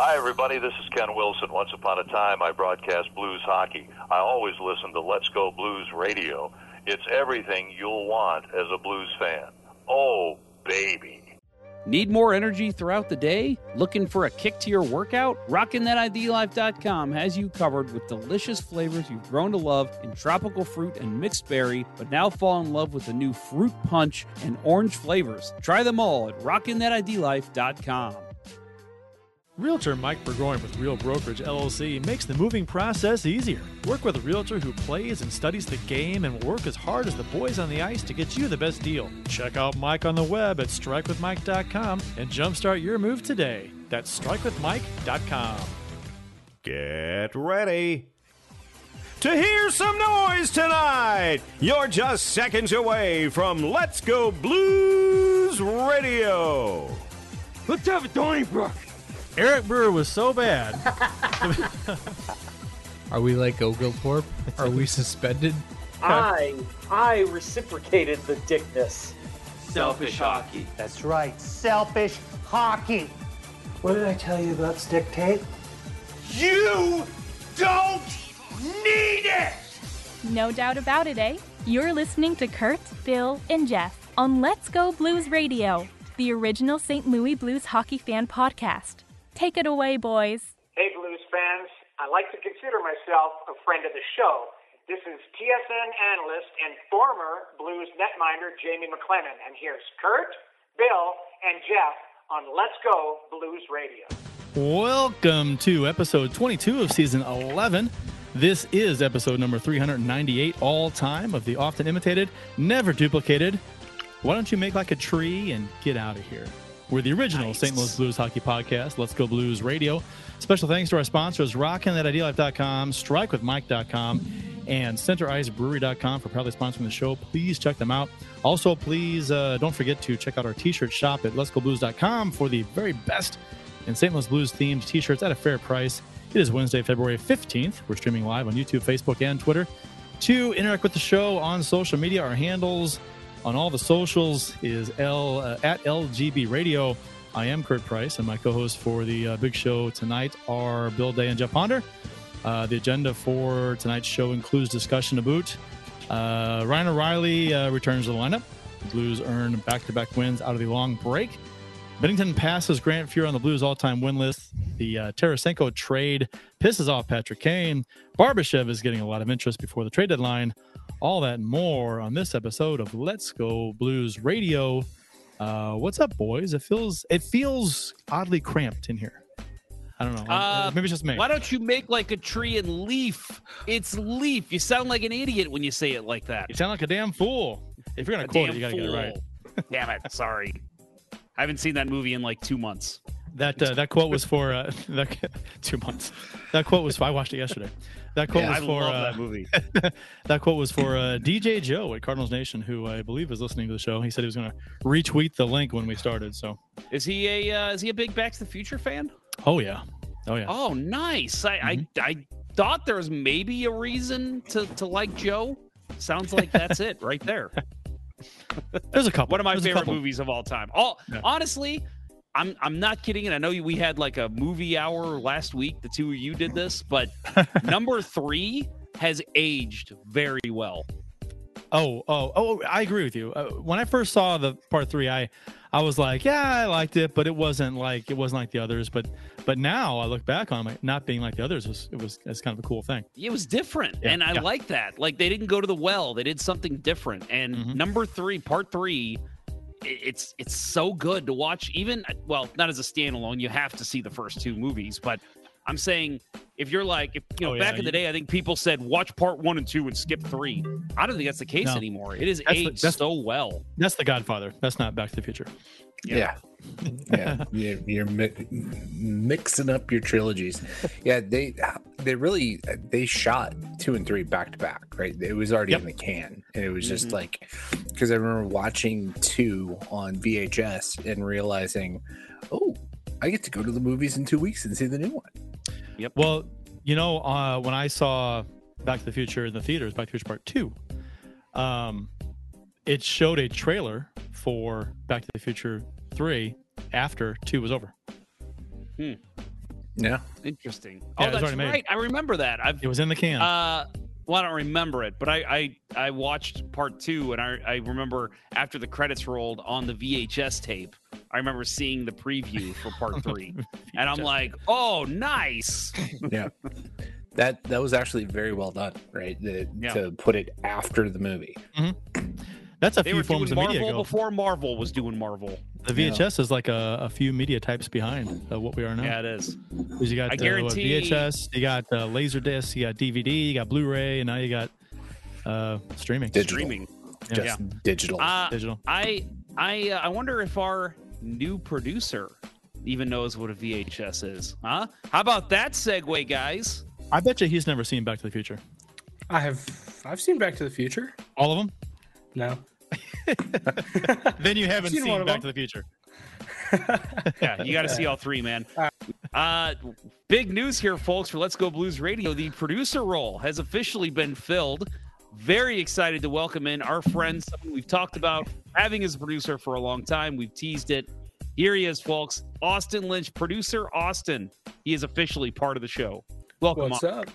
Hi, everybody. This is Ken Wilson. Once upon a time, I broadcast blues hockey. I always listen to Let's Go Blues Radio. It's everything you'll want as a blues fan. Oh, baby. Need more energy throughout the day? Looking for a kick to your workout? RockinThatIDLife.com has you covered with delicious flavors you've grown to love in tropical fruit and mixed berry, but now fall in love with the new fruit punch and orange flavors. Try them all at RockinThatIDLife.com. Realtor Mike Burgoyne with Real Brokerage LLC makes the moving process easier. Work with a realtor who plays and studies the game and will work as hard as the boys on the ice to get you the best deal. Check out Mike on the web at strikewithmike.com and jumpstart your move today. That's strikewithmike.com. Get ready to hear some noise tonight. You're just seconds away from Let's Go Blues Radio. Let's have a Donnybrook. Eric Brewer was so bad. Are we like Oglethorpe? Are we suspended? I I reciprocated the dickness. Selfish hockey. That's right, selfish hockey. What did I tell you about stick tape? You don't need it! No doubt about it, eh? You're listening to Kurt, Bill, and Jeff on Let's Go Blues Radio, the original St. Louis Blues hockey fan podcast. Take it away, boys. Hey, blues fans. I like to consider myself a friend of the show. This is TSN analyst and former blues netminder Jamie McLennan, and here's Kurt, Bill, and Jeff on Let's Go Blues Radio. Welcome to episode 22 of season 11. This is episode number 398 all time of the often imitated, never duplicated. Why don't you make like a tree and get out of here? We're the original Nice. St. Louis Blues hockey podcast. Let's go Blues Radio. Special thanks to our sponsors, RockinThatIDLife.com, StrikeWithMike.com, and CenterIceBrewery.com for proudly sponsoring the show. Please check them out. Also, please uh, don't forget to check out our t-shirt shop at Let'sGoBlues.com for the very best in St. Louis Blues themed t-shirts at a fair price. It is Wednesday, February 15th. We're streaming live on YouTube, Facebook, and Twitter. To interact with the show on social media, our handles on all the socials is L uh, at LGB Radio. I am Kurt Price, and my co-hosts for the uh, big show tonight are Bill Day and Jeff Ponder. Uh, the agenda for tonight's show includes discussion about uh, Ryan O'Reilly uh, returns to the lineup. The Blues earn back-to-back wins out of the long break. Binnington passes Grant Fuhr on the Blues all-time win list. The uh, Tarasenko trade pisses off Patrick Kane. Barbashev is getting a lot of interest before the trade deadline. All that and more on this episode of Let's Go Blues Radio. Uh, what's up, boys? It feels it feels oddly cramped in here. I don't know. Uh, Maybe it's just me. Why don't you make like a tree and leaf? It's leaf. You sound like an idiot when you say it like that. You sound like a damn fool. If you're gonna A quote it, you gotta get it right. Damn it. Sorry. I haven't seen that movie in like two months. That uh, that quote was for uh, that, two months. That quote was. I watched it yesterday. That quote Yeah, was for uh, that movie. that quote was for uh, DJ Joe at Cardinals Nation, who I believe is listening to the show. He said he was going to retweet the link when we started. So, Is he a uh, is he a big Back to the Future fan? oh yeah, oh yeah. Oh, nice. I Mhm. I, I thought there was maybe a reason to to like Joe. Sounds like that's it right there. There's a couple. One of my There's favorite movies of all time. All Yeah. honestly, I'm I'm not kidding, and I know we had like a movie hour last week. The two of you did this, but number three has aged very well. Oh, oh, oh! I agree with you. Uh, when I first saw the part three, I, I was like, yeah, I liked it, but it wasn't like it wasn't like the others. But, but now I look back on it, not being like the others was it was it's kind of a cool thing. It was different, Yeah, and I yeah. like that. Like they didn't go to the well; they did something different. And Mhm. number three, part three, it's it's so good to watch. Even well, not as a standalone. You have to see the first two movies, but I'm saying if you're like, if you know, Oh, yeah, back in the you- day, I think people said watch part one and two and skip three. I don't think that's the case No. anymore. It is That's aged that's- so well. That's The Godfather. That's not Back to the Future. Yeah. Yeah. you're you're mi- mixing up your trilogies. Yeah, they they really they shot two and three back to back, right? It was already Yep. in the can. And it was just Mhm. like because I remember watching two on VHS and realizing, oh, I get to go to the movies in two weeks and see the new one. Yep. Well, you know, uh, when I saw Back to the Future in the theaters, Back to the Future Part Two, um, it showed a trailer for Back to the Future Three after two was over. Hmm. Yeah. Interesting. Yeah, oh, that's right. I remember that. I've It was in the can. Uh, well, I don't remember it, but I I, I watched part two, and I, I remember after the credits rolled on the VHS tape, I remember seeing the preview for part three, and I'm like, oh, nice. Yeah. That that was actually very well done, right? The- Yeah. To put it after the movie. That's a They few forms doing of media Marvel ago. before Marvel was doing Marvel. The VHS is like a, a few media types behind uh, what we are now. Yeah, it is. 'Cause you got I uh, what, guarantee- VHS, you got uh, Laserdisc, you got DVD, you got Blu-ray, and now you got uh, streaming. Digital. Streaming. Just Yeah. digital. Uh, Digital. I I uh, I wonder if our new producer even knows what a VHS is. Huh? How about that segue, guys? I bet you he's never seen Back to the Future. I have I've seen Back to the Future. All of them? No. Then you haven't seen seen, Back to the Future. Yeah, you got to see all three, man. Uh, big news here, folks, for Let's Go Blues Radio. The producer role has officially been filled. Very excited to welcome in our friend, someone we've talked about having as a producer for a long time. We've teased it. Here he is, folks. Austin Lynch, producer Austin. He is officially part of the show. Welcome. What's Austin. up?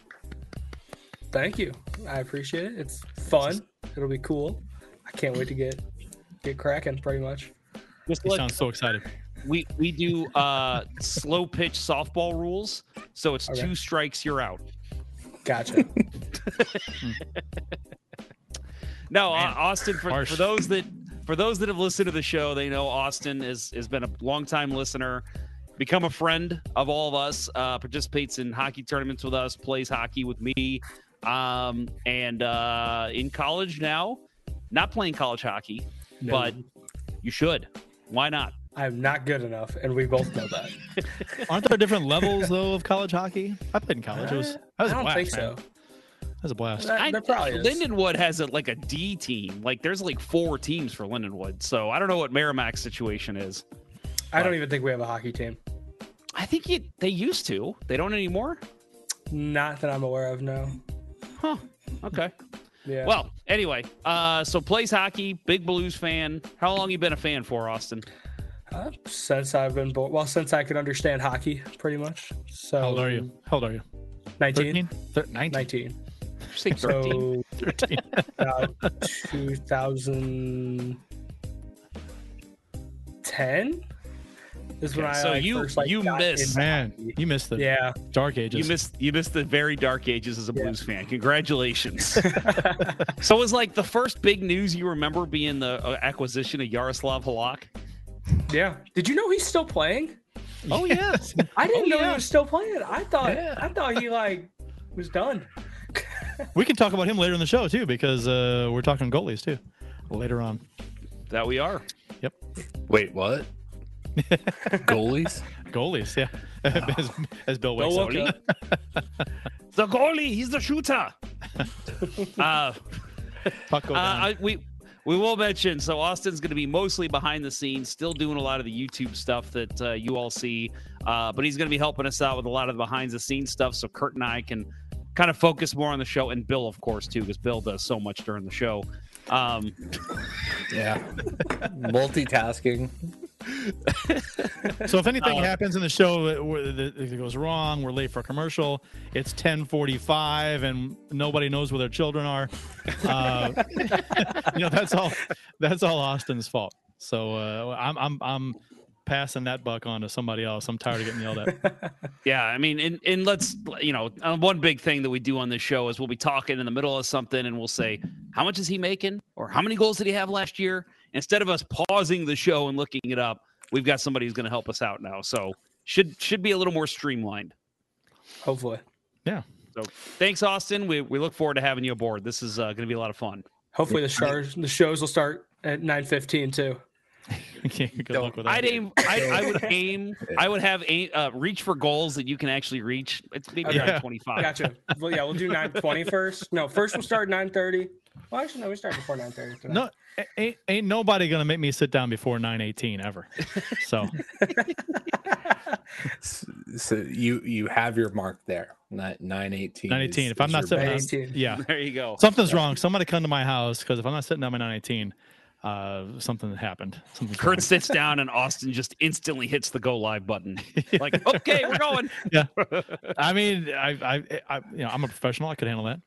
Thank you. I appreciate it. It's fun. It'll be cool. I can't wait to get get cracking. Pretty much. Just He let- sounds so excited. we we do uh, slow pitch softball rules, so it's Okay. two strikes, you're out. Gotcha. No, uh, Austin. For, for those that for those that have listened to the show, they know Austin is has been a longtime listener, become a friend of all of us. Uh, participates in hockey tournaments with us, plays hockey with me, um, and uh, in college now, not playing college hockey, No. but you should. Why not? I'm not good enough, and we both know that. Aren't there different levels though of college hockey? I played in college. It was, uh, that was I a don't blast, think man. so. That was a blast. That- there probably is. Lindenwood has a, like a D team. Like there's like four teams for Lindenwood, so I don't know what Merrimack's situation is. I don't even think we have a hockey team. I think it, they used to. They don't anymore. Not that I'm aware of. No. Huh. Okay. Yeah. Well, anyway, uh, so plays hockey, big Blues fan. How long you been a fan for, Austin? Uh, since I've been born, well, since I could understand hockey, pretty much. So How old are you? How old are you? 19. 13? Thir- 19? 19. Say 13? So 13. about 2010 is when Okay, I so like, you- first, like, you got missed- Man, hockey. you missed the Yeah. dark ages. you missed you missed the very dark ages as a Yeah. Blues fan. Congratulations. so it was like the first big news you remember being the uh, acquisition of Yaroslav Halak. Yeah. Did you know he's still playing? Oh yes. I didn't Oh, know yeah. he was still playing. I thought Yeah. I thought he like was done. We can talk about him later in the show too, because uh, we're talking goalies too later on. that we are. Yep, Wait, what? Goalies? goalies. Yeah, as, as Bill Go wakes up. The goalie, he's the shooter. uh, Puck go Uh. I, we we will mention so Austin's going to be mostly behind the scenes, still doing a lot of the YouTube stuff that uh, you all see, uh, but he's going to be helping us out with a lot of the behind the scenes stuff, so Kurt and I can kind of focus more on the show, and Bill, of course, too, because Bill does so much during the show. Um, Yeah. Multitasking. So if anything Uh, happens in the show that, where the, it goes wrong, we're late for a commercial. It's ten forty-five, and nobody knows where their children are. Uh, you know that's all. That's all Austin's fault. So uh, I'm I'm I'm passing that buck on to somebody else. I'm tired of getting yelled at. Yeah, I mean, and, and let's, you know, uh, one big thing that we do on this show is we'll be talking in the middle of something and we'll say, how much is he making? Or how many goals did he have last year? Instead of us pausing the show and looking it up, we've got somebody who's going to help us out now. So should should be a little more streamlined. Hopefully. Yeah. So thanks, Austin. We, we look forward to having you aboard. This is uh, going to be a lot of fun. Hopefully the shows the shows will start at 9:15 too. Good luck with that. I'd aim. I, I would aim. I would have aim, uh, reach for goals that you can actually reach. It's maybe Okay. around twenty five. Gotcha. Well, yeah, we'll do 9:20 first. No, first we'll start at 9:30. Well, actually, no, we start before 9:30. tonight. No, a- ain't, ain't nobody gonna make me sit down before nine eighteen ever. So So you you have your mark there. Not nine eighteen. nine eighteen. If I'm not sitting down, yeah, There you go. something's wrong. Somebody come to my house because if I'm not sitting down by nine eighteen, uh, something happened. Something Kurt sits down and Austin just instantly hits the go live button. Like, okay, we're going. yeah. I mean, I, I, I, you know, I'm a professional. I could handle that.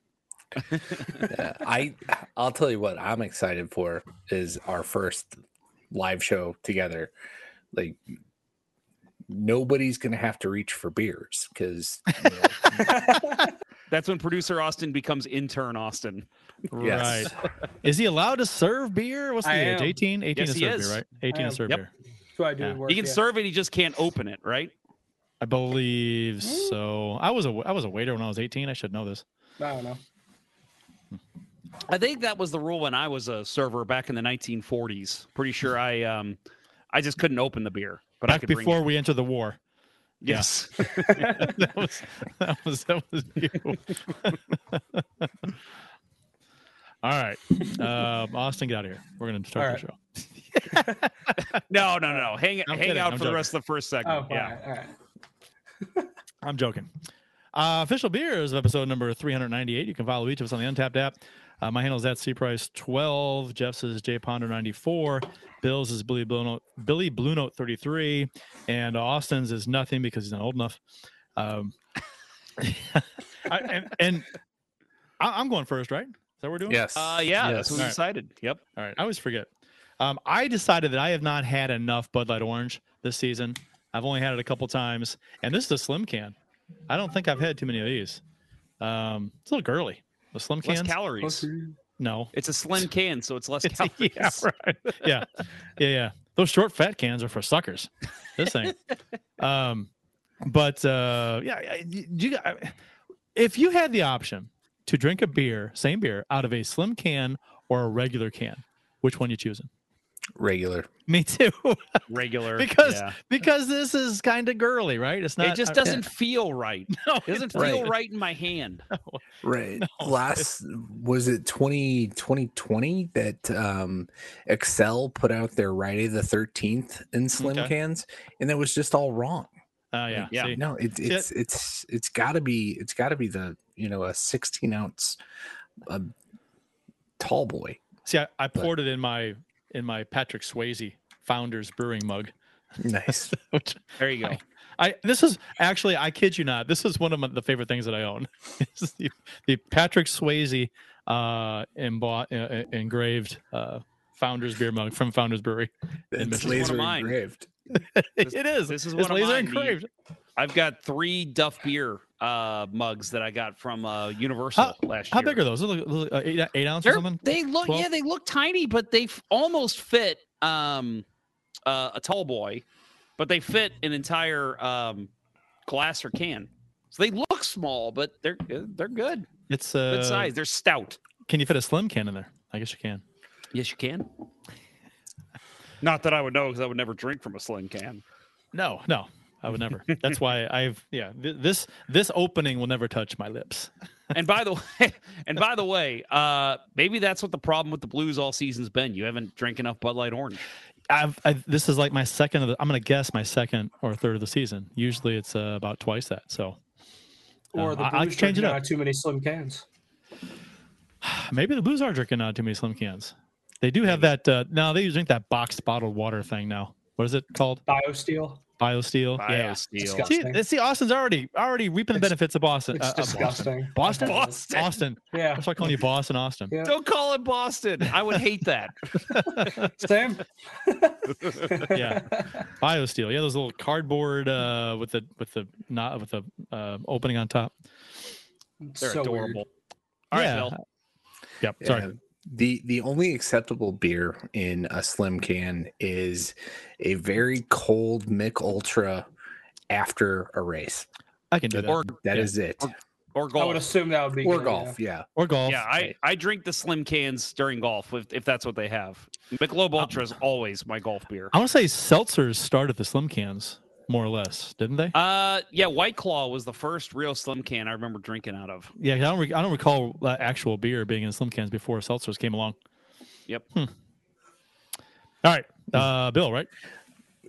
Yeah, I I'll tell you what I'm excited for is our first live show together. Like nobody's gonna have to reach for beers because That's when producer Austin becomes intern Austin. Yes. Right. Is he allowed to serve beer? What's the I age? am. 18? 18 Yes, to serve beer, right? 18 am. to serve Yep. beer. That's what I do Yeah. work. He can yeah. serve it, he just can't open it, right? I believe mm. so. I was a I was a waiter when I was 18. I should know this. I don't know. I think that was the rule when I was a server back in the 1940s. Pretty sure I um I just couldn't open the beer, but I Back could bring before it. we enter the war. yeah. Yes. that was that was that was you. All right, um, Austin, get out of here. We're gonna start All the show. no, no, no. Hang I'm hang kidding, out I'm for the rest of the first segment. Oh, yeah. all right, all right. I'm joking. Uh, official beers of episode number 398. You can follow each of us on the Untappd app. Uh, my handle is at cprice12. Jeff's is J jponder94. Bill's is Billy Blue Note, Billy Blue Note 33. And Austin's is nothing because he's not old enough. Um, I, and and I, I'm going first, right? Is that what we're doing? yes, Uh yeah, that's yes. what we All right. decided. Yep. All right. I always forget. Um, I decided that I have not had enough Bud Light Orange this season. I've only had it a couple times, and this is a slim can. I don't think I've had too many of these. Um, it's a little girly. The slim Less cans. calories. no. It's a slim can, so it's less It's- calories. yeah, right. yeah, yeah, yeah. Those short fat cans are for suckers. This thing. um, but uh, yeah, I- y- you, if you had the option to drink a beer, same beer, out of a slim can or a regular can, which one you choosing? Regular. Me too. Regular. because yeah. because this is kind of girly, right? It's not. it just doesn't feel right. No, It doesn't doesn't. feel Right. right in my hand. Right. No. Last was it 20, 2020 that um Excel put out their Friday the 13th in slim Okay. cans and that was just all wrong. Uh, yeah, Yeah. No, it, Yeah. it's it's it's got to be it's got to be the you know a 16 ounce uh, tall boy. See, I, I poured it in my in my Patrick Swayze Founders Brewing mug. Nice. Which There you go. I this is actually I kid you not. This is one of my, the favorite things that I own. This is the, the Patrick Swayze uh, embo- uh, engraved uh, Founders beer mug from Founders Brewery. in It's Michigan. one of laser mine. engraved. it is. this is it's one of mine. The- engraved. I've got three Duff beer uh, mugs that I got from uh, Universal How- last How year. How big are those? Look- uh, eight, eight ounces or something? They look, Twelve? yeah, they look tiny, but they f- almost fit um, uh, a tall boy, but they fit an entire um, glass or can. So they look small, but they're they're good. It's Good uh, size. They're stout. Can you fit a slim can in there? I guess you can. Yes, you can. Not that I would know, because I would never drink from a slim can. No, no, I would never. That's why I've yeah. th- This this opening will never touch my lips. And by the way, and by the way, uh, maybe that's what the problem with the Blues all season's been. You haven't drank enough Bud Light Orange. I've, I, this is like my second of the. I'm gonna guess my second or third of the season. Usually it's uh, about twice that. So Or Um, the I- I Blues change it drinking up. out too many slim cans. maybe the Blues are drinking out too many slim cans. They do have that. Uh, now they drink that boxed bottled water thing now. What is it called? BioSteel. BioSteel. yeah. BioSteel. See, see, Austin's already already reaping the benefits of Boston. It's uh, uh, Boston. disgusting. Boston. Boston. Austin. Yeah. I'll start calling you Boston, Austin. Yeah. Don't call it Boston. I would hate that. Sam. yeah, BioSteel. Yeah, those little cardboard uh, with the with the not with the uh, opening on top. They're so adorable. Weird. All right, yeah. Bill. Yep. Sorry. Yeah. The the only acceptable beer in a slim can is a very cold Mich Ultra after a race. I can do that. Or That Yeah. is it. or golf. I would assume that would be Or good, golf, yeah. or golf. Yeah, I, I drink the slim cans during golf if, if that's what they have. Michelob uh, Ultra is always my golf beer. I want to say seltzers started the slim cans more or less, didn't they? Uh, yeah, White Claw was the first real slim can I remember drinking out of. Yeah, I don't. Re- I don't recall uh, actual beer being in slim cans before seltzers came along. Yep. All right, uh, Bill. Right?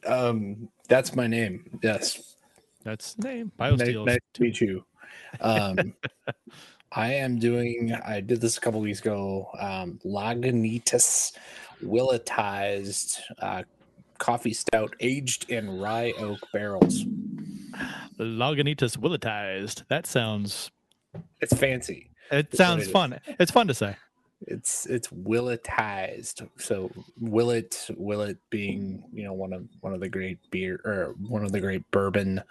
Um, that's my name. Yes. That's the name. Nice, BioSteel. nice to meet you. Um, I am doing. I did this a couple weeks ago. Um, Lagunitas Willettized uh, coffee stout aged in rye oak barrels. Lagunitas Willettized. That sounds. It's fancy. It That's sounds it is. fun. It's fun to say. It's it's Willettized. So Willett Willett being you know one of one of the great beer or one of the great bourbon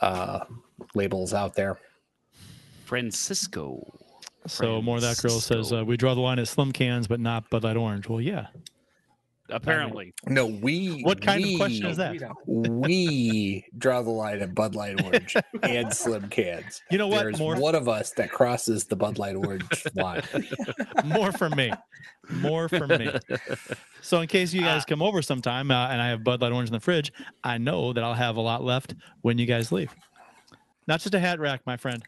uh, labels out there. Francisco. So more of that girl says uh, we draw the line at slim cans, but not Bud Light Orange. Well, yeah. Apparently. No, we. What kind we- of question is that? we draw the line at Bud Light Orange and Slim Cans. You know what? There's More- one of us that crosses the Bud Light Orange line. More for me. More for me. So in case you guys come over sometime uh, and I have Bud Light Orange in the fridge, I know that I'll have a lot left when you guys leave. Not just a hat rack, my friend.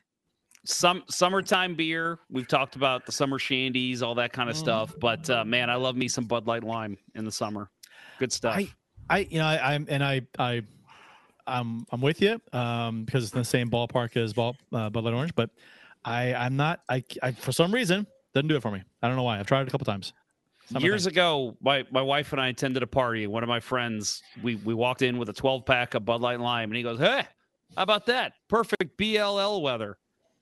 Some summertime beer. We've talked about the summer shandies, all that kind of stuff. But uh, man, I love me some Bud Light Lime in the summer. Good stuff. I, I, you know, I, I'm and I, I, I'm, I'm with you um, because it's in the same ballpark as ball, uh, Bud Light Orange, but I, I'm not. I, I, for some reason, doesn't do it for me. I don't know why. I've tried it a couple times. Summertime. Years ago, my, my wife and I attended a party. One of my friends, we, we walked in with a 12 pack of Bud Light Lime, and he goes, Hey, how about that? Perfect BLL weather.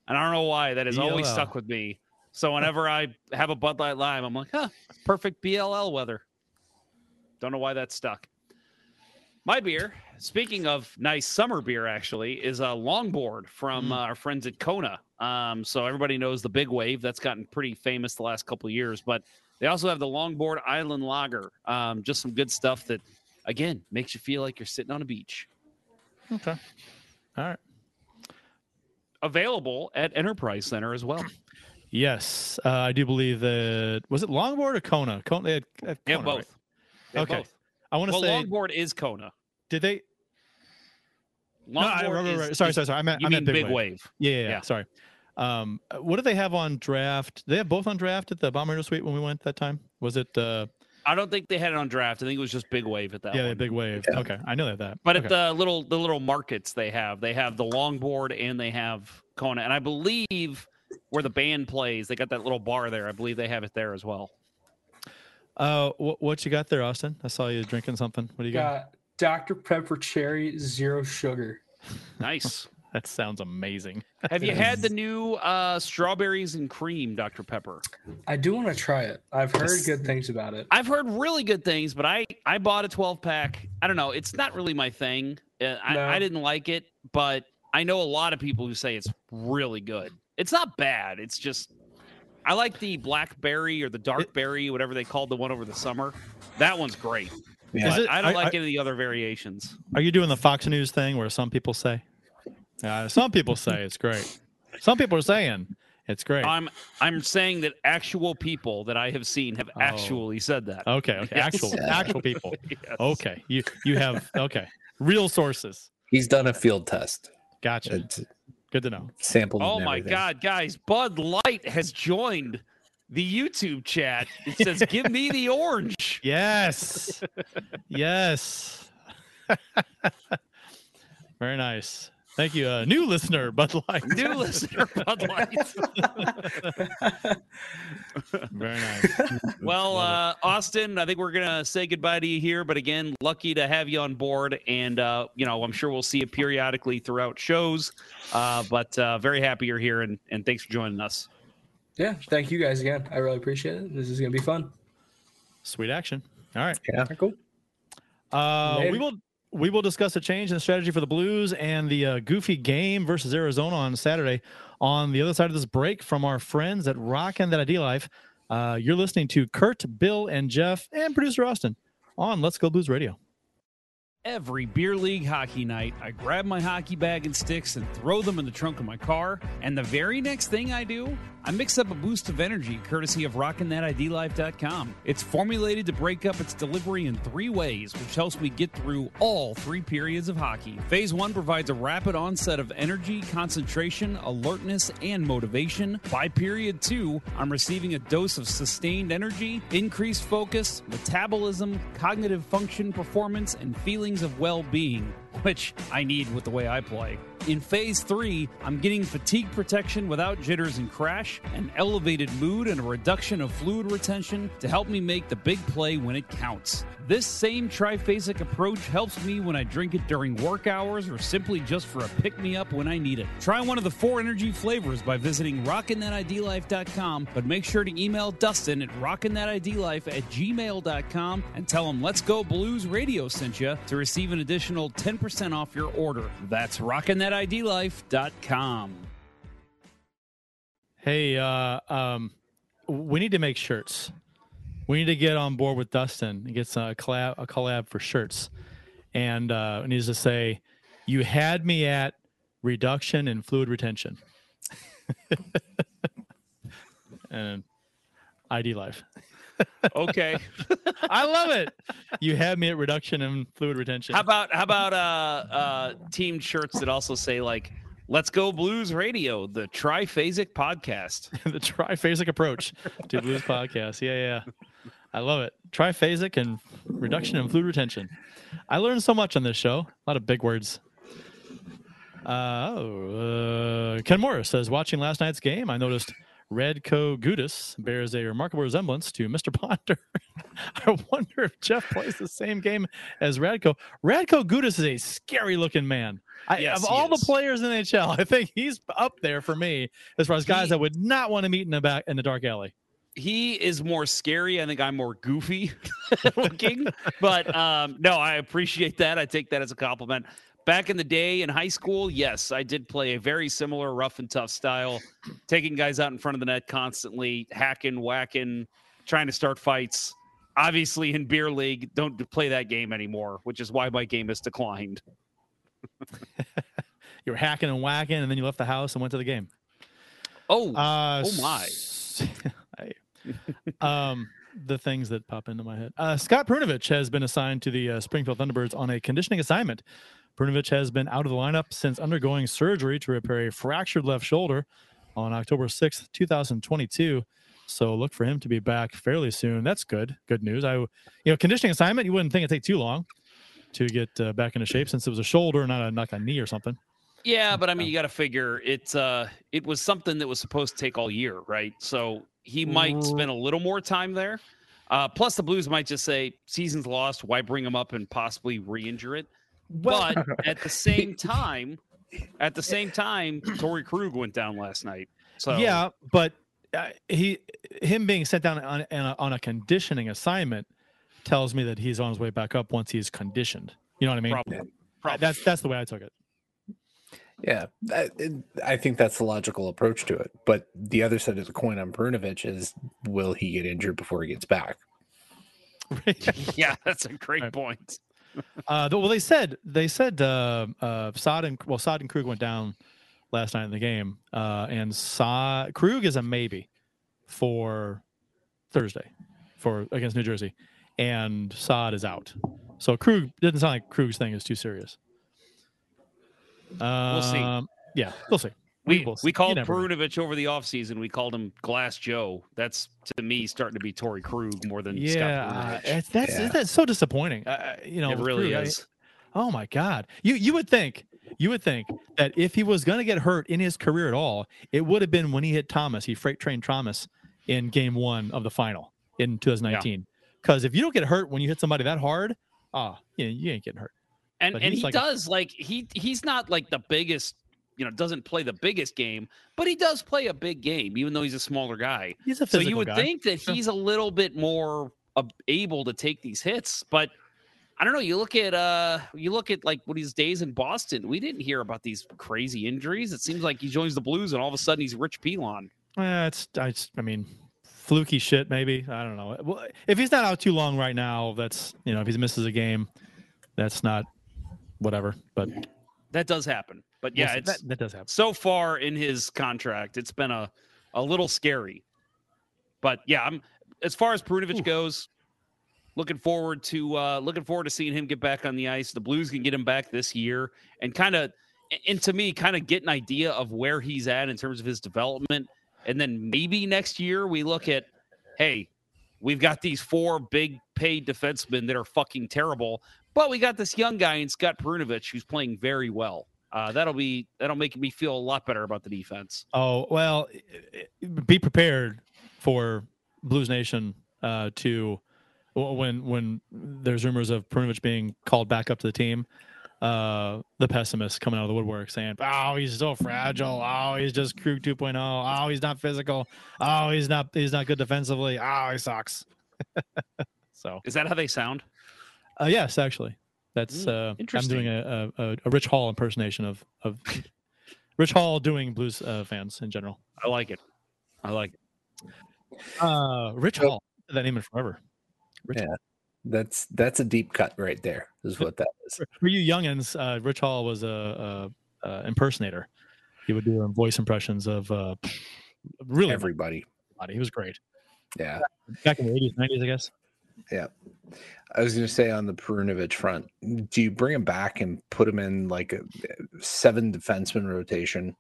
And I don't know why that has always stuck with me. So whenever I have a Bud Light Lime, I'm like, huh, perfect BLL weather. Don't know why that stuck. My beer, speaking of nice summer beer, actually, is a longboard from uh, our friends at Kona. Um, so everybody knows the Big Wave. That's gotten pretty famous the last couple of years. But they also have the Longboard Island Lager. Um, just some good stuff that, again, makes you feel like you're sitting on a beach. Okay. All right. Available at Enterprise Center as well. Yes, uh, I do believe that was it Longboard or Kona. Kona, they had, had Yeah, both. right? They Okay. both. I want to well, say, Longboard is Kona. did they? No, I- Longboard right, right, is- right. Sorry, is- sorry, sorry. I meant, you I meant mean Big, Big Wave. Wave. Yeah, yeah, yeah, Yeah. Sorry. Um, what did they have on draft? They have both on draft at the Bomber Suite when we went that time. Was it? Uh, I don't think they had it on draft. I think it was just Big Wave at that yeah, one. Big Wave. Okay, I know that. that. But okay. at the little the little markets they have, they have the longboard and they have Kona, and I believe where the band plays, they got that little bar there. I believe they have it there as well. uh, what, what you got there, Austin? I saw you drinking something. What do you got? Got Dr. Pepper Cherry Zero Sugar. Nice. That sounds amazing. have you had the new uh, strawberries and cream Dr Pepper? I do want to try it. I've heard good things about it. I've heard really good things, but I I bought a 12 pack. I don't know. It's not really my thing. Uh, I, No. I didn't like it, but I know a lot of people who say it's really good. It's not bad. It's just I like the blackberry or the dark berry, whatever they called the one over the summer. That one's great. Yeah. It- I don't I- like I- any of the other variations. Are you doing the Fox News thing where some people say? Uh, some people say it's great. Some people are saying it's great. I'm I'm saying that actual people that I have seen have actually said that. Okay, okay. Yes. Actual actual people. Yes. Okay. You you have okay. Real sources. He's done a field test. Gotcha. It's Good to know. sampled. Oh my. God, guys! Bud Light has joined the YouTube chat. It says, "Give me the orange." Yes. yes. Very nice. Thank you. Uh, new listener, Bud Light. New listener, Bud Light. Very nice. Well, uh, Austin, I think we're gonna say goodbye to you here. But again, lucky to have you on board, and uh, you know, I'm sure we'll see you periodically throughout shows. Uh, but uh, very happy you're here, and, and thanks for joining us. Yeah, thank you guys again. I really appreciate it. This is gonna be fun. Sweet action. All right. Yeah. Cool. Uh, we will we will discuss a change in strategy for the Blues and the uh, goofy game versus Arizona on Saturday. On the other side of this break, from our friends at RockinThatIDLife, uh, you're listening to Kurt, Bill, and Jeff, and producer Austin on Let's Go Blues Radio. Every beer league hockey night, I grab my hockey bag and sticks and throw them in the trunk of my car. And the very next thing I do, I mix up a boost of energy courtesy of RockinThatIDLife.com. It's formulated to break up its delivery in three ways, which helps me get through all three periods of hockey. Phase one provides a rapid onset of energy, concentration, alertness, and motivation. By period two, I'm receiving a dose of sustained energy, increased focus, metabolism, cognitive function, performance, and feelings of well being, which I need with the way I play. In phase three, I'm getting fatigue protection without jitters and crash, an elevated mood, and a reduction of fluid retention to help me make the big play when it counts. This same triphasic approach helps me when I drink it during work hours or simply just for a pick me up when I need it. Try one of the four energy flavors by visiting rockinthatidlife.com, but make sure to email Dustin at rockinthatidlife at gmail.com and tell him Let's Go Blues Radio sent you to receive an additional 10% off your order. That's rockinthatidlife.com. Hey, uh, um, we need to make shirts. We need to get on board with Dustin and get some, a collab, a collab for shirts. And uh, it needs to say, "You had me at reduction in fluid retention." and ID life. Okay. I love it. You had me at reduction and fluid retention. How about how about uh uh team shirts that also say like Let's Go Blues Radio, the triphasic podcast. the triphasic approach to blues podcast. Yeah, yeah. I love it. Triphasic and reduction in fluid retention. I learned so much on this show. A lot of big words. Uh, oh, uh, Ken Morris says, watching last night's game, I noticed Radko Gudas bears a remarkable resemblance to Mr. Ponder. I wonder if Jeff plays the same game as Radko. Radko Gudas is a scary looking man. I, Yes, of all is. the players in the NHL, I think he's up there for me as far as guys He- I would not want to meet in the back in the dark alley. He is more scary. I think I'm more goofy looking. But um no, I appreciate that. I take that as a compliment. Back in the day in high school, yes, I did play a very similar rough and tough style, taking guys out in front of the net constantly, hacking, whacking, trying to start fights. Obviously, in beer league, don't play that game anymore, which is why my game has declined. You were hacking and whacking, and then you left the house and went to the game. Oh, Uh, oh my! um, the things that pop into my head. Uh, Scott Perunovich has been assigned to the uh, Springfield Thunderbirds on a conditioning assignment. Perunovich has been out of the lineup since undergoing surgery to repair a fractured left shoulder on October 6th, 2022. So look for him to be back fairly soon. That's good. Good news. I, you know, conditioning assignment. You wouldn't think it'd take too long to get uh, back into shape since it was a shoulder, not a not a knee or something. Yeah, but I mean, you got to figure it's Uh, it was something that was supposed to take all year, right? So he might spend a little more time there. Uh, plus, the Blues might just say, "Season's lost. Why bring him up and possibly re-injure it?" But at the same time, at the same time, Torrey Krug went down last night. So yeah, but uh, he him being sent down on on a, on a conditioning assignment tells me that he's on his way back up once he's conditioned. You know what I mean? Probably. Uh, That's that's the way I took it. Yeah, I, I think that's the logical approach to it. But the other side of the coin on Perunovich is will he get injured before he gets back? yeah, that's a great point. Uh, well, they said they said uh, uh, Saad and well, Saad and Krug went down last night in the game, uh, and Saad Krug is a maybe for Thursday for against New Jersey, and Saad is out. So Krug didn't sound like Krug's thing is too serious. We'll see. Um, Yeah, we'll see. We will see. we called never know. Perunovich over the offseason. We called him Glass Joe. That's to me starting to be Torrey Krug more than Yeah, Scott uh, Perunovich. it's, that's that's so disappointing. Uh, you know, It really Krug, I- is. oh my God, you you would think you would think that if he was going to get hurt in his career at all, it would have been when he hit Thomas. He freight trained Thomas in Game One of the final in 2019. Because if you don't get hurt when you hit somebody that hard, ah, you, you ain't getting hurt. and But and he like a- does like he he's not like the biggest you know doesn't play the biggest game but he does play a big game even though he's a smaller guy He's a physical so you would guy. think that he's a little bit more able to take these hits but i don't know you look at uh you look at like what his days in boston we didn't hear about these crazy injuries it seems like he joins the blues and all of a sudden he's Rich Pilon Eh, it's I, just- I mean, fluky shit maybe. I don't know. Well, if he's not out too long right now, that's you know, if he misses a game, that's not whatever. But that does happen but yeah it's that, that does happen. so far in his contract, it's been a a little scary. But yeah, I'm as far as Perunovich goes, looking forward to uh looking forward to seeing him get back on the ice. The Blues can get him back this year and kind of and to me, kind of get an idea of where he's at in terms of his development. And then maybe next year we look at, hey, we've got these four big paid defensemen that are fucking terrible, but we got this young guy in Scott Perunovich who's playing very well. Uh, that'll be that'll make me feel a lot better about the defense. Oh well, be prepared for Blues Nation uh, to when when there's rumors of Perunovich being called back up to the team. Uh, the pessimists coming out of the woodwork saying, "Oh, he's so fragile. Oh, he's just crew 2.0. Oh, he's not physical. Oh, he's not he's not good defensively. Oh, he sucks." so, Is that how they sound? uh, yes, actually, that's Mm, uh, I'm doing a, a, a, a Rich Hall impersonation of of Rich Hall doing Blues uh, fans in general. I like it. I like it. Uh, Rich Hall. That name it forever. Rich Yeah. That's that's a deep cut right there. Is what that is. For- For you youngins, uh, Rich Hall was a, a, a impersonator. He would do voice impressions of uh, really Everybody. everybody. He was great Yeah. back in the eighties, nineties, I guess. Yeah. I was going to say on the Perunovich front, do you bring him back and put him in like a seven defenseman rotation?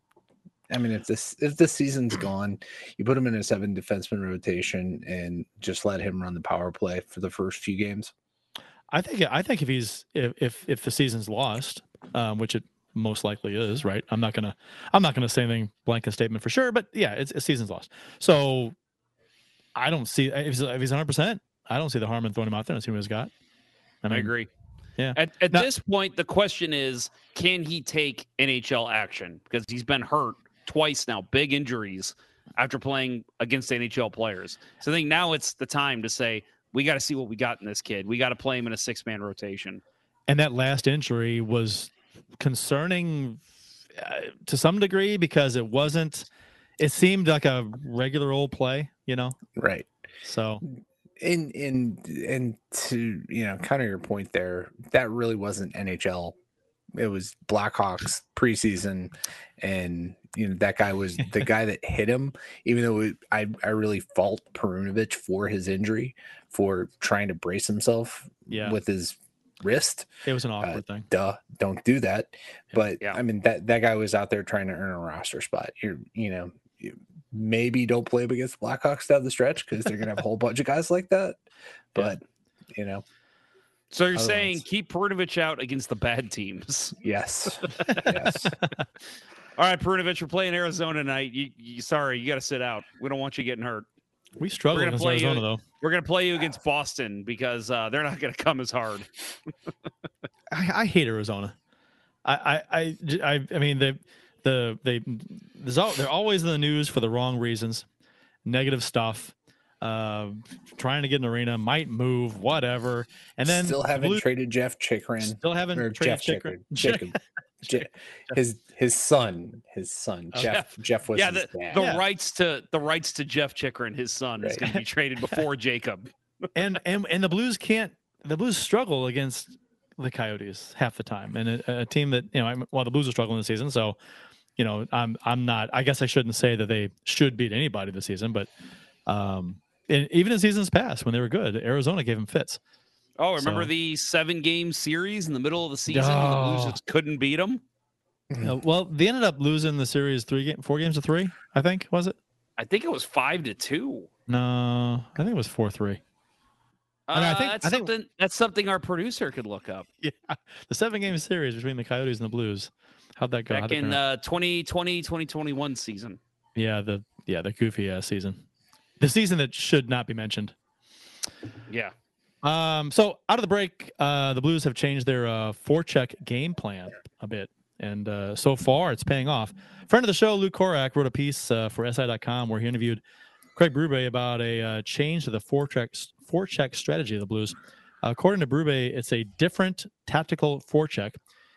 I mean, if this if this season's gone, you put him in a seven defenseman rotation and just let him run the power play for the first few games. I think I think if he's if if, if the season's lost, um, which it most likely is, right? I'm not gonna I'm not gonna say anything blanket statement for sure, but yeah, it's, a season's lost. So I don't see if he's, if he's 100. percent I don't see the harm in throwing him out there and see what he's got. I, mean, agree. Yeah. At, at Now- this point, the question is, can he take NHL action? Because he's been hurt twice now, big injuries after playing against NHL players. So I think now it's the time to say we got to see what we got in this kid. We got to play him in a six man rotation. and that last injury was concerning uh, to some degree because it wasn't it seemed like a regular old play you know Right. so And in and to you know, counter your point there, that really wasn't NHL. It was Blackhawks preseason, and you know that guy was the guy that hit him. Even though it, I I really fault Perunovich for his injury, for trying to brace himself Yeah. with his wrist. it was an Uh, awkward thing Duh, don't do that. But Yeah. I mean that that guy was out there trying to earn a roster spot. You're you know. You, Maybe don't play him against the Blackhawks down the stretch because they're gonna have a whole bunch of guys like that. But you know, So you're Otherwise- saying keep Perunovich out against the bad teams. yes, yes. All right, Perunovich, we're playing Arizona tonight. You, you sorry, you got to sit out. We don't want you getting hurt. we struggled gonna against play you- arizona though We're going to play you against Boston because uh, they're not going to come as hard. I, I hate arizona i i i mean they the they they're always in the news for the wrong reasons negative stuff uh trying to get an arena might move whatever and then still haven't Blues- traded Jeff Chychrun still haven't or traded Jeff Chychrun. Chychrun. Jakob. Je- his his son, his son Oh, Jeff. Jeff was yeah, his the, dad. the Yeah. rights to the rights to Jeff Chychrun, his son, is going to be traded before Jakob. and and and the Blues can't. The Blues struggle against the Coyotes half the time, and a, a team that you know. I'm- Well, the Blues are struggling this season, so you know, I'm I'm not. I guess I shouldn't say that they should beat anybody this season, but um, and even in seasons past when they were good, Arizona gave them fits. Oh, remember So- the seven game series in the middle of the season when the Oh. just couldn't beat them? Uh, well, they ended up losing the series three game, four games to three. I think was it? I think it was five to two. No, I think it was four three. I mean, I Uh, think- that's I think- something that's something our producer could look up. Yeah, the seven game series between the Coyotes and the Blues. How'd that go? How'd Back in turn out? uh, 2020, 2021 season. yeah, the yeah the goofy ass season, the season that should not be mentioned. Yeah. Um, so out of the break, uh, the Blues have changed their uh, forecheck game plan a bit, and uh, so far it's paying off. Friend of the show, Luke Korac, wrote a piece uh, for SI.com where he interviewed Craig Berube about a uh, change to the forecheck forecheck strategy of the Blues. according to Brube, it's a different tactical forecheck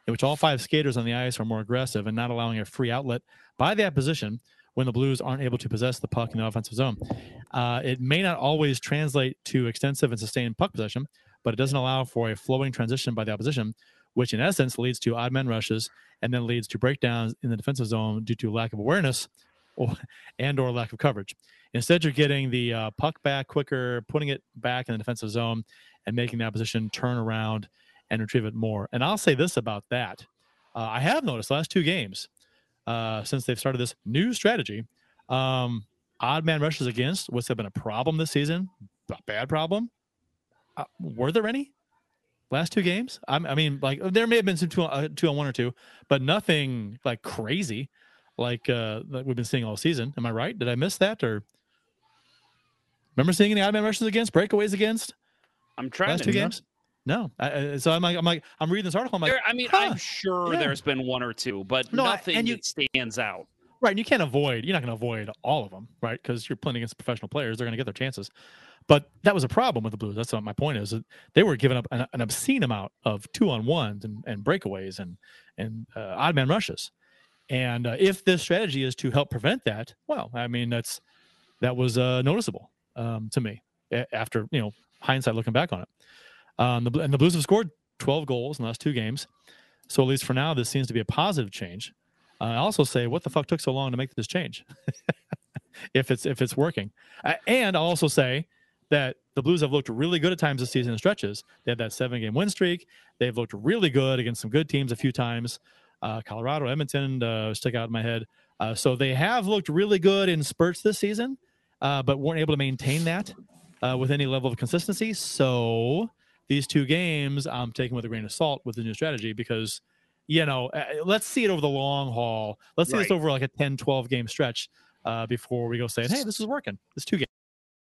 in which all five skaters on the ice are more aggressive and not allowing a free outlet by the opposition when the Blues aren't able to possess the puck in the offensive zone. Uh, it may not always translate to extensive and sustained puck possession, but it doesn't allow for a flowing transition by the opposition, which in essence leads to odd man rushes and then leads to breakdowns in the defensive zone due to lack of awareness or, and or lack of coverage. Instead, you're getting the uh, puck back quicker, putting it back in the defensive zone, and making the opposition turn around and retrieve it more. And I'll say this about that: uh, I have noticed the last two games uh, since they've started this new strategy, um, odd man rushes against, what's have been a problem this season, a bad problem. Uh, were there any? last two games. I, I mean, like there may have been some two, uh, two on one or two, but nothing like crazy like uh that we've been seeing all season. Am I right? Did I miss that or remember seeing any odd man rushes against breakaways against I'm trying last to two games? No. I, I- so I'm like, I'm like, I'm reading this article. I'm like, There- I mean, huh, I'm sure yeah. there's been one or two, but No, I- nothing and you- that stands out. Right, and you can't avoid. You're not going to avoid all of them, right? Because you're playing against professional players; they're going to get their chances. But that was a problem with the Blues. That's what my point is. They were giving up an, an obscene amount of two on ones and, and breakaways and and uh, odd man rushes. And uh, if this strategy is to help prevent that, well, I mean that's that was uh, noticeable um, to me after you know hindsight looking back on it. Um, the, and the Blues have scored 12 goals in the last two games, so at least for now, this seems to be a positive change. Uh, I also say, what the fuck took so long to make this change? if it's if it's working, uh, and I'll also say that the Blues have looked really good at times this season in stretches. They had that seven game win streak. They've looked really good against some good teams a few times. Uh, Colorado, Edmonton uh, stick out in my head. Uh, so they have looked really good in spurts this season, uh, but weren't able to maintain that with any level of consistency. So these two games, I'm taking with a grain of salt with the new strategy because, you know, uh, let's see it over the long haul. Let's see this over like a 10, 12 game stretch uh, before we go saying, hey, this is working. It's two games.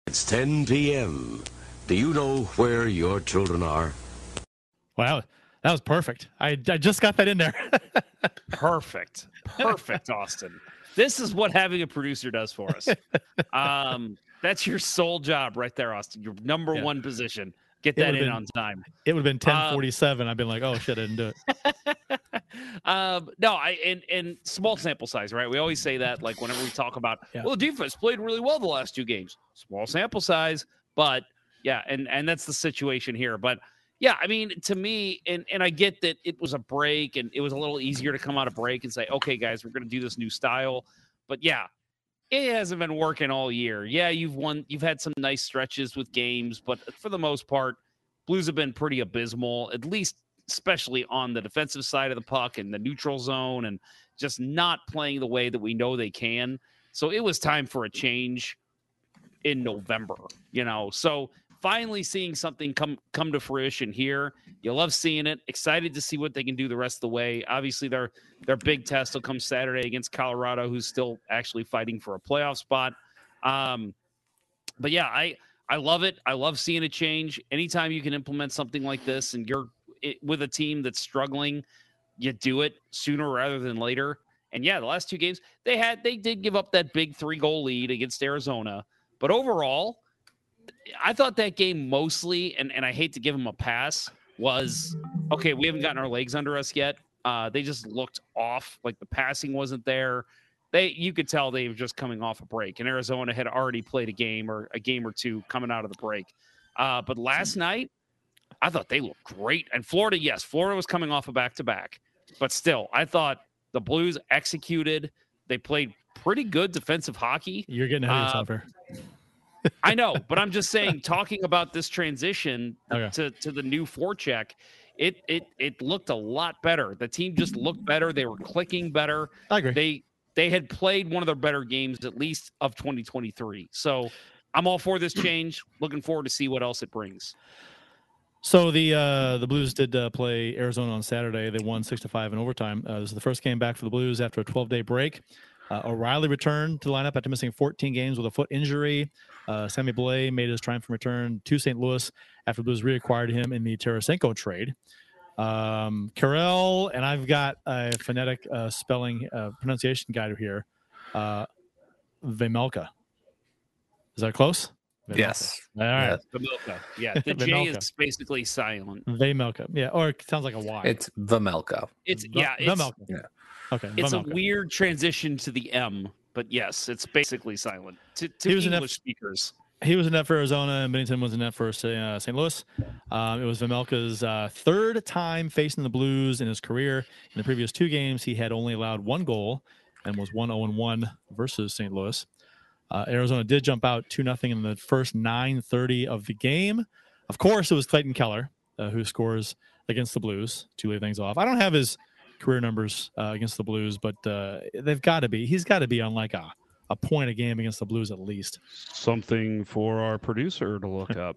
It's 10 p.m. Do you know where your children are? Wow. That was perfect. I, I just got that in there. Perfect. Perfect, Austin. This is what having a producer does for us. Um, that's your sole job right there, Austin. Your number Yeah. one position. Get that in been- on time. it would have been Um, 1047. I've been like, oh shit, I didn't do it. um, no, I and and small sample size, right? We always say that, like whenever we talk about, Yeah. well, the defense played really well the last two games. Small sample size, but yeah, and and that's the situation here. But yeah, I mean, to me, and and I get that it was a break, and it was a little easier to come out of break and say, okay, guys, we're going to do this new style. But yeah, it hasn't been working all year. Yeah, you've won, you've had some nice stretches with games, but for the most part, Blues have been pretty abysmal, at least especially on the defensive side of the puck and the neutral zone and just not playing the way that we know they can. So it was time for a change in November, you know. So finally seeing something come come to fruition here. You love seeing it. Excited to see what they can do the rest of the way. Obviously their their big test will come Saturday against Colorado who's still actually fighting for a playoff spot. Um but yeah, I I love it. I love seeing a change. Anytime you can implement something like this and you're it, with a team that's struggling, you do it sooner rather than later. And yeah, the last two games they had they did give up that big three goal lead against Arizona, but overall, I thought that game mostly, and and I hate to give them a pass, was okay. We haven't gotten our legs under us yet. Uh, they just looked off, like the passing wasn't there. They you could tell they were just coming off a break, and Arizona had already played a game or a game or two coming out of the break. Uh, but last night, I thought they looked great. And Florida, yes, Florida was coming off a back to back, but still, I thought the Blues executed. They played pretty good defensive hockey. You're getting ahead of Uh, yourself here. I know, but I'm just saying, talking about this transition Okay. to, to the new forecheck, it it it looked a lot better. The team just looked better. They were clicking better. I agree. They they had played one of their better games at least of 2023. So I'm all for this change. Looking forward to see what else it brings. So the uh, the Blues did uh, play Arizona on Saturday. They won six to five in overtime. Uh, this is the first game back for the Blues after a 12 day break. Uh, O'Reilly returned to the lineup after missing 14 games with a foot injury. Uh, Sammy Blais made his triumphant return to St. Louis after Blues reacquired him in the Tarasenko trade. Um, Karel, and I've got a phonetic uh, spelling uh, pronunciation guide here. Uh, Vemelka. Is that close? Vemelka. Yes. All right. Vemilka. Yeah, the J is basically silent. Vemelka. Yeah, or it sounds like a Y. It's Vamelka. It's V- yeah, it's, Vemelka. Yeah. Okay. it's a weird transition to the M, but yes, it's basically silent to, to He was an F- English speakers. He was in net for Arizona, and Binnington was in net for uh, St. Louis. Um, it was Vejmelka's uh, third time facing the Blues in his career. In the previous two games, he had only allowed one goal and was 1 0 1 versus St. Louis. Uh, Arizona did jump out 2 0 in the first 9.30 of the game. Of course, it was Clayton Keller uh, who scores against the Blues to lead things off. I don't have his career numbers uh, against the Blues, but uh, they've got to be. He's got to be on like a, a point a game against the Blues at least. Something for our producer to look up.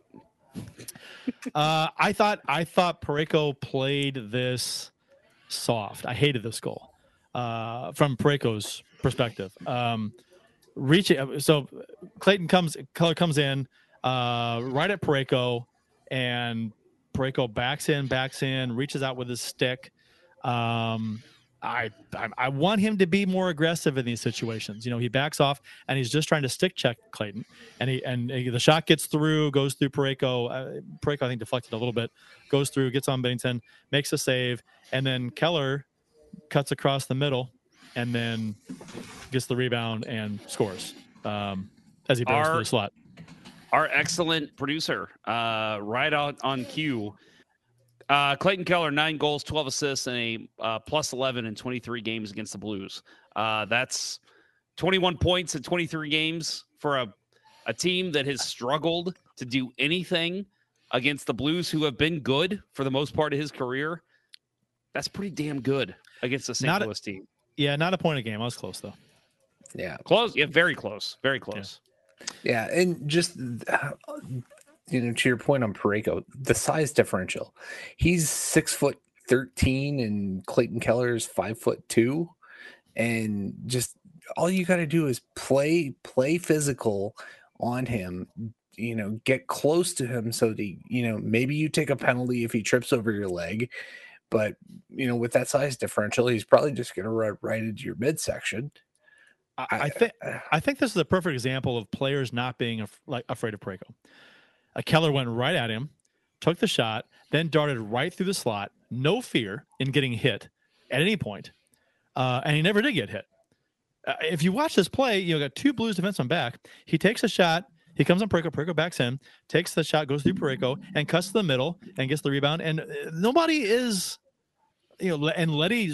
uh, I thought I thought Parayko played this soft. I hated this goal uh, from Parayko's perspective. Um, reaching so Clayton comes color comes in uh, right at Parayko and Parayko backs in, backs in, reaches out with his stick. Um, I, I I want him to be more aggressive in these situations. You know, he backs off and he's just trying to stick check Clayton, and he and he, the shot gets through, goes through Parayko. Uh, Parayko I think deflected a little bit, goes through, gets on Binnington, makes a save, and then Keller cuts across the middle, and then gets the rebound and scores um, as he Our- through the slot. our excellent producer, uh, right on on cue. Uh, Clayton Keller, nine goals, 12 assists, and a uh, plus 11 in 23 games against the Blues. Uh, that's 21 points in 23 games for a, a team that has struggled to do anything against the Blues, who have been good for the most part of his career. That's pretty damn good against the St. Not a- Louis team. Yeah, not a point a game. I was close though. Yeah. Close. Yeah, very close. Very close. Yeah, and just uh, you know, to your point on Parayko, the size differential. He's six foot thirteen, and Clayton Keller is five foot two, and just all you got to do is play play physical on him. You know, get close to him so that he, you know maybe you take a penalty if he trips over your leg, but you know with that size differential, he's probably just going to run right into your midsection. I, I think I think this is a perfect example of players not being af- like afraid of Parayko. Keller went right at him, took the shot, then darted right through the slot, no fear in getting hit at any point, uh, and he never did get hit. Uh, if you watch this play, you got two Blues defensemen back. He takes a shot. He comes on Parayko. Parayko backs in, takes the shot, goes through Parayko, and cuts to the middle and gets the rebound. And uh, nobody is, you know, and Leddy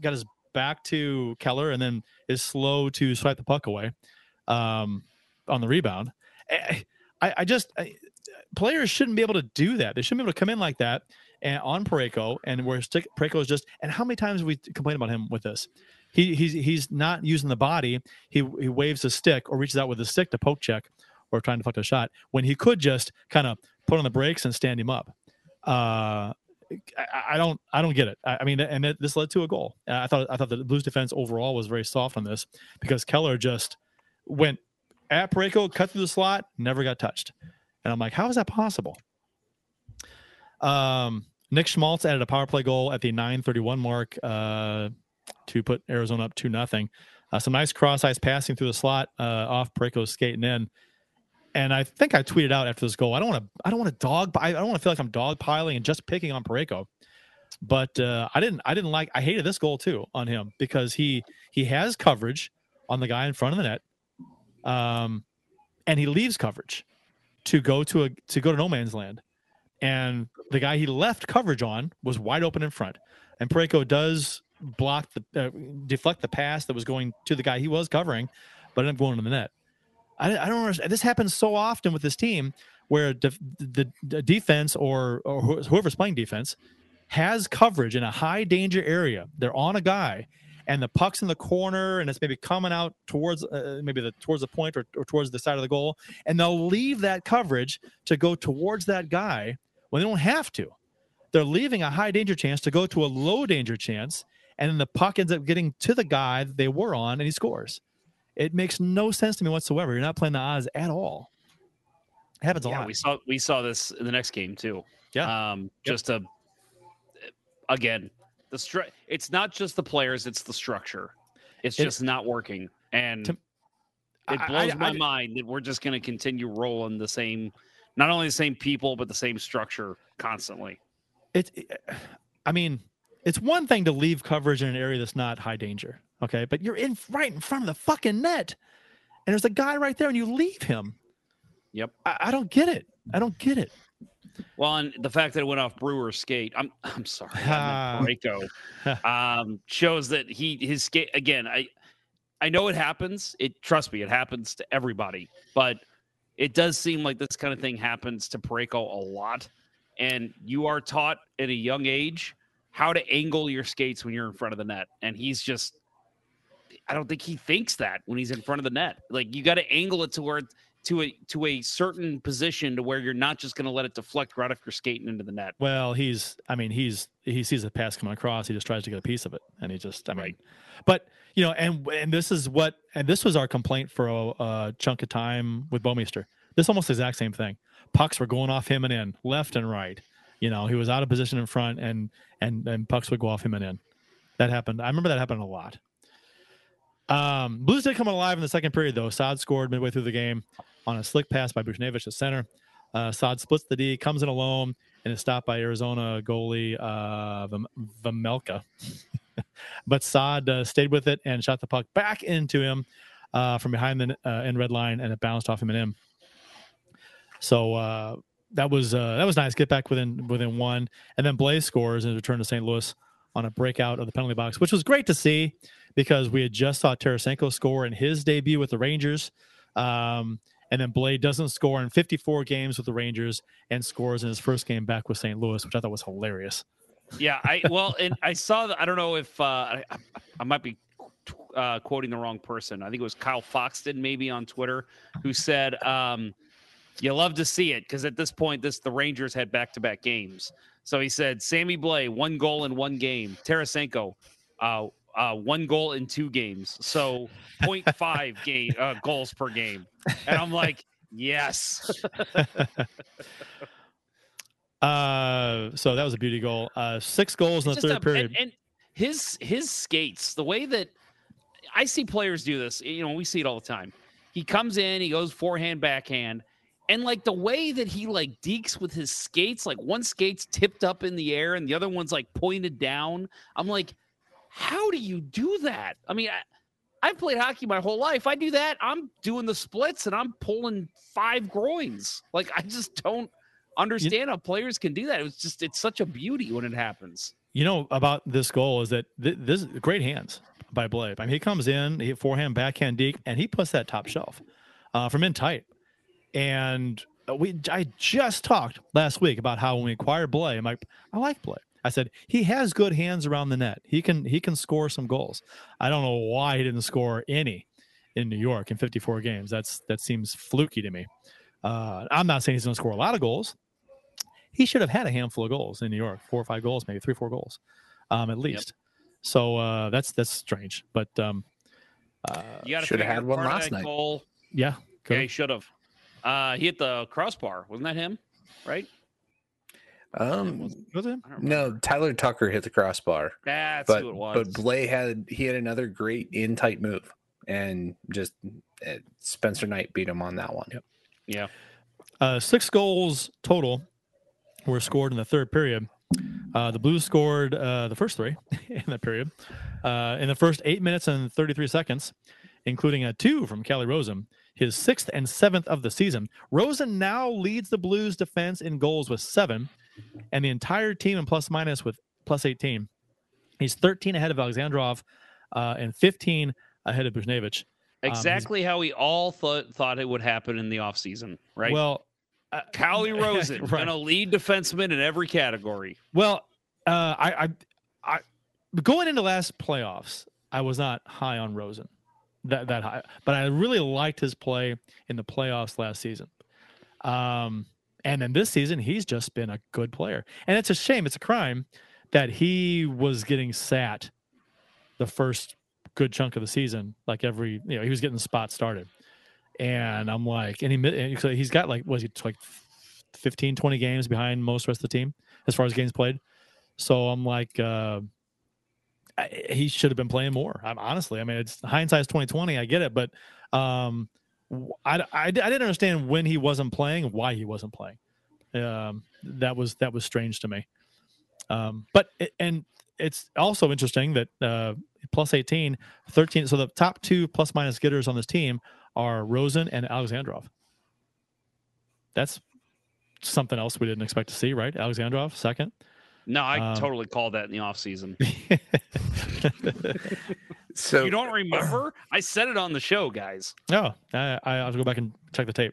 got his back to Keller and then is slow to swipe the puck away um, on the rebound. I, I, just I, players shouldn't be able to do that. They shouldn't be able to come in like that and on Parayko and where stick Parayko is just. And how many times have we complained about him with this? He he's he's not using the body. He he waves a stick or reaches out with a stick to poke check or trying to fuck a shot when he could just kind of put on the brakes and stand him up. Uh, I, don't I don't get it. I, I mean, and it, this led to a goal. I thought I thought the Blues defense overall was very soft on this because Keller just went at Parayko, cut through the slot, never got touched, and I'm like, how is that possible? Um, Nick Schmaltz added a power play goal at the 9:31 mark uh, to put Arizona up two nothing. Uh, some nice cross ice passing through the slot uh, off Parayko's skating in. And I think I tweeted out after this goal. I don't want to. I don't want to dog. I don't want to feel like I'm dog piling and just picking on Parayko. But uh, I didn't. I didn't like. I hated this goal too on him because he he has coverage on the guy in front of the net, um, and he leaves coverage to go to a to go to no man's land, and the guy he left coverage on was wide open in front, and Parayko does block the uh, deflect the pass that was going to the guy he was covering, but ended up going to the net. I, I don't understand. This happens so often with this team where def, the, the defense or, or whoever's playing defense has coverage in a high danger area. They're on a guy, and the puck's in the corner, and it's maybe coming out towards uh, maybe the towards the point or, or towards the side of the goal, and they'll leave that coverage to go towards that guy when they don't have to. They're leaving a high danger chance to go to a low danger chance, and then the puck ends up getting to the guy that they were on, and he scores. It makes no sense to me whatsoever. You're not playing the odds at all. It happens a yeah, lot. we saw we saw this in the next game too. Yeah. Um, just a again, the stru- It's not just the players; it's the structure. It's It- just not working, and To- it I- blows I- my I- mind that we're just going to continue rolling the same, not only the same people, but the same structure constantly. it, it- I mean, it's one thing to leave coverage in an area that's not high danger, okay, but you're in right in front of the fucking net, and there's a guy right there, and you leave him. Yep. I, I don't get it. I don't get it. Well, and the fact that it went off Brewer's skate, I'm I'm sorry. I Parayko, um, shows that he his skate again. I I know it happens. It trust me, it happens to everybody, but it does seem like this kind of thing happens to Parayko a lot. And you are taught at a young age how to angle your skates when you're in front of the net, and he's just I don't think he thinks that when he's in front of the net. Like you got to angle it to where to a to a certain position to where you're not just going to let it deflect right off your skating into the net. Well, he's. I mean, he's he sees a pass coming across. He just tries to get a piece of it, and he just. I mean, but you know, and and this is what and this was our complaint for a, a chunk of time with Bouwmeester. This almost exact same thing. Pucks were going off him and in, left and right. You know, he was out of position in front, and and and pucks would go off him and in. That happened. I remember that happened a lot. Um, Blues did come alive in the second period, though. Saad scored midway through the game on a slick pass by Buchnevich to center. Uh, Saad splits the D, comes in alone, and is stopped by Arizona goalie uh, Vejmelka. but Saad uh, stayed with it and shot the puck back into him uh, from behind the uh, end red line, and it bounced off him and in. So uh, that was uh, that was nice. Get back within within one, and then Blaze scores and return to St. Louis on a breakout of the penalty box, which was great to see because we had just saw Tarasenko score in his debut with the Rangers. Um, and then Blade doesn't score in 54 games with the Rangers and scores in his first game back with St. Louis, which I thought was hilarious. Yeah, I well, and I saw that. I don't know if uh, I, I might be uh, quoting the wrong person. I think it was Kyle Foxton, maybe on Twitter, who said, um, "You love to see it because at this point, this the Rangers had back-to-back games." So he said, "Sammy Blais, one goal in one game. Tarasenko, uh, uh, one goal in two games. So 0.5 game uh, goals per game." And I'm like, "Yes." Uh, so that was a beauty goal. Uh, six goals in the third a- period. And, and his his skates, the way that I see players do this, you know, we see it all the time. He comes in, he goes forehand, backhand, and like the way that he like dekes with his skates, like one skate's tipped up in the air and the other one's like pointed down. I'm like, how do you do that? I mean, I, I've played hockey my whole life. I do that. I'm doing the splits and I'm pulling five groins. Like I just don't understand how players can do that. It was just it's such a beauty when it happens. you know about this goal is that th- this great hands by Blade. I mean, he comes in, he forehand, backhand, deke, and he puts that top shelf uh, from in tight. And uh, we, I just talked last week about how when we acquired Blais, I'm like, I like Blais. I said he has good hands around the net. He can he can score some goals. I don't know why he didn't score any in New York in 54 games. That's that seems fluky to me. Uh, I'm not saying he's going to score a lot of goals. He should have had a handful of goals in New York, four or five goals, maybe three, four goals, um, at least. So uh, that's that's strange. But um, uh, You got to Shoulda had one last night. Goal, yeah, go yeah, he should have. Uh, he hit the crossbar. Wasn't that him? Right? Um, was it? no, Tyler Tucker hit the crossbar. That's but who it was. but Blais had he had another great in tight move, and just uh, Spencer Knight beat him on that one. Yep. Yeah. Uh, six goals total were scored in the third period. Uh, the Blues scored uh, the first three in that period uh, in the first eight minutes and 33 seconds, including a two from Kelly Rosen, his sixth and seventh of the season. Rosen now leads the Blues defense in goals with seven, and the entire team in plus minus with plus 18. He's 13 ahead of Alexandrov uh, and 15 ahead of Buchnevich. Um, Exactly how we all thought thought it would happen in the offseason, right? Well, uh, Calle Rosen, right. gonna lead defenseman in every category. Well, uh, I, I, I, going into last playoffs, I was not high on Rosen, that that high, but I really liked his play in the playoffs last season. Um, and then this season, he's just been a good player, and it's a shame, it's a crime that he was getting sat the first good chunk of the season, like every you know he was getting the spot started, and I'm like, and he and he's got like was he like 15, 20 games behind most rest of the team as far as games played. So I'm like, uh, He should have been playing more. I'm honestly, I mean, it's hindsight's 2020. I get it, but um, I, I, I didn't understand when he wasn't playing, why he wasn't playing. Um, that was that was strange to me. Um, but it, and it's also interesting that uh, plus 18, 13. So the top two plus minus getters on this team are Rosen and Alexandrov. That's something else we didn't expect to see, right? Alexandrov second. No, I Um, totally called that in the offseason. So you don't remember? I said it on the show, guys. No, I, I have to go back and check the tape.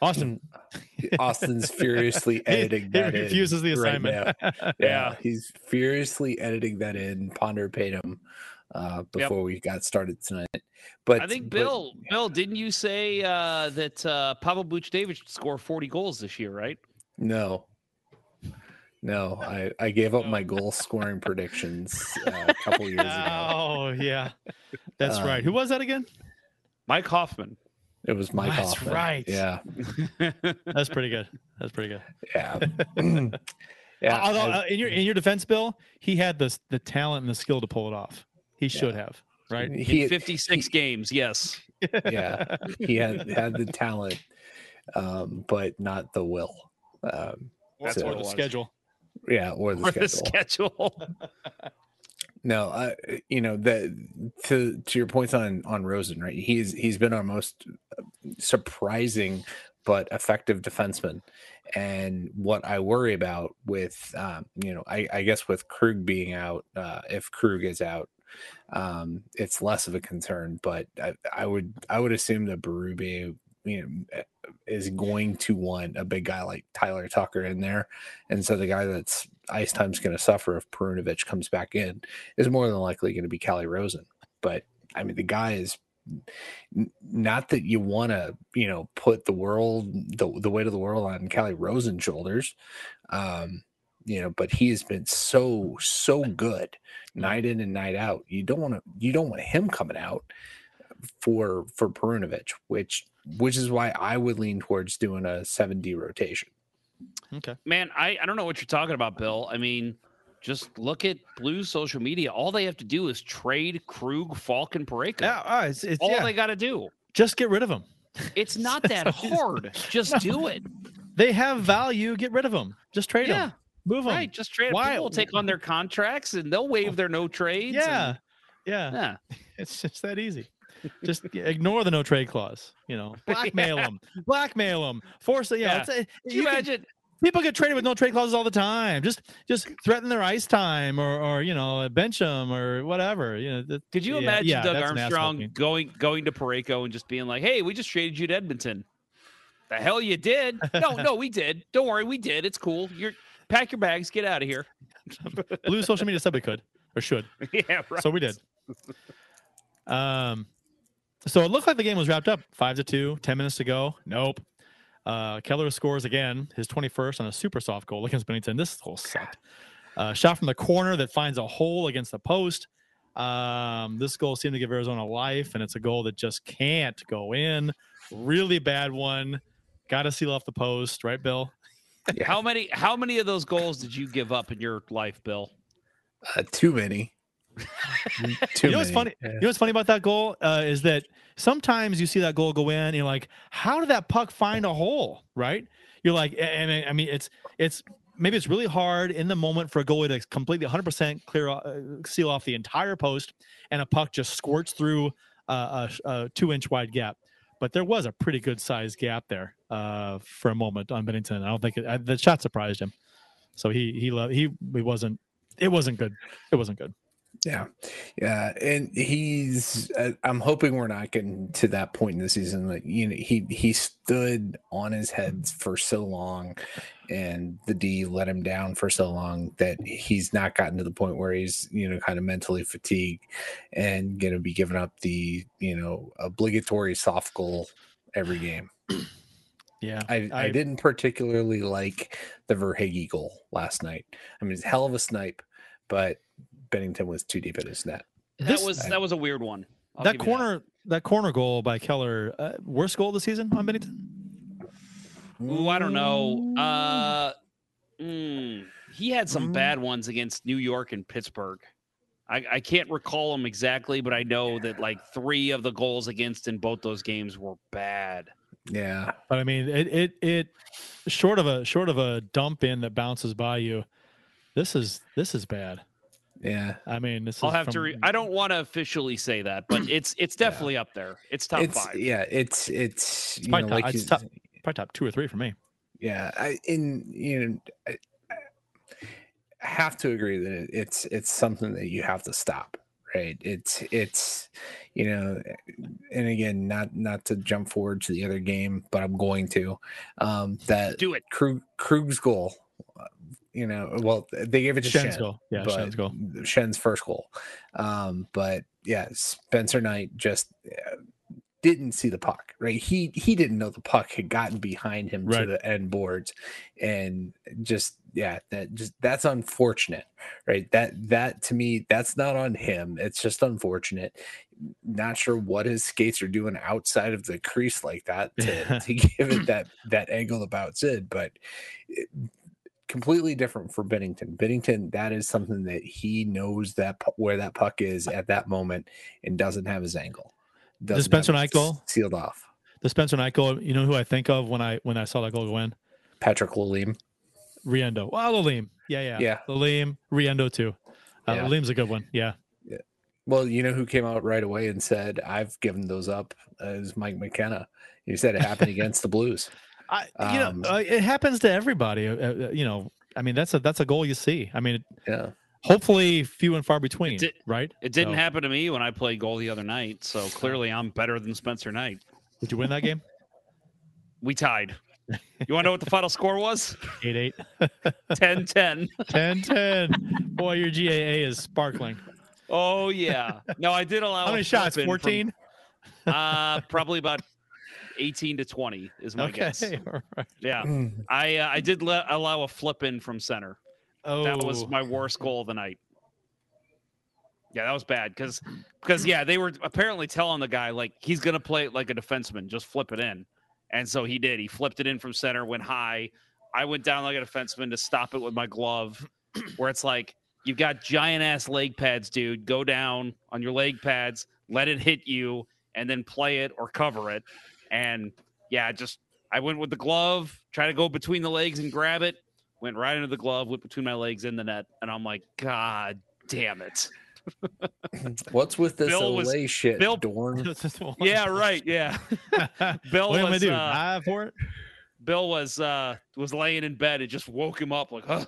Austin, Austin's furiously editing he that in refuses the assignment. now. Yeah. yeah, he's furiously editing that in. Ponder paid him uh, before we got started tonight. but I think but- Bill, Bill, didn't you say uh, that uh, Pavel Buch David should score 40 goals this year, right? No. No, I, I gave up my goal scoring predictions uh, a couple years ago. Oh yeah, that's right. Who Um, was that again? Mike Hoffman. It was Mike That's Hoffman. right. Yeah. That's pretty good. That's pretty good. Yeah. yeah. Although I- uh, in your in your defense, Bill, he had the the talent and the skill to pull it off. He should have, right? He- In 56 games, yes. yeah. He had had the talent, um, but not the will. Um, That's so- what it the was. schedule. Yeah, or the Or schedule. the schedule. No, I, you know that to to your points on on Rosen, right? He's he's been our most uh, surprising but effective defenseman, and what I worry about with um, you know, I, I guess with Krug being out, uh, if Krug is out, um, it's less of a concern. But I, I would I would assume that Berube, you know, is going to want a big guy like Tyler Tucker in there, and so the guy that's ice time's going to suffer if Perunovich comes back in is more than likely going to be Calle Rosen. But I mean, the guy is not that you want to, you know, put the world, the, the weight of the world on Calle Rosen's shoulders. Um, you know, but he has been so, so good night in and night out. You don't want to, you don't want him coming out for, for Perunovich, which, which is why I would lean towards doing a 7D rotation. Okay. Man, I, I don't know what you're talking about, Bill. I mean, just look at Blues social media. All they have to do is trade Krug, Faulk, and Parayko. Yeah, uh, it's, it's All yeah. they got to do. Just get rid of them. It's not that hard. Just do it. They have value. Get rid of them. Just trade Yeah. them. Move them. Right. Just trade. Why- People will take on their contracts and they'll waive their no trades. Yeah. and- Yeah. yeah. It's just that easy. Just ignore the no trade clause. You know, blackmail them, blackmail them, force it. You Yeah. it's a- Can you can- imagine? people get traded with no trade clauses all the time. Just just threaten their ice time or or you know bench them or whatever. You know. that- Could you yeah, imagine yeah, Doug that's an ass Armstrong going going to Parayko and just being like, "Hey, we just traded you to Edmonton." The hell you did? No, no, we did. Don't worry, we did. It's cool. You're pack your bags, get out of here. Blue social media said we could or should. yeah, right. So we did. Um, so it looked like the game was wrapped up five to two, 10 minutes to go. Nope. Uh, Keller scores again, his 21st on a super soft goal against Binnington. This whole sucked. Uh, shot from the corner that finds a hole against the post. Um, this goal seemed to give Arizona life, and it's a goal that just can't go in. Really bad one. Got to seal off the post, right, Bill? How many how many of those goals did you give up in your life, Bill? Uh, too many. Too you know what's funny? You know what's funny about that goal uh, is that sometimes you see that goal go in, and you're like, "How did that puck find a hole?" Right? You're like, and I mean, it's it's maybe it's really hard in the moment for a goalie to completely 100 percent clear uh, seal off the entire post, and a puck just squirts through uh, a, a two inch wide gap. But there was a pretty good sized gap there uh, for a moment on Binnington. I don't think it, I, the shot surprised him, so he he he he wasn't it wasn't good. It wasn't good. Yeah, yeah, and he's. Uh, I'm hoping we're not getting to that point in the season. Like you know, he he stood on his head for so long, and the D let him down for so long that he's not gotten to the point where he's you know kind of mentally fatigued and going to be giving up the you know obligatory soft goal every game. Yeah, I, I, I- didn't particularly like the Verhaeghe goal last night. I mean, it's a hell of a snipe, but Binnington was too deep in his net. That This- was that was a weird one. I'll that corner that. corner goal by Keller, uh, worst goal of the season on Binnington. Ooh, I don't know. Uh, mm, he had some bad ones against New York and Pittsburgh. I, I can't recall them exactly, but I know that like three of the goals against in both those games were bad. Yeah, But I mean, it it it short of a short of a dump in that bounces by you. This is this is bad. Yeah. I mean, this I'll is have to. Re- I don't want to officially say that, but it's it's definitely up there. It's top it's five. yeah, it's it's you probably know, top, like it's you, top, probably top two or three for me. yeah. I in you know, I, I have to agree that it, it's it's something that you have to stop. Right. It's it's you know, and again, not not to jump forward to the other game, but I'm going to. Um, that Do it. Krug, Krug's goal You know, well, they gave it to Schenn's Schenn, goal. Yeah, Schenn's goal. Schenn's first goal. Um, but yeah, Spencer Knight just uh, didn't see the puck. Right, he he didn't know the puck had gotten behind him to the end boards, and just yeah, that just that's unfortunate. Right, that that to me, that's not on him. It's just unfortunate. Not sure what his skates are doing outside of the crease like that to, to give it that that angle about Sid, but it- completely different for Binnington. Binnington, that is something that he knows that where that puck is at that moment and doesn't have his angle. The Doesn't Spencer have Knight goal? sealed off. The Spencer Knight goal. You know who I think of when I when I saw that goal go in? Patrick Lalime. Riendeau. Well, Lalime. Yeah, yeah. Yeah. Lalime. Riendeau too. Uh, Yeah. Lalime's a good one. Yeah. Well, you know who came out right away and said, "I've given those up." Is Mike McKenna. He said it happened against the Blues. I, you Um, know, uh, it happens to everybody. Uh, uh, you know, I mean, that's a that's a goal you see. I mean, yeah. Hopefully, few and far between. It di- right? It didn't So, happen to me when I played goal the other night, so clearly I'm better than Spencer Knight. Did you win that game? We tied. You want to know what the final score was? Eight eight. 10 10. 10 10. Boy, your GAA is sparkling. Oh, yeah. No, I did allow How many shots? flip in from- 14? uh, probably about 18 to 20 is my Okay. guess. all right. Yeah. Mm. I uh, I did let, allow a flip in from center. That was Oh. my worst goal of the night. Yeah, that was bad because because yeah, they were apparently telling the guy like he's gonna play it like a defenseman, just flip it in, and so he did. He flipped it in from center, went high. I went down like a defenseman to stop it with my glove, where it's like you've got giant ass leg pads, dude. Go down on your leg pads, let it hit you, and then play it or cover it. And yeah, just I went with the glove, try to go between the legs and grab it. Went right into the glove, went between my legs in the net, and I'm like, God damn it. What's with this Bill was- shit, Bill- Dorn? Yeah, right. Yeah. Bill what am I was do? uh, for it? Bill was uh was laying in bed. It just woke him up like, huh,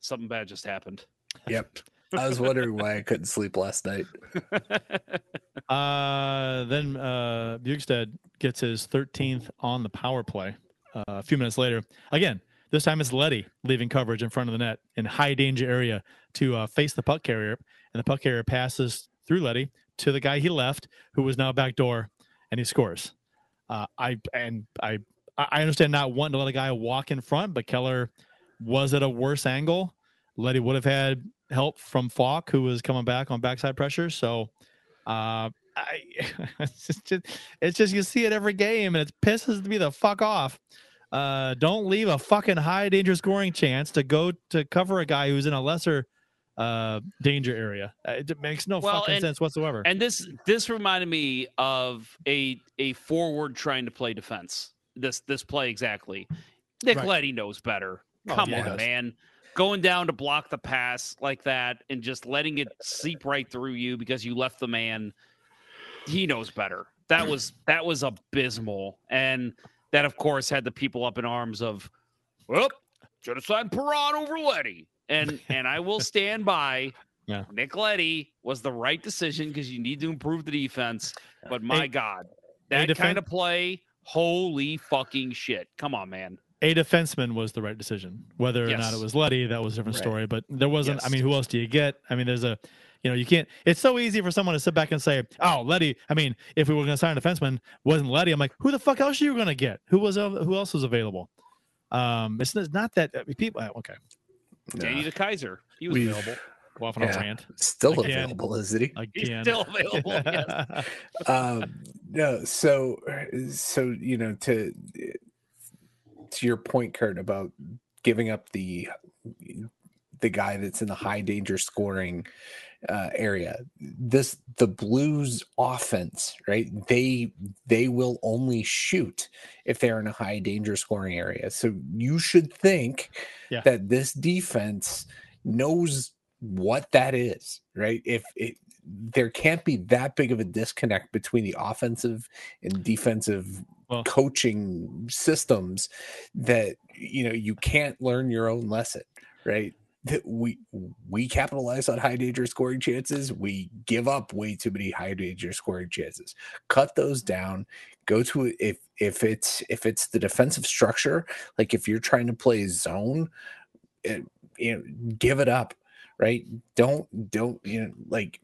something bad just happened. Yep. I was wondering why I couldn't sleep last night. Uh, then uh, Bjugstad gets his 13th on the power play. Uh, a few minutes later, again, this time it's Leddy leaving coverage in front of the net in high danger area to uh, face the puck carrier, and the puck carrier passes through Leddy to the guy he left, who was now back door, and he scores. Uh, I and I I understand not wanting to let a guy walk in front, but Keller was at a worse angle. Leddy would have had help from Faulk, who was coming back on backside pressure. So uh, I, it's just, it's just you see it every game, and it pisses me the fuck off. Uh, don't leave a fucking high danger scoring chance to go to cover a guy who's in a lesser uh, danger area. Uh, It makes no Well, fucking and- sense whatsoever. And this this reminded me of a a forward trying to play defense. This this play exactly. Nick Right. Leddy knows better. Oh, Come yeah. on, man. Going down to block the pass like that and just letting it seep right through you because you left the man. He knows better. That was that was abysmal. And that of course had the people up in arms of, well, should have signed Perron over Leddy. And and I will stand by Yeah. Nick Leddy was the right decision because you need to improve the defense. But my Hey- God, that kind of play, holy fucking shit. Come on, man. A defenseman was the right decision. Whether or not it was Leddy, that was a different Right. story. But there wasn't. I mean, who else do you get? I mean, there's a, you know, you can't. It's so easy for someone to sit back and say, "Oh, Leddy." I mean, if we were going to sign a defenseman, wasn't Leddy? I'm like, who the fuck else are you going to get? Who was who else was available? Um, it's, it's not that I mean, people. uh, Okay, Danny DeKeyser. He was We've- available. go off on a Yeah. rant Still Again. available, isn't he? He's still available. yes. um no so so you know to to your point kurt about giving up the the guy that's in the high danger scoring uh, area. This the blues offense right they they will only shoot if they're in a high danger scoring area. So you should think Yeah. that this defense knows what that is right? If it there can't be that big of a disconnect between the offensive and defensive Well- coaching systems that you know you can't learn your own lesson right that we we capitalize on high danger scoring chances we give up way too many high danger scoring chances cut those down go to if if it's if it's the defensive structure like if you're trying to play zone it, you know, give it up, right? Don't don't you know like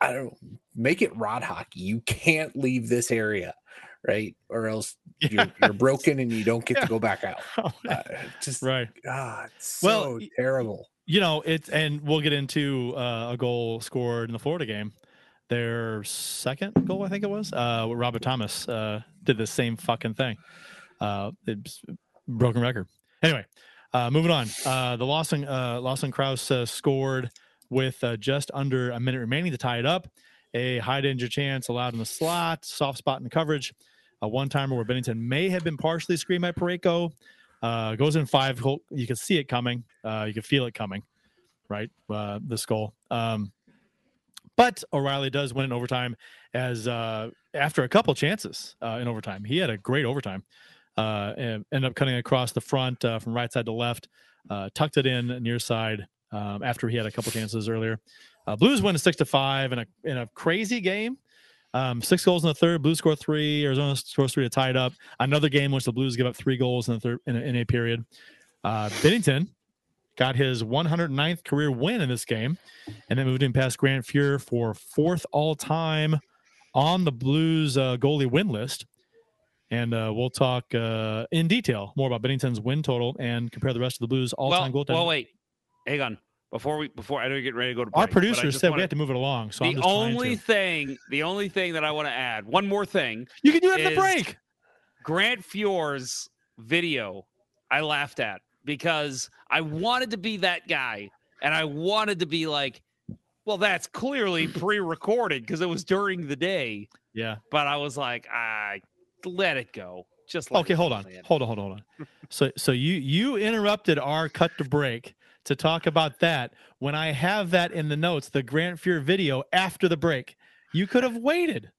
I don't make it rod hockey. You can't leave this area, right? Or else you're, you're broken and you don't get to go back out. Uh, just right. God, so Well, terrible. you know it's and we'll get into uh, a goal scored in the Florida game. Their second goal, I think it was, uh, Robert Thomas uh, did the same fucking thing. Uh, it's broken record. Anyway, uh, moving on. Uh, the Lawson uh, Lawson Crouse uh, scored with uh, just under a minute remaining to tie it up. A high danger chance allowed in the slot, soft spot in the coverage. A one timer where Binnington may have been partially screened by Parayko. Uh, goes in five. You can see it coming. Uh, you can feel it coming, right? Uh, this goal. Um, but O'Reilly does win in overtime as uh, after a couple chances uh, in overtime. He had a great overtime. Uh, and ended up cutting across the front uh, from right side to left, uh, tucked it in near side um, after he had a couple chances earlier. Uh, Blues win six to five in a in a crazy game. Um, six goals in the third. Blues score three. Arizona scores three to tie it up. Another game in which the Blues give up three goals in the third in a, in a period. Uh, Binnington got his 109th career win in this game, and then moved in past Grant Fuhr for fourth all time on the Blues uh, goalie win list. And uh, we'll talk uh, in detail more about Binnington's win total and compare the rest of the Blues all-time well, goaltending. well, wait, hang on. Before we, before I know you're getting ready to go to Our break, but I producers said wanna- we have to move it along, so I'm the only to. thing, the only thing that I want to add, one more thing. You can do it at the break. Grant Fuhr's video, I laughed at because I wanted to be that guy, and I wanted to be like, well, that's clearly pre-recorded because it was during the day. Yeah. But I was like, I let it go. Just let Okay, it hold go, on, hold on, hold on, hold on. So, so you you interrupted our cut to break to talk about that when I have that in the notes, the Grant Fuhr video after the break. You could have waited.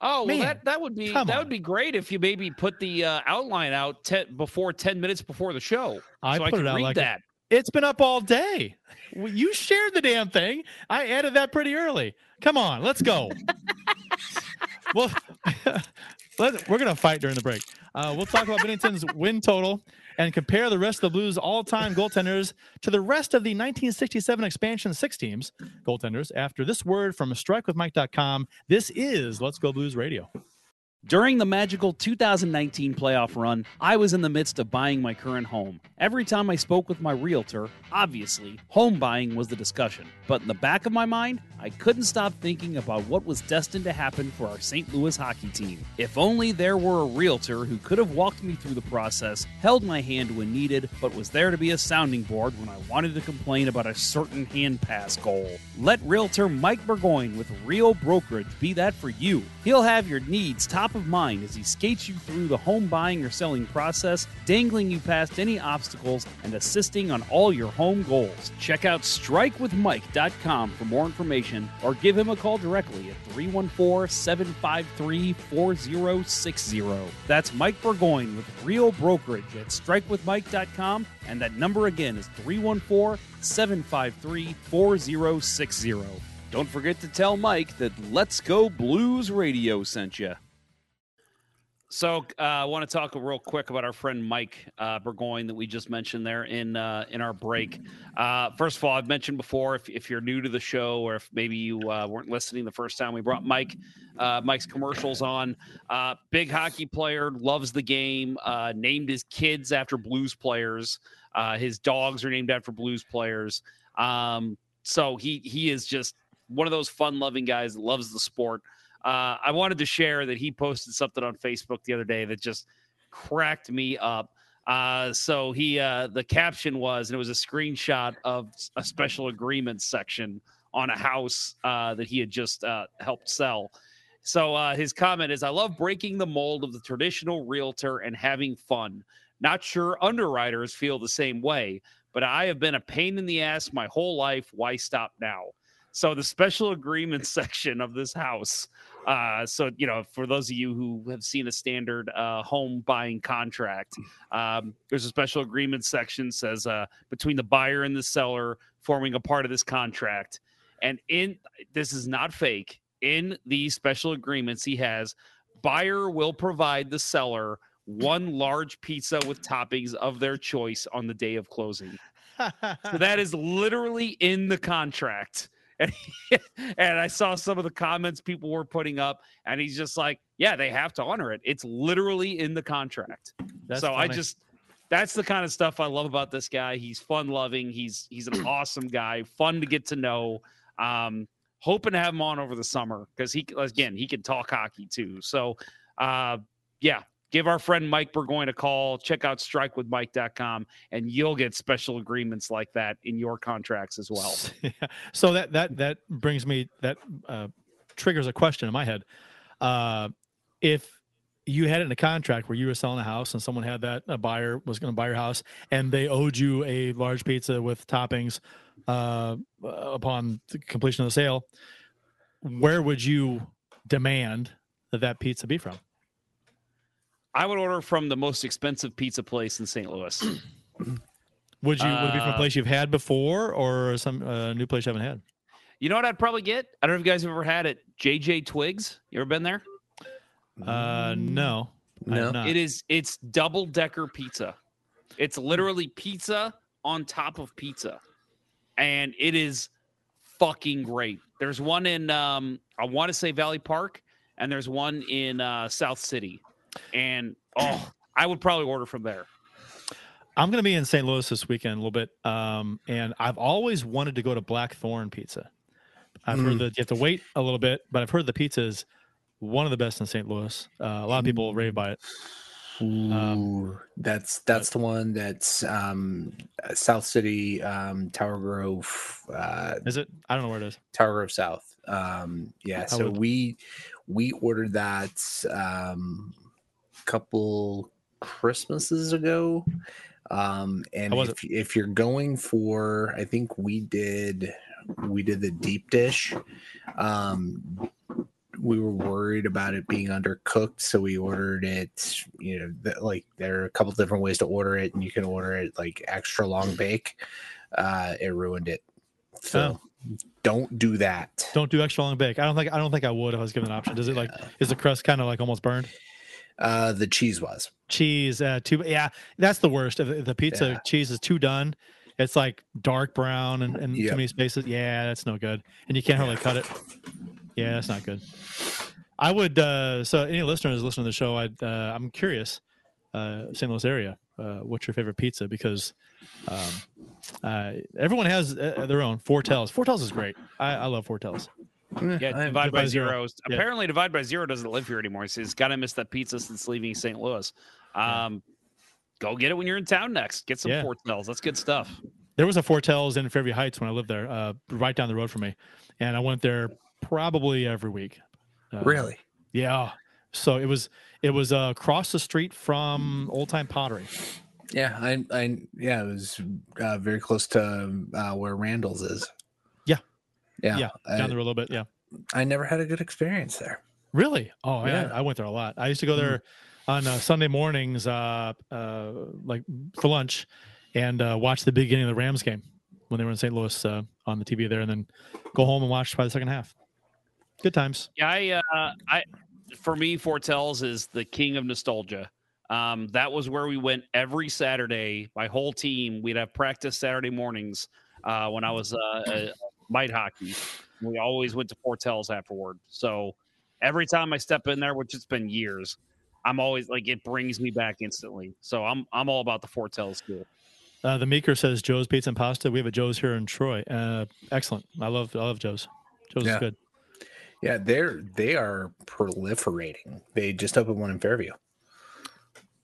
Oh well, Man, that that would be that on. would be great if you maybe put the uh, outline out te- before ten minutes before the show, I so put I it out read like that. It's been up all day. Well, You shared the damn thing. I added that pretty early. Come on, let's go. well, let, we're gonna fight during the break. Uh, we'll talk about Binnington's win total and compare the rest of the Blues' all-time goaltenders to the rest of the 1967 expansion six teams goaltenders. After this word from StrikeWithMike.com, this is Let's Go Blues Radio. During the magical 2019 playoff run, I was in the midst of buying my current home. Every time I spoke with my realtor, obviously, home buying was the discussion. But in the back of my mind, I couldn't stop thinking about what was destined to happen for our St. Louis hockey team. If only there were a realtor who could have walked me through the process, held my hand when needed, but was there to be a sounding board when I wanted to complain about a certain hand pass goal. Let realtor Mike Burgoyne with Real Brokerage be that for you. He'll have your needs top of mind as he skates you through the home buying or selling process, dangling you past any obstacles and assisting on all your home goals. Check out strikewithmike.com for more information or give him a call directly at 314 753 4060. That's Mike Burgoyne with Real Brokerage at strikewithmike.com, and that number again is 314 753 4060. Don't forget to tell Mike that Let's Go Blues Radio sent you. So uh, I want to talk real quick about our friend Mike uh, Burgoyne that we just mentioned there in uh, in our break. Uh, first of all, I've mentioned before if, if you're new to the show or if maybe you uh, weren't listening the first time we brought Mike Mike's commercials on. Big hockey player, loves the game. Named his kids after Blues players. His dogs are named after Blues players. Um, so he he is just one of those fun loving guys that loves the sport. Uh, I wanted to share that he posted something on Facebook the other day that just cracked me up. Uh, so he, uh, the caption was, and it was a screenshot of a special agreement section on a house uh, that he had just uh, helped sell. So uh, his comment is, "I love breaking the mold of the traditional realtor and having fun. Not sure underwriters feel the same way, but I have been a pain in the ass my whole life. Why stop now?" So the special agreement section of this house. Uh, so you know, for those of you who have seen a standard uh, home buying contract, um, there's a special agreement section says uh, between the buyer and the seller forming a part of this contract, and in this is not fake. In these special agreements, he has buyer will provide the seller one large pizza with toppings of their choice on the day of closing. so that is literally in the contract. And, and I saw some of the comments people were putting up, and he's just like, "Yeah, they have to honor it. It's literally in the contract." That's so I just that's the kind of stuff I love about this guy. He's fun loving. He's he's an awesome guy. Fun to get to know. Um, hoping to have him on over the summer because he again he can talk hockey too. So uh, yeah, give our friend Mike Burgoyne a call. Check out strikewithmike.com and you'll get special agreements like that in your contracts as well. So that that that brings me that uh, triggers a question in my head. Uh, if you had it in a contract where you were selling a house and someone had that a buyer was going to buy your house and they owed you a large pizza with toppings uh, upon the completion of the sale, where would you demand that that pizza be from? I would order from the most expensive pizza place in St. Louis. Would you would it be from a Uh, place you've had before or some uh, new place you haven't had? You know what I'd probably get? I don't know if you guys have ever had it. JJ Twigs. You ever been there? Uh, no, No. It is it's double decker pizza. It's literally pizza on top of pizza. And it is fucking great. There's one in um I want to say Valley Park and there's one in uh South City. And oh, I would probably order from there. I'm going to be in St. Louis this weekend a little bit, um, and I've always wanted to go to Blackthorn Pizza. I've heard Mm. that you have to wait a little bit, but I've heard the pizza is one of the best in St. Louis. Uh, a lot of people rave by it. Ooh, that's that's the one that's um, uh, South City, um, Tower Grove. Uh, Is it? I don't know where it is. Tower Grove South. Um, yeah, I so would- we we ordered that um, couple Christmases ago. Um, and if, if you're going for, I think we did we did the deep dish. Um, we were worried about it being undercooked, so we ordered it. You know, th- like there are a couple different ways to order it, and you can order it like extra long bake. Uh, it ruined it. So don't do that. Don't do extra long bake. I don't think I don't think I would if I was given an option. Does it like is the crust kind of like almost burned? Uh, the cheese was. Cheese, uh, too. Yeah, that's the worst. If the pizza Yeah. cheese is too done, it's like dark brown and, and Yep. too many spaces. Yeah, that's no good, and you can't hardly cut it. Yeah, that's not good. I would. uh So, any listeners listening to the show, I'd. Uh, I'm curious. Uh, St. Louis area. Uh, what's your favorite pizza? Because um, uh, everyone has uh, their own. Four Tells. Four Fortels is great. I, I love Fortels. Yeah, I- divide by by zero. zero. Yeah. Apparently, divide by zero doesn't live here anymore. So he's got to miss that pizza since leaving St. Louis. Um, Go get it when you're in town next. Get some Yeah. Fortels. That's good stuff. There was a Fortels in Fairview Heights when I lived there, uh, right down the road from me, and I went there probably every week. Uh, Really? Yeah. So it was it was uh, across the street from Old Time Pottery. Yeah, I, I, yeah, it was uh, very close to uh, where Randall's is. Yeah. yeah, Yeah, I, down the road a little bit. Yeah. I never had a good experience there. Really? Oh, yeah. Yeah. I went there a lot. I used to go there on uh, Sunday mornings, uh, uh, like for lunch, and uh, watch the beginning of the Rams game when they were in St. Louis uh, on the TV there, and then go home and watch by the second half. Good times. Yeah, I, uh, I, for me, Fortels is the king of nostalgia. Um, that was where we went every Saturday. My whole team, we'd have practice Saturday mornings uh, when I was uh, uh, might hockey. We always went to Fortels afterward. So every time I step in there, which it's been years, I'm always like it brings me back instantly. So I'm I'm all about the Fortels school. Uh, the Meeker says Joe's Pizza and Pasta. We have a Joe's here in Troy. Uh, excellent. I love I love Joe's. Joe's is good. Yeah, they're they are proliferating. They just opened one in Fairview.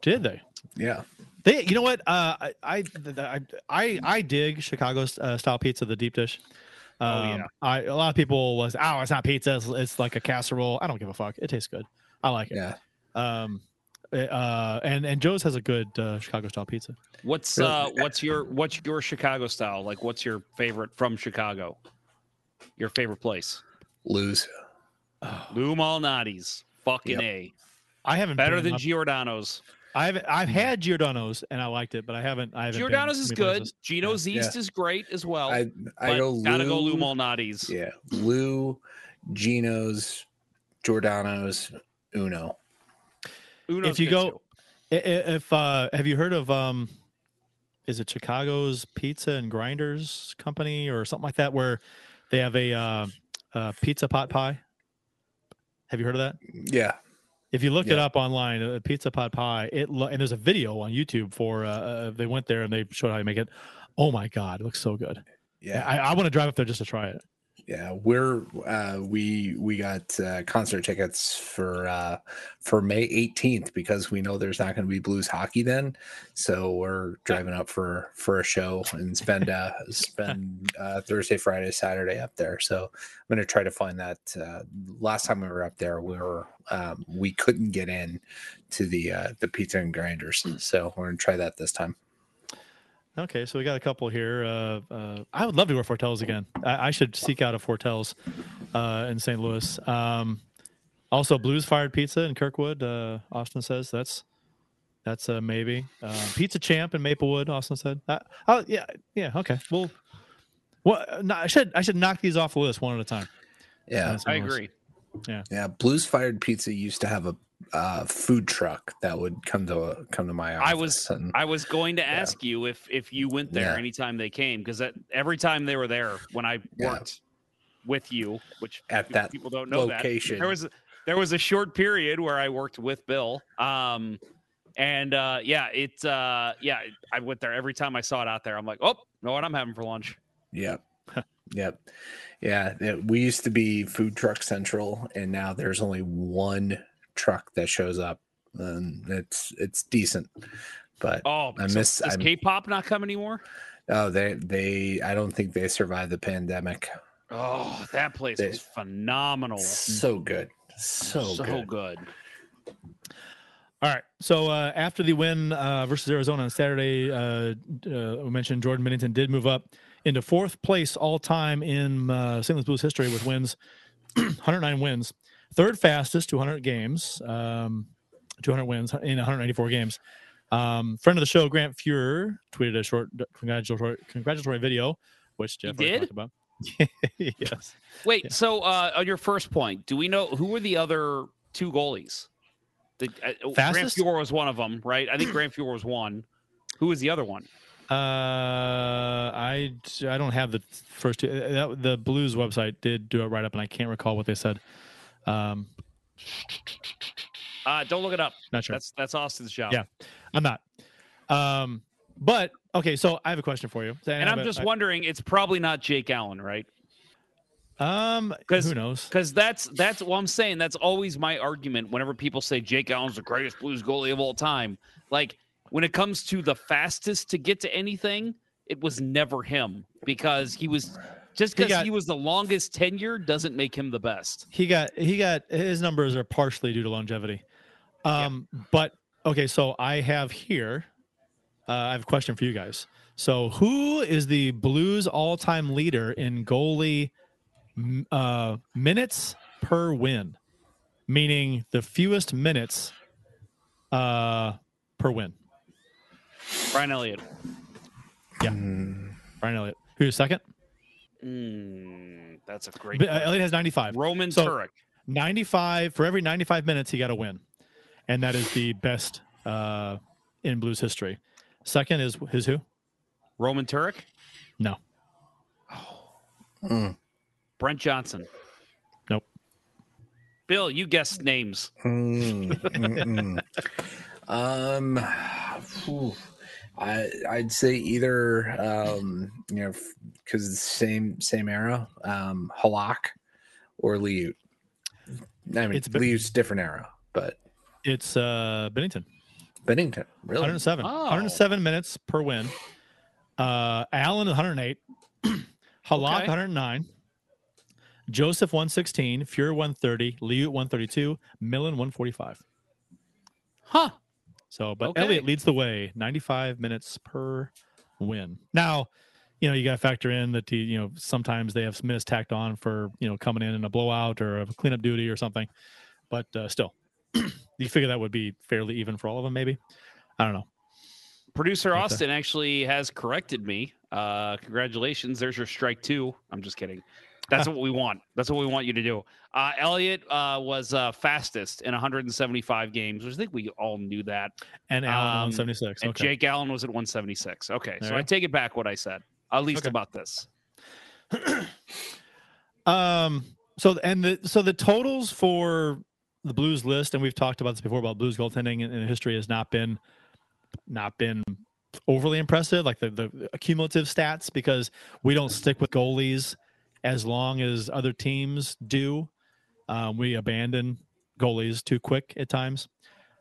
Did they? Yeah, They, you know what? Uh, I, I, I, I, I dig Chicago uh, style pizza, the deep dish. Um, Oh, yeah. I, a lot of people was, oh, it's not pizza. It's, it's like a casserole. I don't give a fuck. It tastes good. I like it. yeah. Um, uh, and and Joe's has a good uh, Chicago style pizza. What's uh what's your what's your Chicago style? Like what's your favorite from Chicago? Your favorite place? Lou's. Lou Malnati's. Fucking Yep. A. I haven't Better been than up- Giordano's. I've I've had Giordano's and I liked it, but I haven't. I haven't. Giordano's is good. places. Gino's Yeah. East is great as well. I I but go gotta go Lou Lou- Malnati's. Yeah, Lou, Gino's, Giordano's, Uno. Uno's if you go, too. i- i- if uh, have you heard of um, is it Chicago's Pizza and Grinders Company or something like that, where they have a uh, uh, pizza pot pie. Have you heard of that? Yeah. If you look it up online, a pizza pot pie, it lo- and there's a video on YouTube for uh, uh, they went there and they showed how you make it. Oh my god, it looks so good. Yeah. I, I want to drive up there just to try it. Yeah, we're uh, we we got uh, concert tickets for uh, for May 18th because we know there's not going to be blues hockey then, so we're driving up for for a show and spend uh, spend uh, Thursday, Friday, Saturday up there. So I'm going to try to find that. Uh, last time we were up there, we were um, we couldn't get in to the uh, the pizza and grinders, so we're going to try that this time. Okay, so we got a couple here. Uh, uh, I would love to go to Fortels again. I, I should seek out a Fortell's uh, in St. Louis. Um, also, Blues Fired Pizza in Kirkwood. Uh, Austin says that's that's a maybe. Uh, Pizza Champ in Maplewood. Austin said. Uh, oh yeah, yeah. Okay. Well, what? No, I should I should knock these off the list one at a time. Yeah, I agree. Yeah. Yeah, Blues Fired Pizza used to have a uh, food truck that would come to come to my office. I was and- I was going to ask you if if you went there Yeah. anytime they came because every time they were there when I Yeah. worked with you, which At that people don't know location. that there was a- there was a short period where I worked with Bill. Um, and uh, yeah, it uh, yeah I went there every time I saw it out there. I'm like, oh, know what I'm having for lunch. Yep. yep. Yeah. it- we used to be Food Truck Central, and now there's only one truck that shows up, and it's it's decent. But Oh, I so miss. does I K-pop not come anymore? oh they they I don't think they survived the pandemic. Oh, that place They- was phenomenal. So good. So, so good. good. All right. So uh, after the win uh, versus Arizona on Saturday, uh, uh, we mentioned Jordan Binnington did move up into fourth place all time in uh, St. Louis Blues history with wins, 109 wins, third fastest, 200 games, um, 200 wins in 194 games. Um, friend of the show, Grant Fuhr, tweeted a short congratulatory, congratulatory video, which Jeff did? talked about. yes. Wait, so uh, on your first point, do we know who were the other two goalies? The, uh, Grant Fastest? Fuhr was one of them, right? I think Grant Fuhr was one. Who was the other one? Uh, I I don't have the first two. uh, That, the Blues website did do it right up, and I can't recall what they said. Um, Uh, don't look it up. Not sure. That's that's Austin's job. yeah, I'm not. Um, but okay, so I have a question for you, and I'm just wondering, it's probably not Jake Allen, right? Um, because who knows? Because that's that's what I'm saying. That's always my argument. Whenever people say Jake Allen's the greatest Blues goalie of all time, like when it comes to the fastest to get to anything, it was never him because he was just because got- he was the longest tenure doesn't make him the best. he got he got his numbers are partially due to longevity. Um, but okay, so I have here. Uh, I have a question for you guys. So, who is the Blues all-time leader in goalie uh, minutes per win? Meaning the fewest minutes uh, per win. Brian Elliott. Yeah, Brian Elliott. Who's second? Mm, that's a great. B- uh, Elliott has 95. Roman So, Turek. 95 for every 95 minutes he got a win and that is the best uh in blues history second is his who Roman Turek. no Brent Johnson. nope Bill, you guessed names. Mm, mm, mm. um, phew. I I'd say either um you know because it's same same era um Halak or Liut. I mean It's it's Liut's different era, but it's uh Binnington. Binnington really? 107 Oh. 107 minutes per win. Uh allen 108 halak Okay. 109 joseph 116 Fuhr 130 Liut 132 millen 145 Huh. So, but Okay. Elliott leads the way, 95 minutes per win. Now, you know, you got to factor in that, you know, sometimes they have some minutes tacked on for, you know, coming in in a blowout or a cleanup duty or something. But uh, still, you figure that would be fairly even for all of them, maybe. I don't know. Producer Okay. Austin actually has corrected me. Uh, congratulations. There's your strike two. I'm just kidding. That's what we want. That's what we want you to do. Uh, Elliot uh, was uh, fastest in 175 games, which I think we all knew that. And Allen Um, 176. And Okay. Jake Allen was at 176. Okay, so. I take it back what I said, at least Okay. about this. Um. So and the so the totals for the Blues list, and we've talked about this before about Blues goaltending in, in history has not been not been overly impressive, like the the cumulative stats, because we don't stick with goalies as long as other teams do. Um, we abandon goalies too quick at times.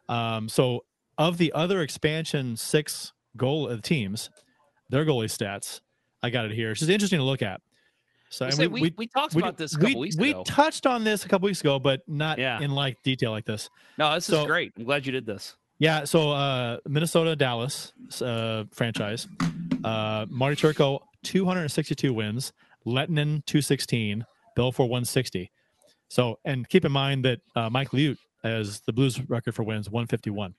Um, so of the other expansion six goal uh, teams, their goalie stats, I got it here. It's just interesting to look at. So We and we- we talked about this a we, couple weeks we touched on this a couple weeks ago, but not Yeah. in like detail like this. No, this So- is great. I'm glad you did this. Yeah, so uh, Minnesota Dallas uh, franchise, uh, Marty Turco 262 wins, Lehtonen 216, Belfour 160. So and keep in mind that uh, Mike Liut has the Blues record for wins 151.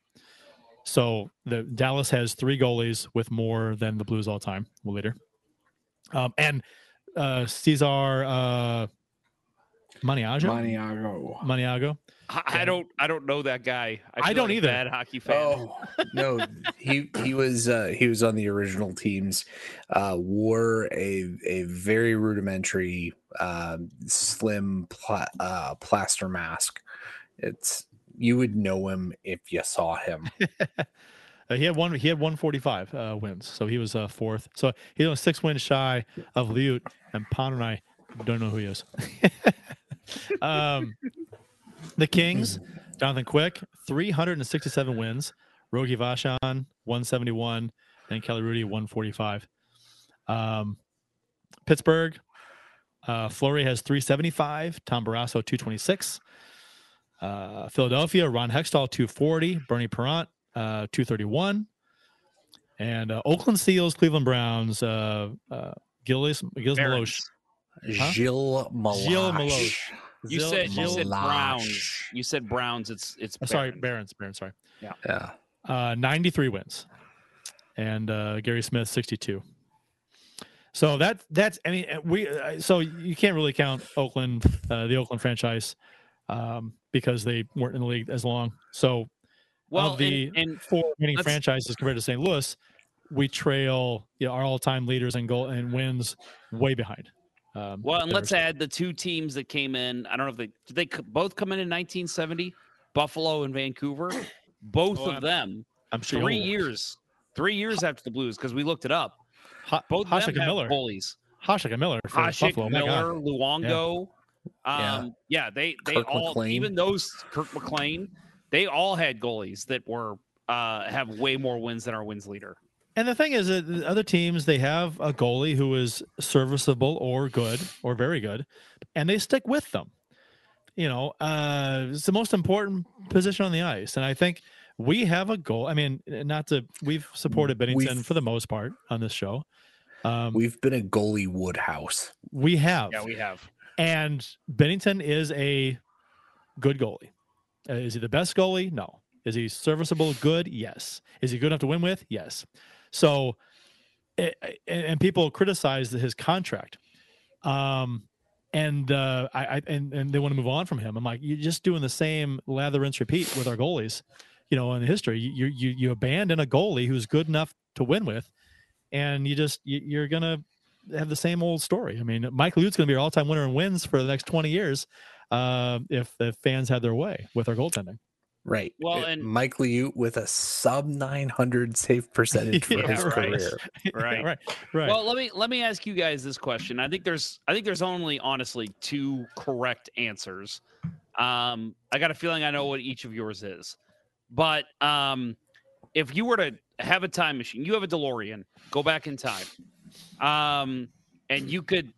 So the Dallas has three goalies with more than the Blues all time. Well, later, um, and uh, Cesar uh, Maniago. Maniago. Maniago. I, I don't. I don't know that guy. I, I don't like a either. Bad hockey fan. Oh no, he he was uh, he was on the original teams. Uh, wore a a very rudimentary, uh, slim pla- uh, plaster mask. It's you would know him if you saw him. Uh, he had one. He had 145 uh, wins, so he was uh, fourth. So he was six wins shy of Liut, and Pond and I don't know who he is. um, the Kings, Jonathan Quick, 367 wins. Rogie Vachon, 171, and Kelly Hrudey, 145. Um, Pittsburgh, uh, Fleury has 375. Tom Barrasso, 226. Uh, Philadelphia, Ron Hextall, 240. Bernie Parent, uh, 231. And uh, Oakland Seals, Cleveland Browns, uh, uh, Gilles, Gilles Meloche. Huh? Gilles Meloche. Gilles Meloche. You Zil- said you said Browns. You said Browns. It's it's. Uh, sorry, Barons. Barons. Barons, sorry. Yeah. Yeah. Uh, 93 wins. And uh, Gary Smith, 62. So that that's I mean we uh, so you can't really count Oakland uh, the Oakland franchise um, because they weren't in the league as long. So Well, of the and- and four winning franchises compared to St. Louis, we trail you know, our all-time leaders in goal and wins way behind. Um, Well, and let's add the two teams that came in. I don't know if they did they both come in in 1970, Buffalo and Vancouver. Both Oh, of I'm- them, I'm sure three years, three years after the Blues because we looked it up. Ha- Both of Hasek them and Miller. goalies. Hasek and Miller for Hasek, Buffalo. Miller, Luongo. Yeah. Um, yeah. they they Kirk all McLean. even those Kirk McLean, they all had goalies that were uh have way more wins than our wins leader. And the thing is that the other teams they have a goalie who is serviceable or good or very good, and they stick with them. You know, uh, it's the most important position on the ice, and I think we have a goal. I mean, not to we've supported Binnington We've- for the most part on this show. Um, We've been a goalie Woodhouse. we have, Yeah, we have. and Binnington is a good goalie. Uh, is he the best goalie? No. Is he serviceable? Good? Yes. Is he good enough to win with? Yes. So, and people criticize his contract, um, and uh, I, I and, and they want to move on from him. I'm like, you're just doing the same lather, rinse, repeat with our goalies. You know, in history, you you you abandon a goalie who's good enough to win with, and you just you, you're gonna have the same old story. I mean, Mike Liut's going to be our all-time winner in wins for the next 20 years uh, if the fans had their way with our goaltending. Right. Well, and- Mike Liut with a sub 900 save percentage for Yeah, his right. career. Right. right, right. Well, let me let me ask you guys this question. I think there's I think there's only honestly two correct answers. Um, I got a feeling I know what each of yours is, but um, if you were to have a time machine, you have a DeLorean, go back in time, um, and you could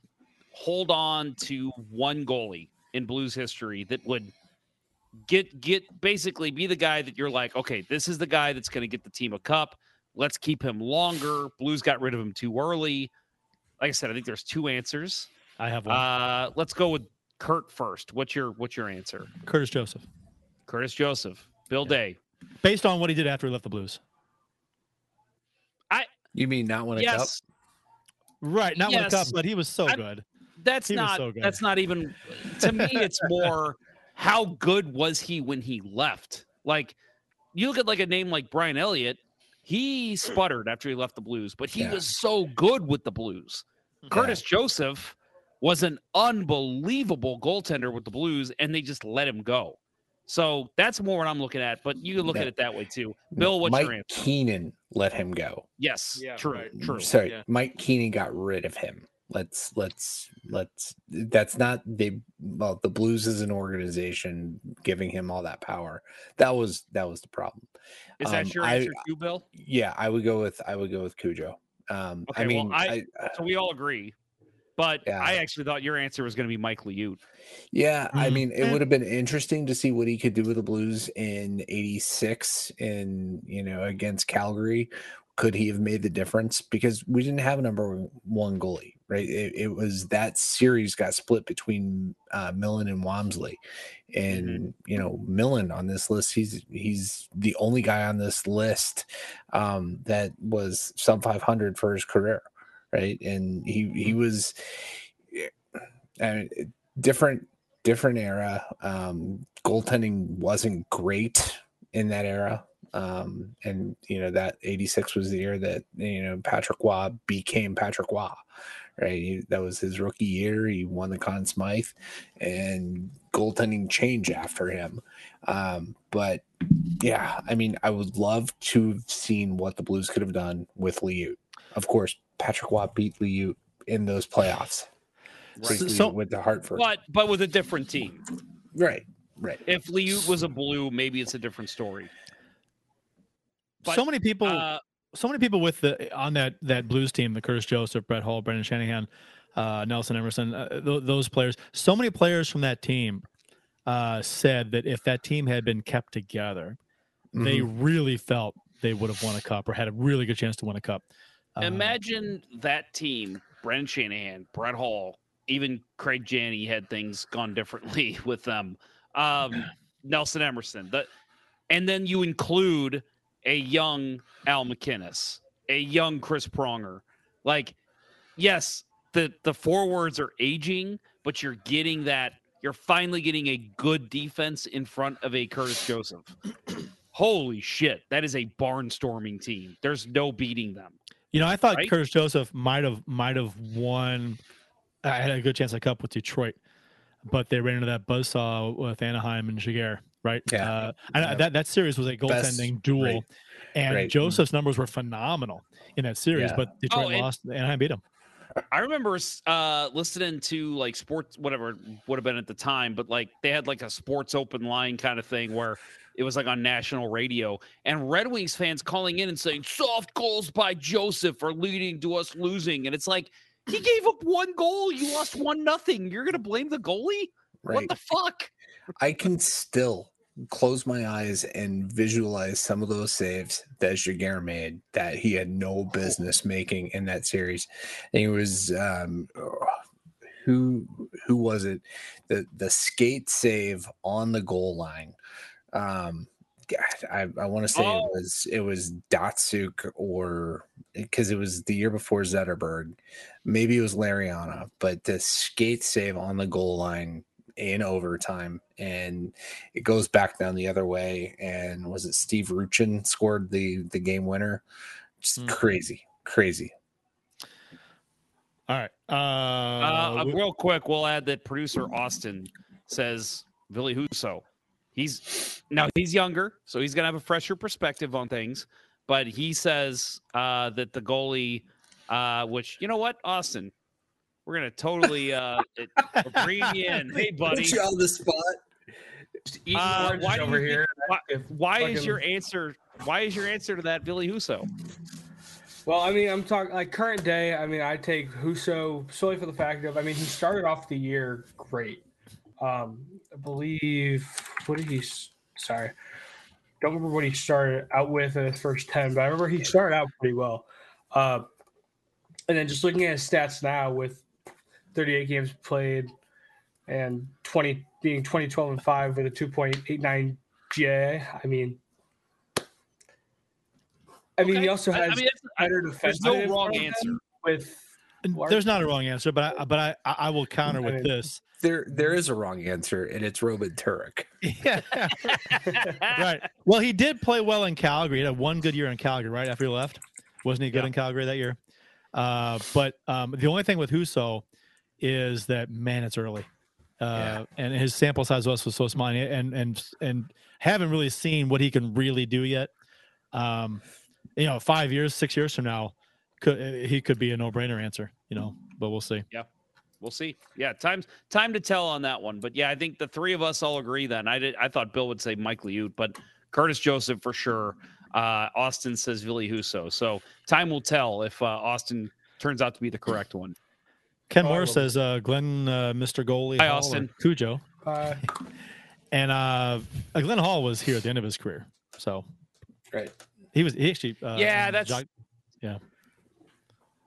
hold on to one goalie in Blues history that would get get basically be the guy that you're like, okay, this is the guy that's going to get the team a cup. Let's keep him longer. Blues got rid of him too early. Like I said, I think there's two answers. I have one. Uh, let's go with Kurt first. What's your what's your answer? Curtis Joseph, Curtis Joseph, Bill Day. based on what he did after he left the Blues. I. You mean not win a cup? Right, not with a cup, but he was so I- good. that's He not so good. that's not even to me it's more how good was he when he left like you look at like a name like brian elliott he sputtered after he left the blues but he Yeah. was so good with the blues curtis joseph was an unbelievable goaltender with the blues and they just let him go so that's more what i'm looking at but you can look No. at it that way too bill what's Mike your answer Keenan let him go. yes Yeah, true right. Mm, true Sorry, yeah. Mike Keenan got rid of him. Let's let's let's. That's not they. Well, the Blues is an organization giving him all that power. That was that was the problem. is that Um, your I- answer too bill Yeah, I would go with I would go with Cujo. Um, Okay, I well, mean, I- I, so we all agree but Yeah. i actually thought your answer was going to be mike Liut. Yeah, I Mm. mean, it Eh. would have been interesting to see what he could do with the Blues in '86, in you know against Calgary. Could he have made the difference? Because we didn't have a number one goalie, right? It, it was that series got split between uh, Millen and Wamsley, and you know Millen on this list, he's he's the only guy on this list um, that was sub 500 for his career, right? And he he was. And different different era. Um, goaltending wasn't great in that era. Um, and you know that 86 was the year that you know Patrick Roy became Patrick Roy, right? He, that was his rookie year. He won the Conn Smythe, and goaltending changed after him. Um, but yeah, I mean, I would love to have seen what the Blues could have done with Liut. Of course, Patrick Roy beat Liut in those playoffs. Right. With, So- with the Hartford, but but with a different team right, right. if Liut was a blue maybe it's a different story But, so many people, uh, so many people with the on that that Blues team, the Curtis Joseph, Brett Hull, Brendan Shanahan, uh, Nelson Emerson, uh, th- those players. So many players from that team uh, said that if that team had been kept together, they Mm-hmm. really felt they would have won a cup or had a really good chance to win a cup. Uh, imagine that team Brendan Shanahan Brett Hull even Craig Janney had things gone differently with them um, Nelson Emerson that and then you include a young Al MacInnis a young Chris Pronger. Like yes the the forwards are aging but you're getting that you're finally getting a good defense in front of a Curtis Joseph. Holy shit that is a barnstorming team. There's no beating them. You know, I thought Right? Curtis Joseph might have might have won. I had a good chance at cup with Detroit, but they ran into that buzzsaw with Anaheim and Giguere, right? Yeah. Uh, I, Yeah. that that series was a Best- goaltending duel, right, and right. Joseph's numbers were phenomenal in that series. Yeah. But Detroit Oh, and- lost. Anaheim beat him. I remember uh, listening to like sports, whatever it would have been at the time, but like they had like a sports open line kind of thing where it was like on national radio and Red Wings fans calling in and saying soft goals by Joseph are leading to us losing. And it's like, he gave up one goal. You lost one nothing. You're going to blame the goalie? Right. What the fuck? I can still close my eyes and visualize some of those saves that Giguere made that he had no business making in that series. And it was um oh, who who was it? The the skate save on the goal line. Um God, I, I want to say Oh. it was it was Datsyuk or because it was the year before Zetterberg. Maybe it was Larionov, but the skate save on the goal line in overtime and it goes back down the other way and was it steve Rucchin scored the the game winner just Hmm. crazy crazy All right. Uh, Uh, we- real quick, we'll add that producer Austin says Ville Husso. He's now he's younger, so he's gonna have a fresher perspective on things. But he says uh, that the goalie, uh, which you know what, Austin, we're gonna totally uh, it, you in. Hey, buddy, Put you on the spot uh, why over you here. think- why, If why is your answer? Why is your answer to that Ville Husso? Well, I mean, I'm talking like current day. I mean, I take Husso solely for the fact of, I mean, he started off the year great. Um, I believe, what did he, sorry, don't remember what he started out with in his first 10, but I remember he started out pretty well. Uh, and then just looking at his stats now with 38 games played and 20 being 20, 12, and 5 with a 2.89 GA, I mean, I mean, he also has I mean, it's- I- better there's no wrong answer. with There's not a wrong answer, but I, but I, I I will counter I with mean, this. There, there is a wrong answer, and it's Roman Turek. Yeah. right. Well, he did play well in Calgary. He had one good year in Calgary, right after he left. Wasn't he good in Calgary that year? Uh, but um, the only thing with Husso is that man, it's early, uh, and his sample size was was so small, and and and haven't really seen what he can really do yet. Um, you know, five years, six years from now, could he could be a no brainer answer. You know, but we'll see. Yeah. We'll see. Yeah, time's time to tell on that one. But yeah, I think the three of us all agree then. I did I thought Bill would say Mike Liut, but Curtis Joseph for sure. Uh, Austin says Ville Husso. So time will tell if uh, Austin turns out to be the correct one. Ken Oh, Moore says uh, Glenn, uh, Mr. Goalie, Hi, Hall, or Austin. Cujo, Uh, and uh, uh, Glenn Hall was here at the end of his career, so Right. he was he actually. Uh, Yeah, that's- Jacques- yeah.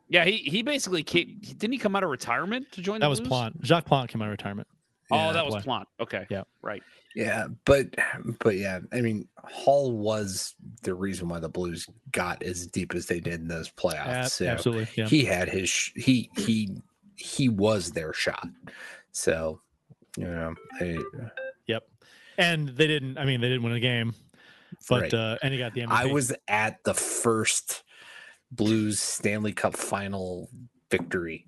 Yeah, he he basically came, didn't he come out of retirement to join That the was Blues? Plante. Jacques Plante came out of retirement. Oh, Yeah, that was play. Plante. Okay. Yeah. Right. Yeah, but but yeah, I mean, Hall was the reason why the Blues got as deep as they did in those playoffs. Ab- So absolutely, yeah. he had his sh- he he he was their shot. So you know, I, Yep. And they didn't. I mean, they didn't win a game, but Right. uh, and he got the MVP. I was at the first Blues Stanley Cup final victory.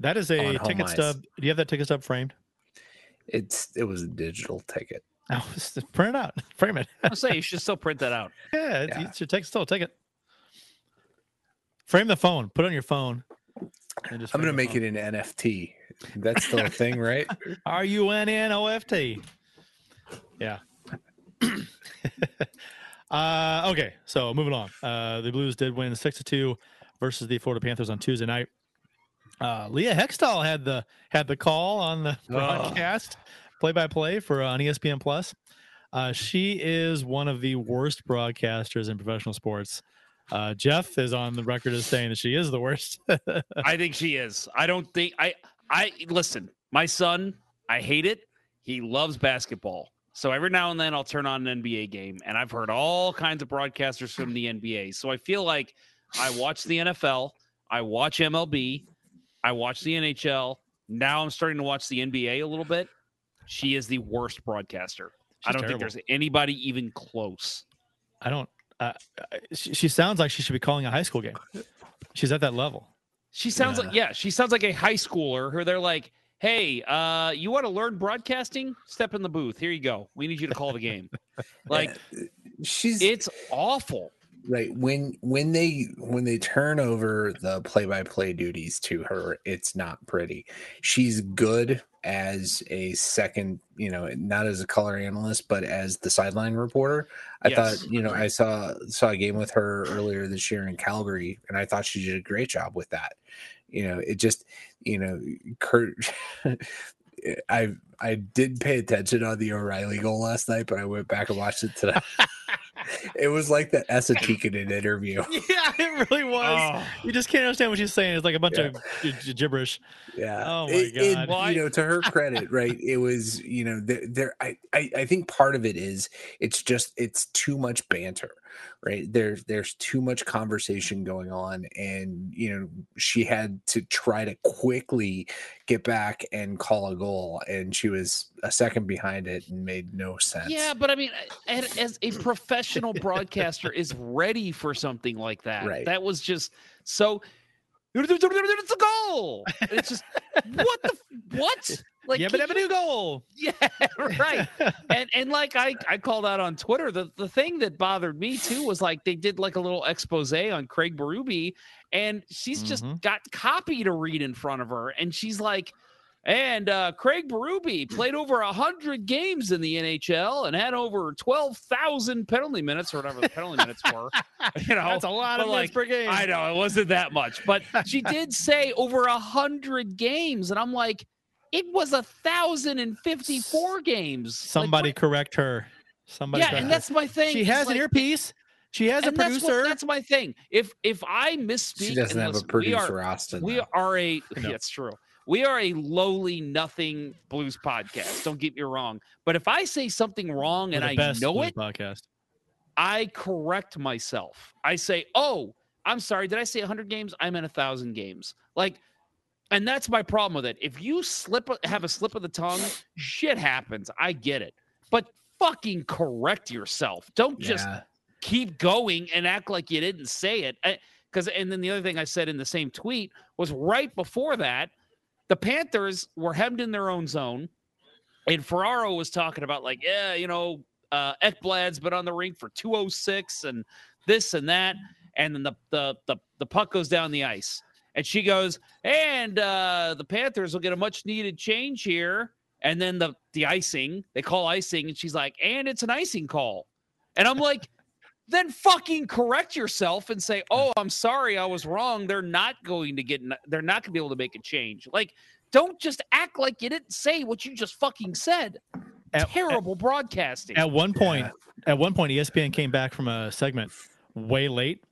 That is a ticket ice. stub. Do you have that ticket stub framed? It's it was a digital ticket. Oh, just print it out, frame it. I'll say you should still print that out. Yeah, it's, Yeah. you should take still take it. Frame the phone. Put it on your phone. I'm gonna make phone. it an NFT. That's still a thing, right? R U N N O F T. Yeah. uh, okay, so moving on. Uh, the Blues did win six to two versus the Florida Panthers on Tuesday night. Uh, Leah Hextall had the had the call on the broadcast, play by play for uh, on ESPN Plus. Uh, she is one of the worst broadcasters in professional sports. Uh, Jeff is on the record as saying that she is the worst. I think she is. I don't think I I listen, my son, I hate it. He loves basketball. So every now and then I'll turn on an NBA game and I've heard all kinds of broadcasters from the NBA. So I feel like I watch the NFL, I watch MLB, I watch the NHL. Now I'm starting to watch the NBA a little bit. She is the worst broadcaster. I don't terrible. think there's anybody even close. I don't. Uh, uh, she, she sounds like she should be calling a high school game. She's at that level. She sounds like yeah, she sounds like a high schooler who they're like, "Hey, uh, you want to learn broadcasting? Step in the booth. Here you go. We need you to call the game." like she's it's awful. Right when when they when they turn over the play-by-play duties to her it's not pretty. She's good as a second you know not as a color analyst but as the sideline reporter. I Yes. thought you know i saw saw a game with her earlier this year in calgary and i thought she did a great job with that. You know it just you know kurt i i did pay attention on the o'reilly goal last night but i went back and watched it today it was like the Esatikin interview. Yeah, it really was. Oh. You just can't understand what she's saying. It's like a bunch Yeah. of gi- gi- gibberish. Yeah. Oh my It- it- god. Well, I- you know, to her credit, right? It was, you know, there, there I, I, I think part of it is it's just it's too much banter, right? There's there's too much conversation going on, and you know, she had to try to quickly get back and call a goal, and she was a second behind it and made no sense. Yeah, but I mean, as, as a professional broadcaster is ready for something like that. Right. That was just so. It's a goal. It's just what the what? Like yeah, but have a new goal. Yeah, right. and and like I I called out on Twitter the the thing that bothered me too was like they did like a little expose on Craig Berube and she's just Mhm. got copy to read in front of her and she's like and uh, Craig Berube played over a hundred games in the NHL and had over twelve thousand penalty minutes or whatever the penalty minutes were. You know, That's a lot of but, minutes like, per game. I know it wasn't that much, but she did say over a hundred games, and I'm like, it was a thousand and fifty-four games. Somebody what- correct her. Somebody. yeah, and her. that's my thing. She has like- an earpiece. She has a and that's what- producer. That's, my thing. If if I misspeak, she doesn't and have a listen, we are- producer, Austin. we though. are a No. that's true. We are a lowly nothing blues podcast. Don't get me wrong. But if I say something wrong We're and the I best know blues it, podcast. I correct myself. I say, "Oh, I'm sorry, did I say 100 games? I meant a thousand games. Like, and that's my problem with it. If you slip, have a slip of the tongue, shit happens. I get it, but fucking correct yourself. Don't just Yeah. keep going and act like you didn't say it. Because, and then the other thing I said in the same tweet was right before that, the Panthers were hemmed in their own zone, and Ferraro was talking about like, yeah, you know, uh, Ekblad's been on the rink for 206 and this and that, and then the the the, the puck goes down the ice, and she goes, and uh, the Panthers will get a much needed change here, and then the the icing they call icing, and she's like, and it's an icing call, and I'm like. Then fucking correct yourself and say, "Oh, I'm sorry, I was wrong. They're not going to get. They're not going to be able to make a change. Like, don't just act like you didn't say what you just fucking said. Terrible broadcasting. At one point, at one point, ESPN came back from a segment way late,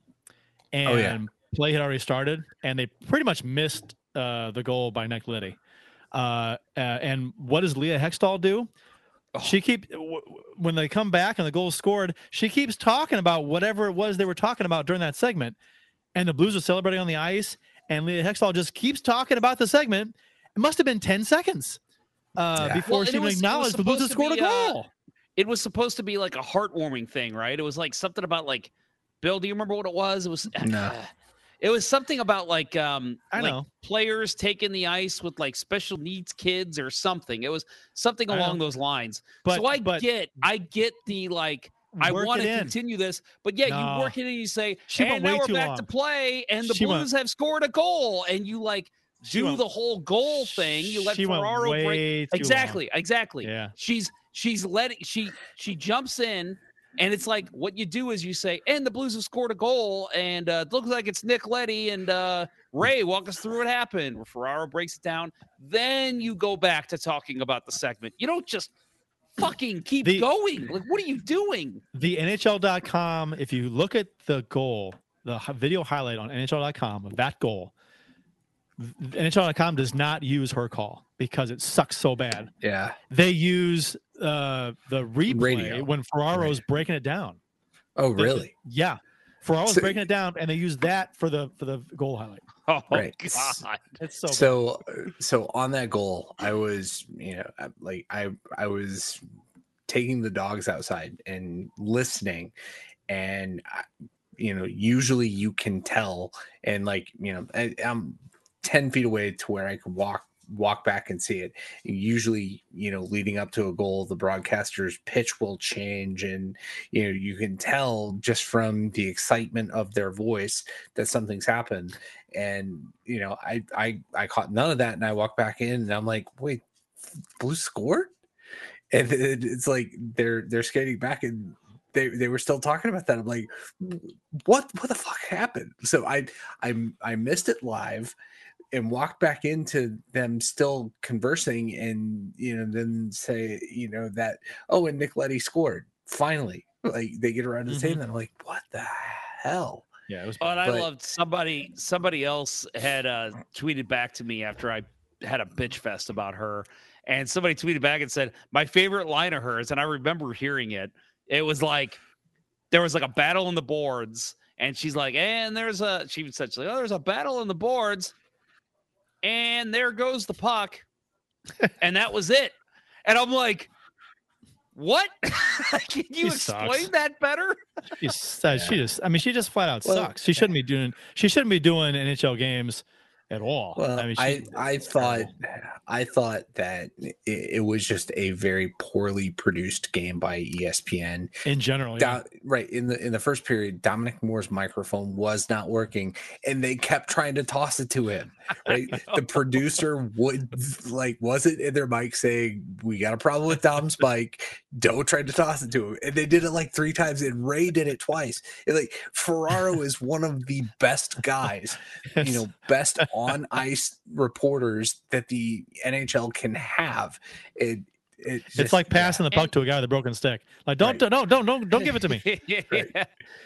and Oh, yeah. Play had already started, and they pretty much missed uh, the goal by Nick Leddy. Uh, uh, and what does Leah Hextall do? Oh. She keep w- w- when they come back and the goal is scored. She keeps talking about whatever it was they were talking about during that segment, and the Blues are celebrating on the ice, and Leah Hextall just keeps talking about the segment. It must have been ten seconds uh, before Well, she it was- acknowledged the Blues had supposed to scored a be, uh, goal. it was supposed to be like a heartwarming thing, right? It was like something about like Bill. Do you remember what it was? It was No. It was something about like um I like know. players taking the ice with like special needs kids or something. It was something along those lines. But- so I but- get I get the like I want to continue this, but yeah, No. you work it in and you say, She and now we're back long. to play, and the She Blues went- have scored a goal, and you like She do went- the whole goal thing. You let she Ferraro break exactly, long. exactly. Yeah. She's she's letting she she jumps in and it's like what you do is you say, and the Blues have scored a goal, and uh, it looks like it's Nick Leddy and uh, Ray. Walk us through what happened. Where Ferraro breaks it down. Then you go back to talking about the segment. You don't just fucking keep The- going. Like, what are you doing? the NHL.com, if you look at the goal, the video highlight on NHL.com of that goal, NHL.com does not use her call because it sucks so bad. Yeah. They use uh, the replay Radio. when Ferraro's breaking it down. Oh, The- really? yeah. Ferraro's So- breaking it down, and they use that for the for the goal highlight. Oh Right. God. It's so, so uh, so on that goal i was you know like i i was taking the dogs outside and listening and I, you know usually you can tell and like you know I, i'm 10 feet away to where i can walk walk back and see it. Usually you know leading up to a goal the broadcaster's pitch will change and you know you can tell just from the excitement of their voice that something's happened. And you know i i i caught none of that and i walked back in and i'm like wait blue scored? And it's like they're they're skating back and they, they were still talking about that. I'm like what what the fuck happened? So i i i missed it live and walked back into them still conversing and you know then say you know that oh and nick leddy scored finally like they get around to saying that i'm like what the hell yeah, it was. Oh, and I loved somebody. Somebody else had uh, tweeted back to me after I had a bitch fest about her, and somebody tweeted back and said my favorite line of hers, and I remember hearing it. It was like there was like a battle in the boards, and she's like, and there's a she said, she's like, oh, there's a battle in the boards, and there goes the puck, and that was it. And I'm like, what? Can you She explain sucks. that better? She, uh, she just, I mean, she just flat out Well, sucks. She shouldn't be doing. She shouldn't be doing NHL games at all. Well, I mean, I, I, thought I thought that it, it was just a very poorly produced game by ESPN. in general, yeah. Right in the in the first period, Dominic Moore's microphone was not working, and they kept trying to toss it to him. Right, the producer would like wasn't in their mic saying, "We got a problem with Dom's mic. Don't try to toss it to him." And they did it like three times, and Ray did it twice. And, like Ferraro is one of the best guys you know best on ice reporters that the NHL can have. It, it it's like passing the puck to a guy with a broken stick. Like, don't, Right. don't, don't, don't, don't give it to me. yeah.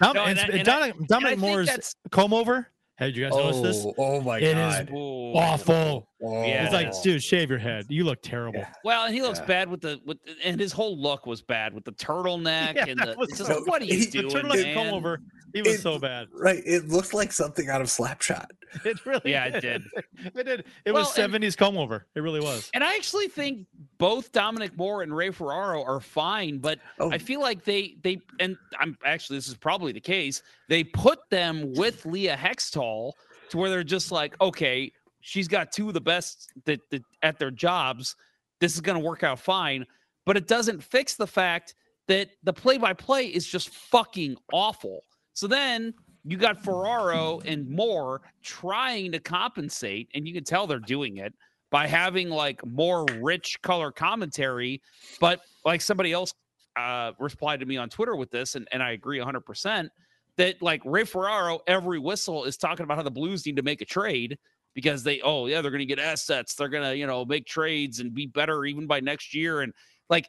No, and, and I- and and I- Dominic, Dominic Moore's that's- comb over. Hey, did you guys notice this? Oh, oh my It is god! Ooh. awful. Oh, Yeah. It's like, dude, shave your head. You look terrible. Yeah. Well, and he looks Yeah. bad with the with, and his whole look was bad with the turtleneck Yeah, and the. was It's just so- like, what are you he- The doing, turtleneck man? comb over He was It- so bad. Right. It looked like something out of Slapshot. It really Yeah, it did. it did. It Well, was 70s comb over. It really was. And I actually think both Dominic Moore and Ray Ferraro are fine, but Oh. I feel like they they and I'm actually this is probably the case. They put them with Leah Hextall to where they're just like, okay, she's got two of the best that, that at their jobs. This is going to work out fine, but it doesn't fix the fact that the play-by-play is just fucking awful. So then you got Ferraro and Moore trying to compensate, and you can tell they're doing it by having like more rich color commentary. But like somebody else uh, replied to me on Twitter with this, and, and I agree 100% that like Ray Ferraro, every whistle is talking about how the Blues need to make a trade because they, oh, yeah, they're going to get assets. They're going to, you know, make trades and be better even by next year. And like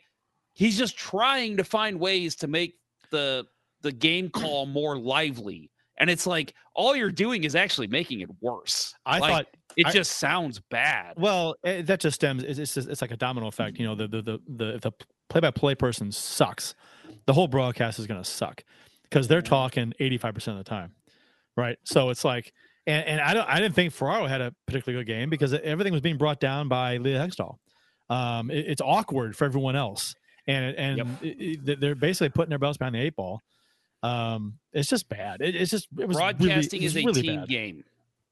he's just trying to find ways to make the the game call more lively. And it's like all you're doing is actually making it worse. I Like, thought it I- just sounds bad. Well, eh, that just stems. It's it's, just, it's like a domino effect. You know, the the the the, the play-by-play person sucks. The whole broadcast is going to suck because they're talking eighty-five percent of the time, right? So it's like, and, and I don't, I didn't think Ferraro had a particularly good game because everything was being brought down by Leah Hextall. Um, it- it's awkward for everyone else, and and it- it- they're basically putting their belts behind the eight ball. Um, it's just bad. It, it's just it was broadcasting it was is a really team bad. game.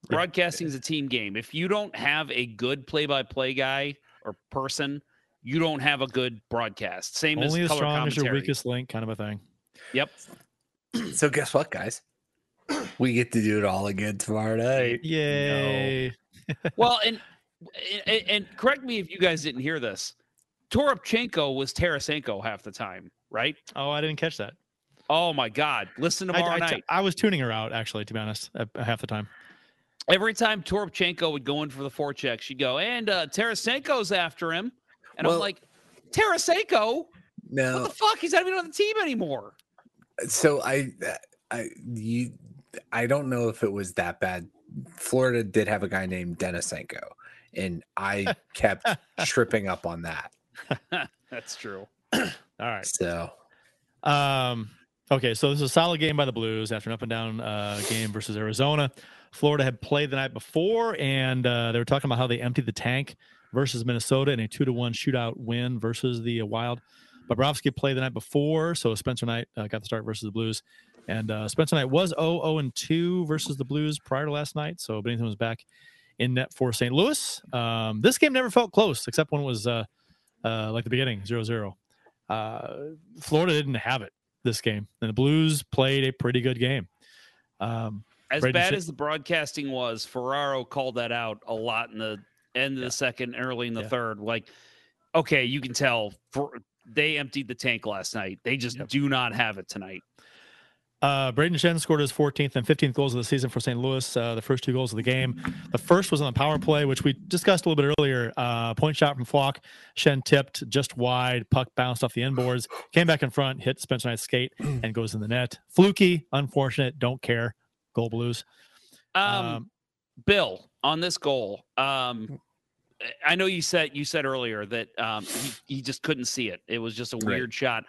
Broadcasting is a team game. If you don't have a good play-by-play guy or person, you don't have a good broadcast. Same Only as as color strong as your weakest link, kind of a thing. Yep. So guess what, guys? We get to do it all again tomorrow night. Yay! well, and, and and correct me if you guys didn't hear this. Toropchenko was Tarasenko half the time, right? Oh, I didn't catch that. Oh my God! Listen I, tomorrow I- night. I was tuning her out actually, to be honest, at, at half the time. Every time Toropchenko would go in for the four forecheck, she'd go, and uh, Tarasenko's after him, and I'm like, Tarasenko, No. what the fuck? He's not even on the team anymore. so I, I, you, I don't know if it was that bad. Florida did have a guy named Denisenko, and I kept tripping up on that. That's true. All right. So Um, okay, so this is a solid game by the Blues after an up and down uh, game versus Arizona. Florida had played the night before, and uh, they were talking about how they emptied the tank versus Minnesota in a two to one shootout win versus the uh, Wild. Bobrovsky played the night before, so Spencer Knight uh, got the start versus the Blues, and uh, Spencer Knight was 0 0 and 2 versus the Blues prior to last night. So Binnington was back in net for St. Louis. Um, this game never felt close, except when it was uh, uh, like the beginning 0 0. Uh, Florida didn't have it this game, and the Blues played a pretty good game. Um, As Braden bad Sha- as the broadcasting was, Ferraro called that out a lot in the end of the second, early in the Yeah. third. Like, okay, you can tell for, they emptied the tank last night. They just do not have it tonight. Uh, Brayden Schenn scored his 14th and 15th goals of the season for St. Louis. Uh, the first two goals of the game. The first was on the power play, which we discussed a little bit earlier. Uh, point shot from Faulk. Schenn tipped just wide. Puck bounced off the inboards. Came back in front, hit Spencer Knight's skate, and goes in the net. Fluky, unfortunate. Don't care. Goal Blues. Um, Um, Bill, on this goal, um, I know you said you said earlier that um, he, he just couldn't see it. It was just a Right. weird shot.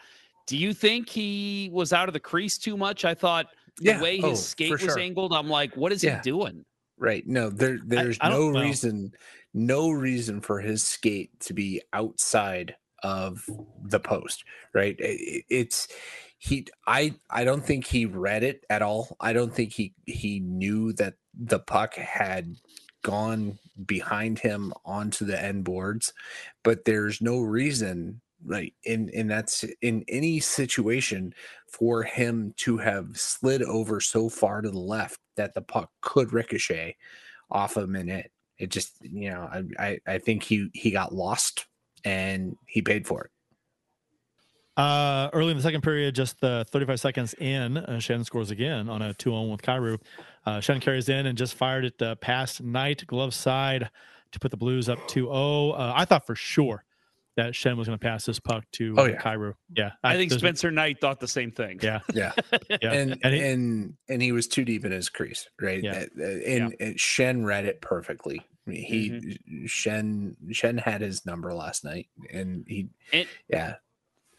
Do you think he was out of the crease too much? I thought Yeah. the way his Oh, skate was sure. angled, I'm like, what is Yeah. he doing? Right. No, there there's I no reason no reason for his skate to be outside of the post, right? I- I- It's he I I don't think he read it at all. I don't think he he knew that the puck had gone behind him onto the end boards, but there's no reason like in in that's in any situation for him to have slid over so far to the left that the puck could ricochet off him and it it just you know I, I i think he he got lost and he paid for it Uh, early in the second period, just uh, 35 seconds in, uh, Schenn scores again on a two on one with Kyrou. Uh, Schenn carries in and just fired it uh, past Knight, glove side to put the Blues up 2 0. Uh, I thought for sure that Schenn was going to pass this puck to Oh, uh, yeah. Kyrou. Yeah. I, think there's- Spencer Knight thought the same thing. Yeah. yeah Yeah. and And and, he- and he was too deep in his crease right Yeah. Uh, uh, and, and Schenn read it perfectly I mean, he Mm-hmm. Schenn Schenn had his number last night and he And yeah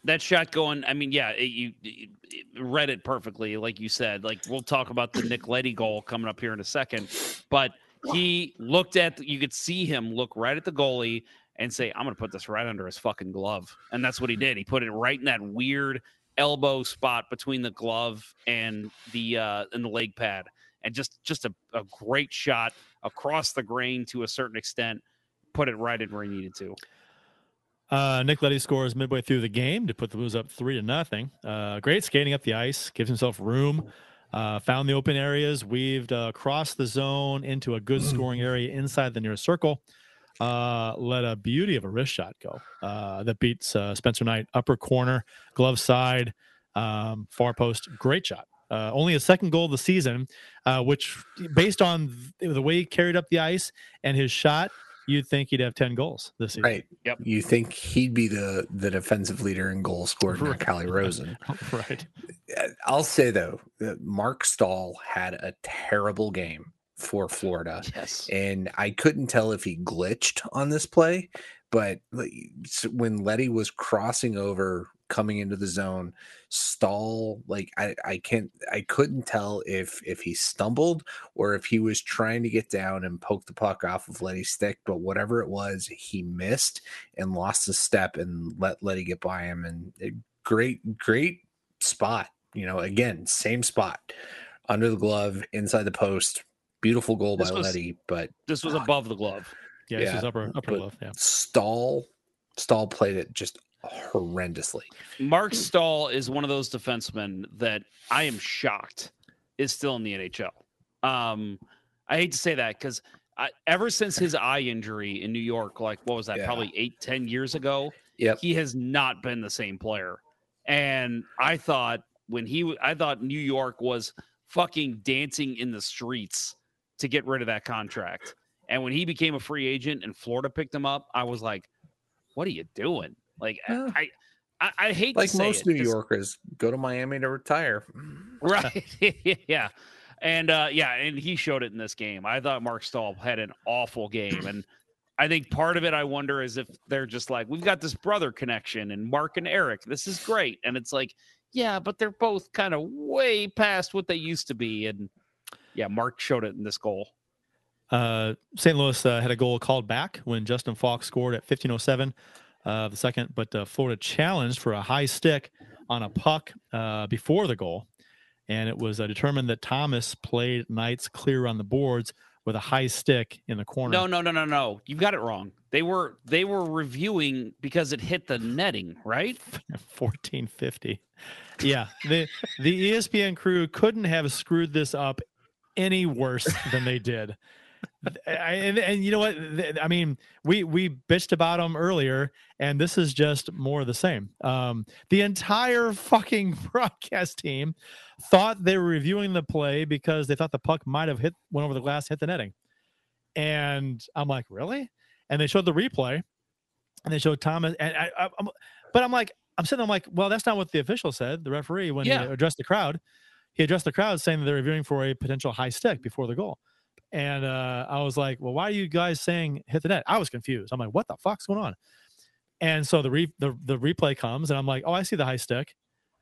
that shot going. I mean, yeah, it, you it, it read it perfectly, like you said. Like we'll talk about the Nick Leddy goal coming up here in a second, but he looked at. You could see him look right at the goalie and say, "I'm going to put this right under his fucking glove," and that's what he did. He put it right in that weird elbow spot between the glove and the uh and the leg pad, and just just a, a great shot across the grain to a certain extent. Put it right in where he needed to. Uh, Nick Leddy scores midway through the game to put the Blues up three to nothing. Uh, great skating up the ice, gives himself room. Uh, found the open areas, weaved uh, across the zone into a good scoring area inside the near circle. Uh, let a beauty of a wrist shot go uh, that beats uh, Spencer Knight upper corner, glove side, um, far post. Great shot. Uh, only a second goal of the season, uh, which, based on th- the way he carried up the ice and his shot, you'd think he'd have 10 goals this season. Right. Yep. You think he'd be the the defensive leader in goals scored, not Calle Rosen. right. Uh, I'll say though, Marc Staal had a terrible game for Florida. Yes. And I couldn't tell if he glitched on this play, but when Leddy was crossing over coming into the zone, Staal, like I I can't I couldn't tell if if he stumbled or if he was trying to get down and poke the puck off of Leddy's stick, but whatever it was, he missed and lost a step and let Leddy get by him and a great great spot. You know, again, same spot under the glove, inside the post. Beautiful goal This by was- Leddy, but This was above the glove. Yeah, this was upper upper glove. Yeah. Staal Staal played it just horrendously. Marc Staal is one of those defensemen that I am shocked is still in the NHL. Um, I hate to say that because ever since his eye injury in New York, like what was that, Yeah. probably eight, ten years ago, Yep. he has not been the same player. And I thought when he, I thought New York was fucking dancing in the streets to get rid of that contract. And when he became a free agent and Florida picked him up, I was like, "What are you doing?" Like Yeah. I, I, I hate Like to say most it, New Yorkers go to Miami to retire. right? yeah, and uh, yeah, and he showed it in this game. I thought Marc Staal had an awful game, and I think part of it, I wonder, is if they're just like, we've got this brother connection, and Marc and Eric, this is great, and it's like, yeah, but they're both kind of way past what they used to be, and yeah, Marc showed it in this goal. Uh, St. Louis uh, had a goal called back when Justin Faulk scored at 15:07 uh, the second, but uh, Florida challenged for a high stick on a puck uh, before the goal, and it was uh, determined that Thomas played Knights clear on the boards with a high stick in the corner. No, no, no, no, no. You've got it wrong. They were they were reviewing because it hit the netting, right? 1450. Yeah, the the ESPN crew couldn't have screwed this up any worse than they did. I- and, and you know what? I mean, we we bitched about them earlier, and this is just more of the same. Um, the entire fucking broadcast team thought they were reviewing the play because they thought the puck might have hit went over the glass, hit the netting, and I'm like, really? And they showed the replay, and they showed Thomas, and I, I, I'm, but I'm like, I'm sitting, I'm like, well, that's not what the official said. The referee, when Yeah. he addressed the crowd, he addressed the crowd saying that they're reviewing for a potential high stick before the goal. And uh, I was like, well, why are you guys saying hit the net? I was confused. I'm like, what the fuck's going on? And so the re- the, the replay comes, and I'm like, oh, I see the high stick.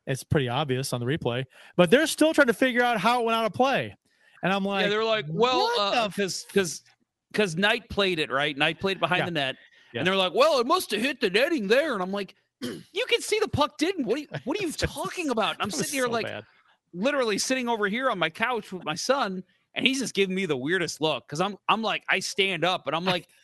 It's pretty obvious on the replay, but they're still trying to figure out how it went out of play. And I'm like, yeah, they're like, well, because because because Knight played it right. Knight played it behind Yeah. the net, Yeah. and they're like, well, it must have hit the netting there. And I'm like, you can see the puck didn't. What are you What are you talking about? And I'm sitting here so like, bad. Literally sitting over here on my couch with my son, and he's just giving me the weirdest look because I'm I'm like, I stand up and I'm like.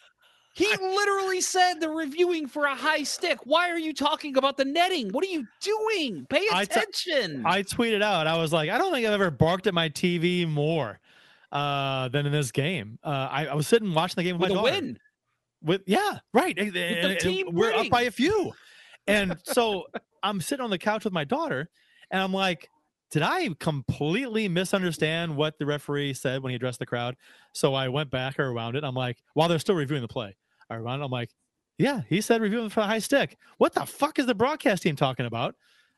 He literally said they're reviewing for a high stick. Why are you talking about the netting? What are you doing? Pay attention. I tweeted out, I was like, I don't think I've ever barked at my TV more uh, than in this game. Uh, I, I was sitting watching the game with, with my a daughter. win. With yeah, right. and- and- and team we're up by a few, and so I'm sitting on the couch with my daughter, and I'm like, did I completely misunderstand what the referee said when he addressed the crowd? So I went back or around it. I'm like, while they're still reviewing the play, I rewound it. I'm like, yeah, he said reviewing for a high stick. What the fuck is the broadcast team talking about?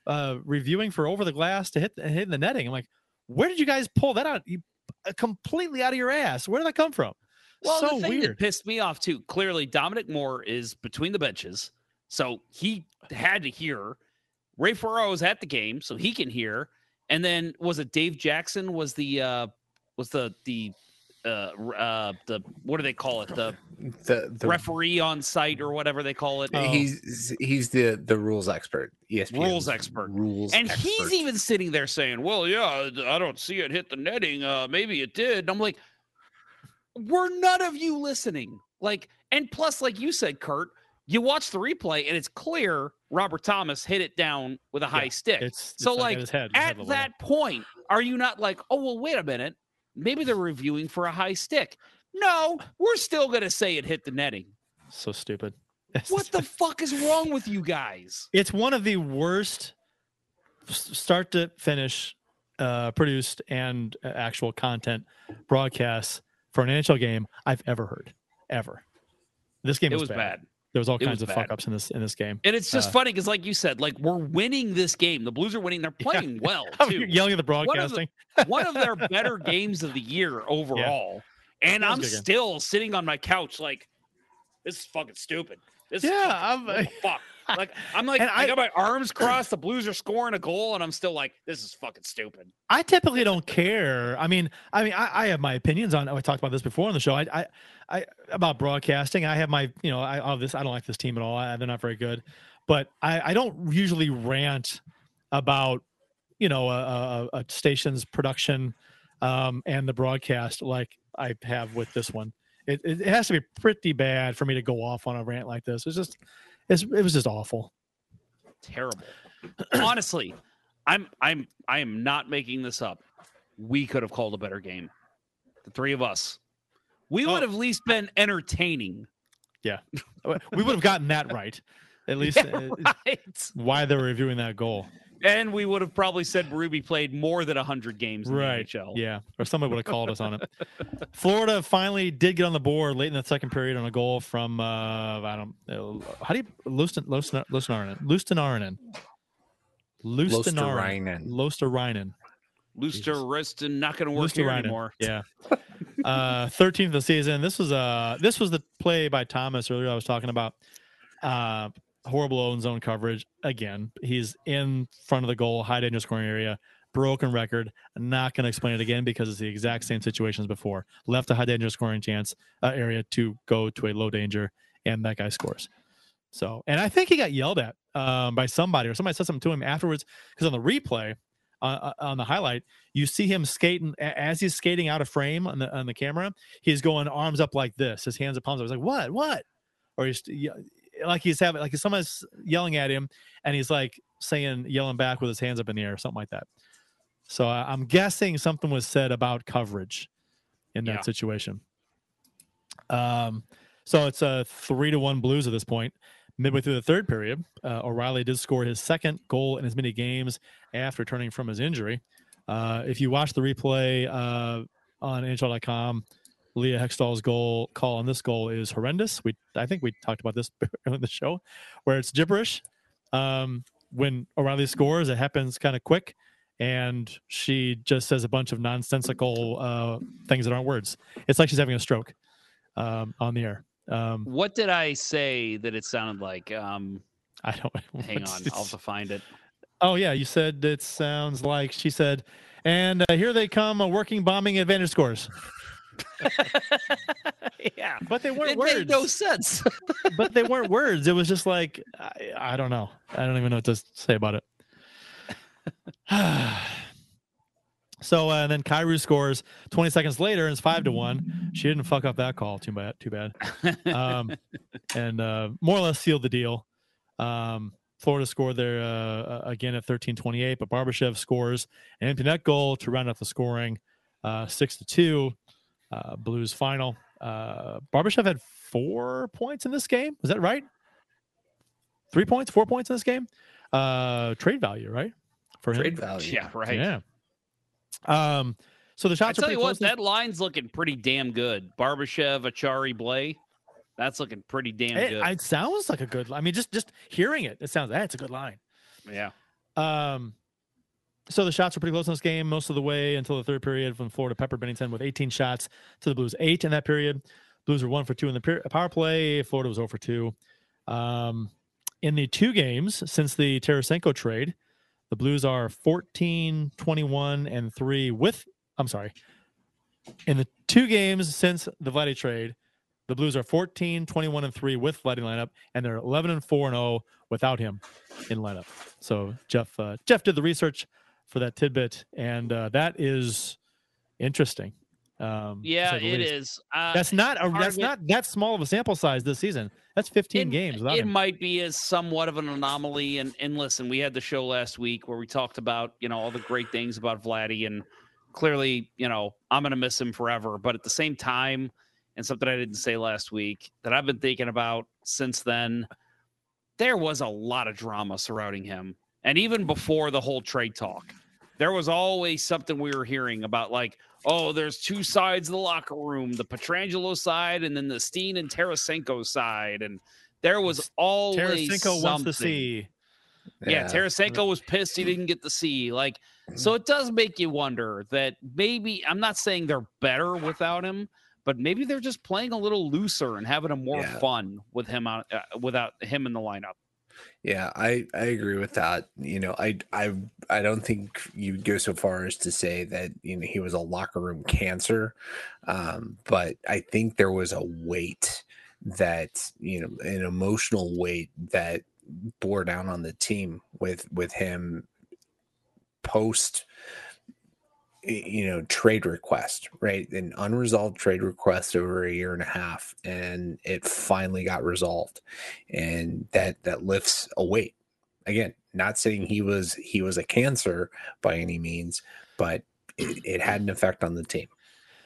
Uh, reviewing for over the glass to hit hit the netting. I'm like, where did you guys pull that out? You uh, completely out of your ass. Where did that come from? Well, so the thing weird. that pissed me off too. Clearly, Dominic Moore is between the benches, so he had to hear. Ray Ferraro was at the game, so he can hear. And then was it Dave Jackson was the uh was the the uh uh the what do they call it? The the, the referee on site or whatever they call it? He's he's the the rules expert ESPN rules expert. Rules and expert. he's even sitting there saying well yeah i don't see it hit the netting uh maybe it did. And i'm like were none of you listening. Like and plus like you said kurt you watch the replay and it's clear robert thomas hit it down with a high Yeah, stick it's- it's so like at like head, at that point are you not like oh well wait a minute maybe they're reviewing for a high stick no we're still gonna say it hit the netting So stupid. what the fuck is wrong with you guys It's one of the worst start to finish uh, produced and uh, actual content broadcasts for an NHL game I've ever heard. Ever. This game It was, was bad. There was all It kinds was of fuck ups in this in this game. And it's just Uh, funny because, like you said, like we're winning this game. The Blues are winning. They're playing well Oh, too. yelling at the One of the- broadcasting. One of their better games of the year overall. And I'm game. still sitting on my couch like, this is fucking stupid. This is Yeah, fucking- I'm- fuck. Like I'm like I, I- got my arms crossed. The Blues are scoring a goal, and I'm still like, this is fucking stupid. I typically don't care. I mean, I mean, I, I have my opinions on. I talked about this before on the show. I, I, I about broadcasting. I have my, you know, I oh, this. I don't like this team at all. I, they're not very good. But I, I don't usually rant about, you know, a, a, a station's production, um, and the broadcast like I have with this one. It, it has to be pretty bad for me to go off on a rant like this. It's just, it's, it was just awful. Terrible. Honestly, I'm I'm I am not making this up. We could have called a better game. The three of us. We Oh. would have at least been entertaining. Yeah, we would have gotten that right. At least Yeah, uh, right. why they were reviewing that goal. And we would have probably said Ruby played more than 100 games in right. the NHL. Yeah, or somebody would have called us on it. Florida finally did get on the board late in the second period on a goal from uh, I don't know how do you Lustin Lustin Lustinarinen Lustinarinen Losterainen. Losterainen Luster Riston not going to work here Lusterainen. anymore. Yeah. Uh, 13th of the season. This was uh this was the play by Thomas earlier I was talking about. Uh, horrible own zone coverage again. He's in front of the goal, high danger scoring area, broken record. I'm not going to explain it again because it's the exact same situation as before. Left a high danger scoring chance uh, area to go to a low danger, and that guy scores. So, and I think he got yelled at um, by somebody, or somebody said something to him afterwards because on the replay, uh, on the highlight, you see him skating as he's skating out of frame on the on the camera. He's going arms up like this, his hands up palms. I was like, "What? What?" Or he's like he's having like someone's yelling at him, and he's like saying yelling back with his hands up in the air, or something like that. So I- I'm guessing something was said about coverage in that Yeah. situation. Um, so it's a three to one Blues at this point. Midway through the third period, uh, O'Reilly did score his second goal in as many games after returning from his injury. Uh, if you watch the replay uh, on NHL.com, Leah Hextall's goal call on this goal is horrendous. We I think we talked about this earlier in the show, where it's gibberish. Um, when O'Reilly scores, it happens kind of quick, and she just says a bunch of nonsensical uh, things that aren't words. It's like she's having a stroke um, on the air. Um, What did I say that it sounded like? Um, I don't. hang on, I'll have to find it. Oh yeah, you said it sounds like she said, and uh, here they come, a working bombing advantage scores. yeah, but they weren't it words. made no sense. but they weren't words. It was just like I, I don't know. I don't even know what to say about it. so uh, and then Kyrou scores 20 seconds later, and it's five to one. She didn't fuck up that call. Too bad. Too bad. Um, and uh, more or less sealed the deal. Um, Florida scored there uh, again at 13-28, but Barbashev scores an empty net goal to round out the scoring, uh, six to two. Uh, Blues final. Uh, Barbashev had four points in this game. Was that right? Three points, four points in this game. Uh, trade value, right? For him? Trade value. Yeah, right. Yeah. Um. So the I shots are tell pretty you what, close. that line's looking pretty damn good. Barbashev, Acciari, Blais. That's looking pretty damn it, good. it sounds like a good. I mean, just just hearing it, it sounds that's a good line. yeah. Um, so the shots were pretty close in this game most of the way until the third period when Florida peppered Binnington with 18 shots to the Blues eight in that period. Blues were one for two in the power play. Florida was 0 for two. Um, in the two games since the Tarasenko trade, the Blues are 14, 21, and 3 with, I'm sorry, in the two games since the Vladdy trade, the Blues are 14, 21, and 3 with Vladdy lineup, and they're 11 and 4 and 0 without him in lineup. So Jeff uh, Jeff did the research for that tidbit, and uh, that is interesting. Um, Yeah, it is. Uh, That's not a, that's it- not that small of a sample size this season. That's 15 games without it him. might be as somewhat of an anomaly. And and listen, we had the show last week where we talked about you know all the great things about Vladdy, and clearly you know I'm gonna miss him forever. But at the same time, and something I didn't say last week that I've been thinking about since then, there was a lot of drama surrounding him, and even before the whole trade talk, there was always something we were hearing about like. Oh, there's two sides of the locker room: the Pietrangelo side, and then the Steen and Tarasenko side. And there was always Tarasenko wants to something. see. Yeah, Yeah. Tarasenko was pissed he didn't get the C. Like, so it does make you wonder that maybe I'm not saying they're better without him, but maybe they're just playing a little looser and having a more Yeah. fun with him out uh, without him in the lineup. Yeah, I I agree with that. You know, I I I don't think you'd go so far as to say that you know he was a locker room cancer, um, but I think there was a weight that you know an emotional weight that bore down on the team with with him post you know trade request right an unresolved trade request over a year and a half and it finally got resolved and that that lifts a weight again not saying he was he was a cancer by any means but it, it had an effect on the team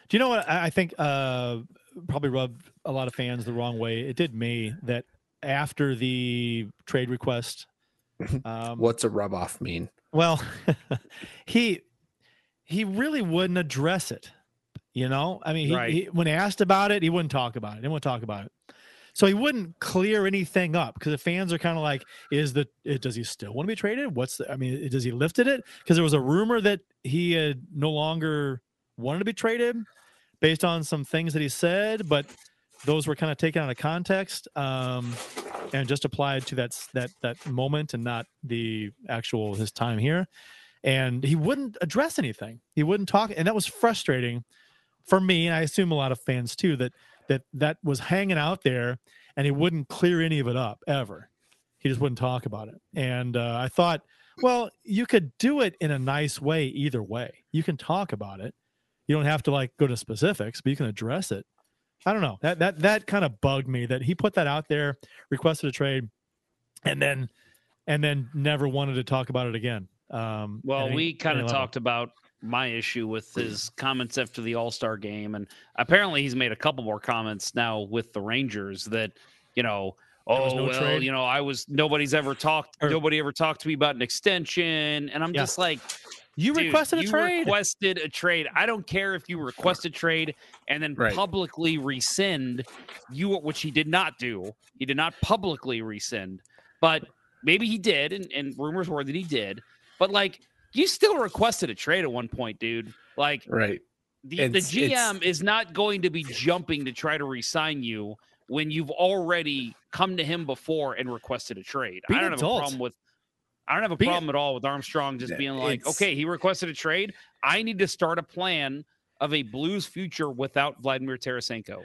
Do you know what I think uh, probably rubbed a lot of fans the wrong way? It did me that after the trade request. Um, what's a rub off mean Well, he he really wouldn't address it. You know, I mean, he, Right. he, when asked about it, he wouldn't talk about it. He wouldn't talk about it. So he wouldn't clear anything up because the fans are kind of like, "Is the does he still want to be traded? What's the, I mean, does he lifted it? Because there was a rumor that he had no longer wanted to be traded based on some things that he said, but those were kind of taken out of context um, and just applied to that that that moment and not the actual his time here. And he wouldn't address anything. He wouldn't talk, and that was frustrating for me, and I assume a lot of fans too. That that that was hanging out there, and he wouldn't clear any of it up ever. He just wouldn't talk about it. And uh, I thought, well, you could do it in a nice way either way. You can talk about it. You don't have to like go to specifics, but you can address it. I don't know. That that that kind of bugged me that he put that out there, requested a trade, and then and then never wanted to talk about it again. Um, Well, we kind of talked about my issue with his comments after the All Star game, and apparently he's made a couple more comments now with the Rangers that you know. Oh no well, trade? you know, I was nobody's ever talked. Or- nobody ever talked to me about an extension, and I'm Yeah. just like, You dude, requested a you trade. Requested a trade. I don't care if you request a trade and then Right. publicly rescind you, which he did not do. He did not publicly rescind, but maybe he did, and, and rumors were that he did. But like, you still requested a trade at one point, dude. Like right the, the it's- GM is not going to be jumping to try to resign you when you've already come to him before and requested a trade. I don't have adult. a problem with I don't have a problem at all with Armstrong just being like, okay, he requested a trade. I need to start a plan of a Blues future without Vladimir Tarasenko.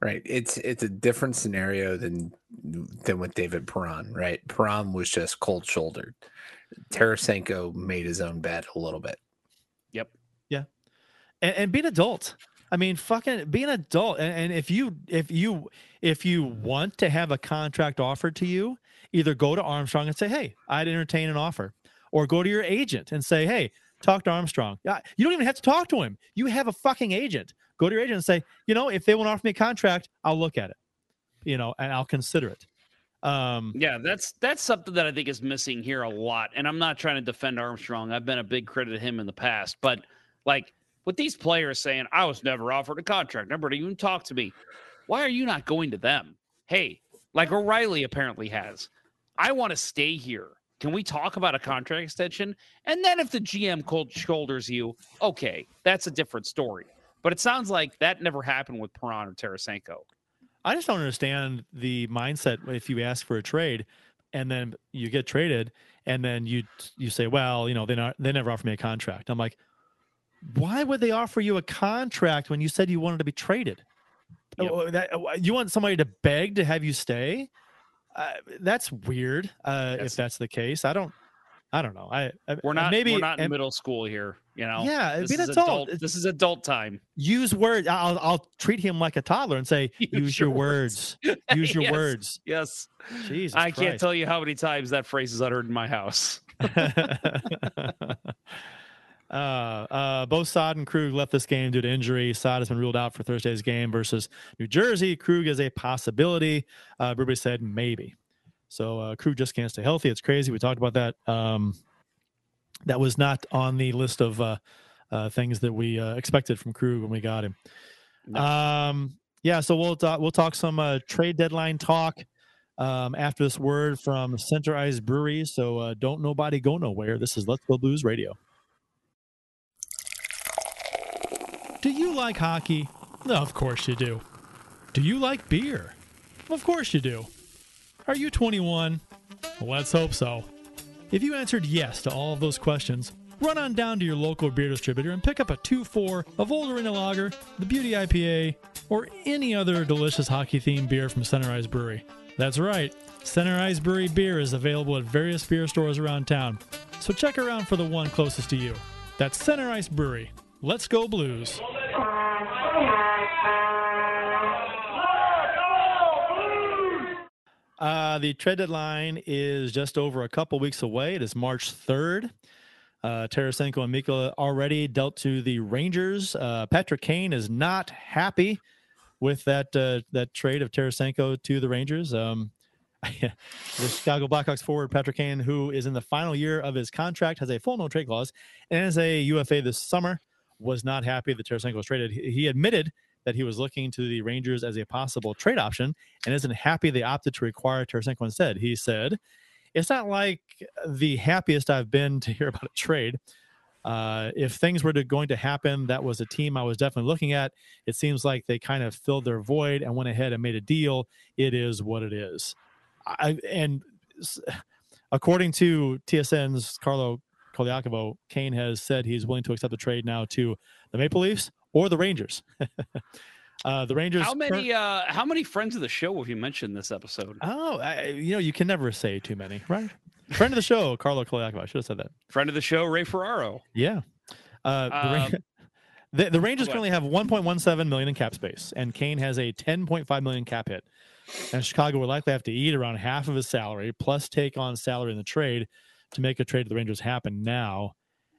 Right. It's it's a different scenario than than with David Perron, right? Perron was just cold shouldered. Tarasenko made his own bed a little bit. Yep. Yeah. And, and be an adult. I mean, fucking be an adult. And, and if you if you if you want to have a contract offered to you, either go to Armstrong and say, "Hey, I'd entertain an offer," or go to your agent and say, "Hey, talk to Armstrong." Yeah, You don't even have to talk to him. You have a fucking agent. Go to your agent and say, "You know, if they want to offer me a contract, I'll look at it. You know, and I'll consider it." Um, Yeah, that's that's something that I think is missing here a lot. And I'm not trying to defend Armstrong. I've been a big credit to him in the past, but like with these players saying, I was never offered a contract, nobody even talked to me. Why are you not going to them? Hey, like O'Reilly apparently has. I want to stay here. Can we talk about a contract extension? And then if the GM cold shoulders you, okay, that's a different story. But it sounds like that never happened with Perron or Tarasenko. I just don't understand the mindset if you ask for a trade. and then you get traded, and then you you say, well, you know, they not they never offer me a contract. I'm like, why would they offer you a contract when you said you wanted to be traded? Oh, that, you want somebody to beg to have you stay? Uh, that's weird. Uh, if that's the case, I don't. I don't know. I, I We're not maybe we're not in and middle school here. You know. Yeah, this be an adult. adult. This is adult time. use words. I'll I'll treat him like a toddler and say, use, your, words. Use your Yes, words. Yes. Jesus I can't tell you how many times that phrase is uttered in my house. uh, uh, both Saad and Krug left this game due to injury. Saad has been ruled out for Thursday's game versus New Jersey. Krug is a possibility. Uh, everybody said maybe. So uh, Krug just can't stay healthy. It's crazy. We talked about that. Um, that was not on the list of uh, uh, things that we uh, expected from Krug when we got him. Um, yeah, so we'll talk, we'll talk some uh, trade deadline talk um, after this word from Center Ice Brewery. So uh, don't nobody go nowhere. This is Let's Go Blues Radio. Do you like hockey? No, of course you do. Do you like beer? Of course you do. Are you 21? Let's hope so. If you answered yes to all of those questions, run on down to your local beer distributor and pick up a 2 4 of Old Lager, the Beauty IPA, or any other delicious hockey themed beer from Center Ice Brewery. That's right, Center Ice Brewery beer is available at various beer stores around town, so check around for the one closest to you. That's Center Ice Brewery. Let's go, Blues. Uh, the trade deadline is just over a couple weeks away. It is March 3rd. Uh, Tarasenko and Mika already dealt to the Rangers. Uh, Patrick Kane is not happy with that uh, that trade of Tarasenko to the Rangers. Um, the Chicago Blackhawks forward Patrick Kane, who is in the final year of his contract, has a full no trade clause, and as a UFA this summer, was not happy that Tarasenko was traded. He admitted that he was looking to the Rangers as a possible trade option and isn't happy they opted to require Tarasenko instead. He said, It's not like the happiest I've been to hear about a trade. Uh, if things were to, going to happen, that was a team I was definitely looking at. It seems like they kind of filled their void and went ahead and made a deal. It is what it is. I, and according to TSN's Carlo Colaiacovo, Kane has said he's willing to accept the trade now to the Maple Leafs or the Rangers. uh, the Rangers. How many uh how many friends of the show have you mentioned this episode? Oh, I, you know, you can never say too many, right? Friend of the show, Carlo Colaiacovo. I should have said that. Friend of the show, Ray Ferraro. Yeah. Uh, the, Um, the, the Rangers currently have 1.17 million in cap space, and Kane has a 10.5 million cap hit. And Chicago would likely have to eat around half of his salary, plus take on salary in the trade to make a trade to the Rangers happen now.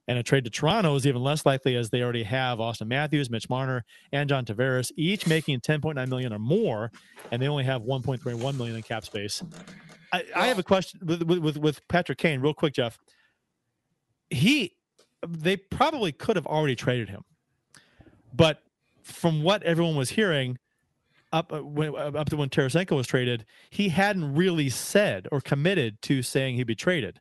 And a trade to Toronto is even less likely as they already have Auston Matthews, Mitch Marner, and John Tavares, each making 10.9 million or more, and they only have 1.31 million in cap space. I, I have a question with, with with Patrick Kane, real quick, Jeff. He, they probably could have already traded him, but from what everyone was hearing, up uh, when, uh, up to when Tarasenko was traded, he hadn't really said or committed to saying he'd be traded,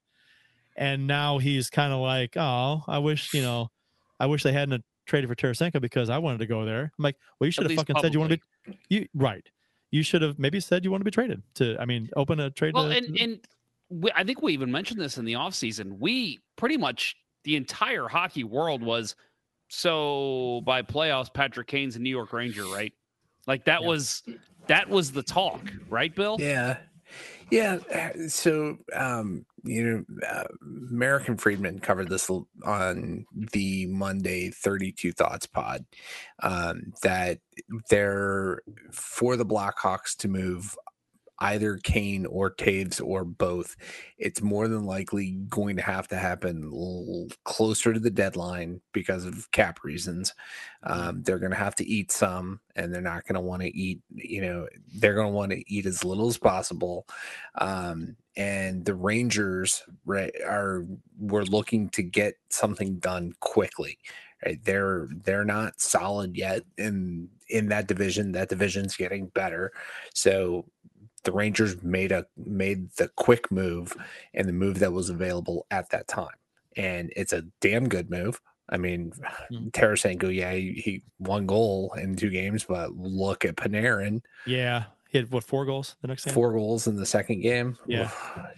and now he's kind of like, oh, I wish you know, I wish they hadn't traded for Tarasenko because I wanted to go there. I'm like, well, you should have least fucking said you want to be, you right. You should have maybe said you want to be traded to. I mean, open a trade. Well, to, and and we, I think we even mentioned this in the offseason. We pretty much the entire hockey world was so by playoffs. Patrick Kane's a New York Ranger, right? Like that was that was the talk, right, Bill? Yeah. Yeah. So, um, you know, uh, American Friedman covered this on the Monday 32 Thoughts pod um, that they're for the Blackhawks to move either Kane or Toews or both. It's more than likely going to have to happen l- closer to the deadline because of cap reasons. Um, they're going to have to eat some, and they're not going to want to eat. You know, they're going to want to eat as little as possible. Um, and the Rangers right, are we're looking to get something done quickly. Right? They're they're not solid yet in in that division. That division's getting better. So the Rangers made a made the quick move and the move that was available at that time. And it's a damn good move. I mean, hmm. Tarasenko, yeah, he, he one goal in two games, but look at Panarin. Yeah, He had what four goals the next game? Four goals in the second game. Yeah.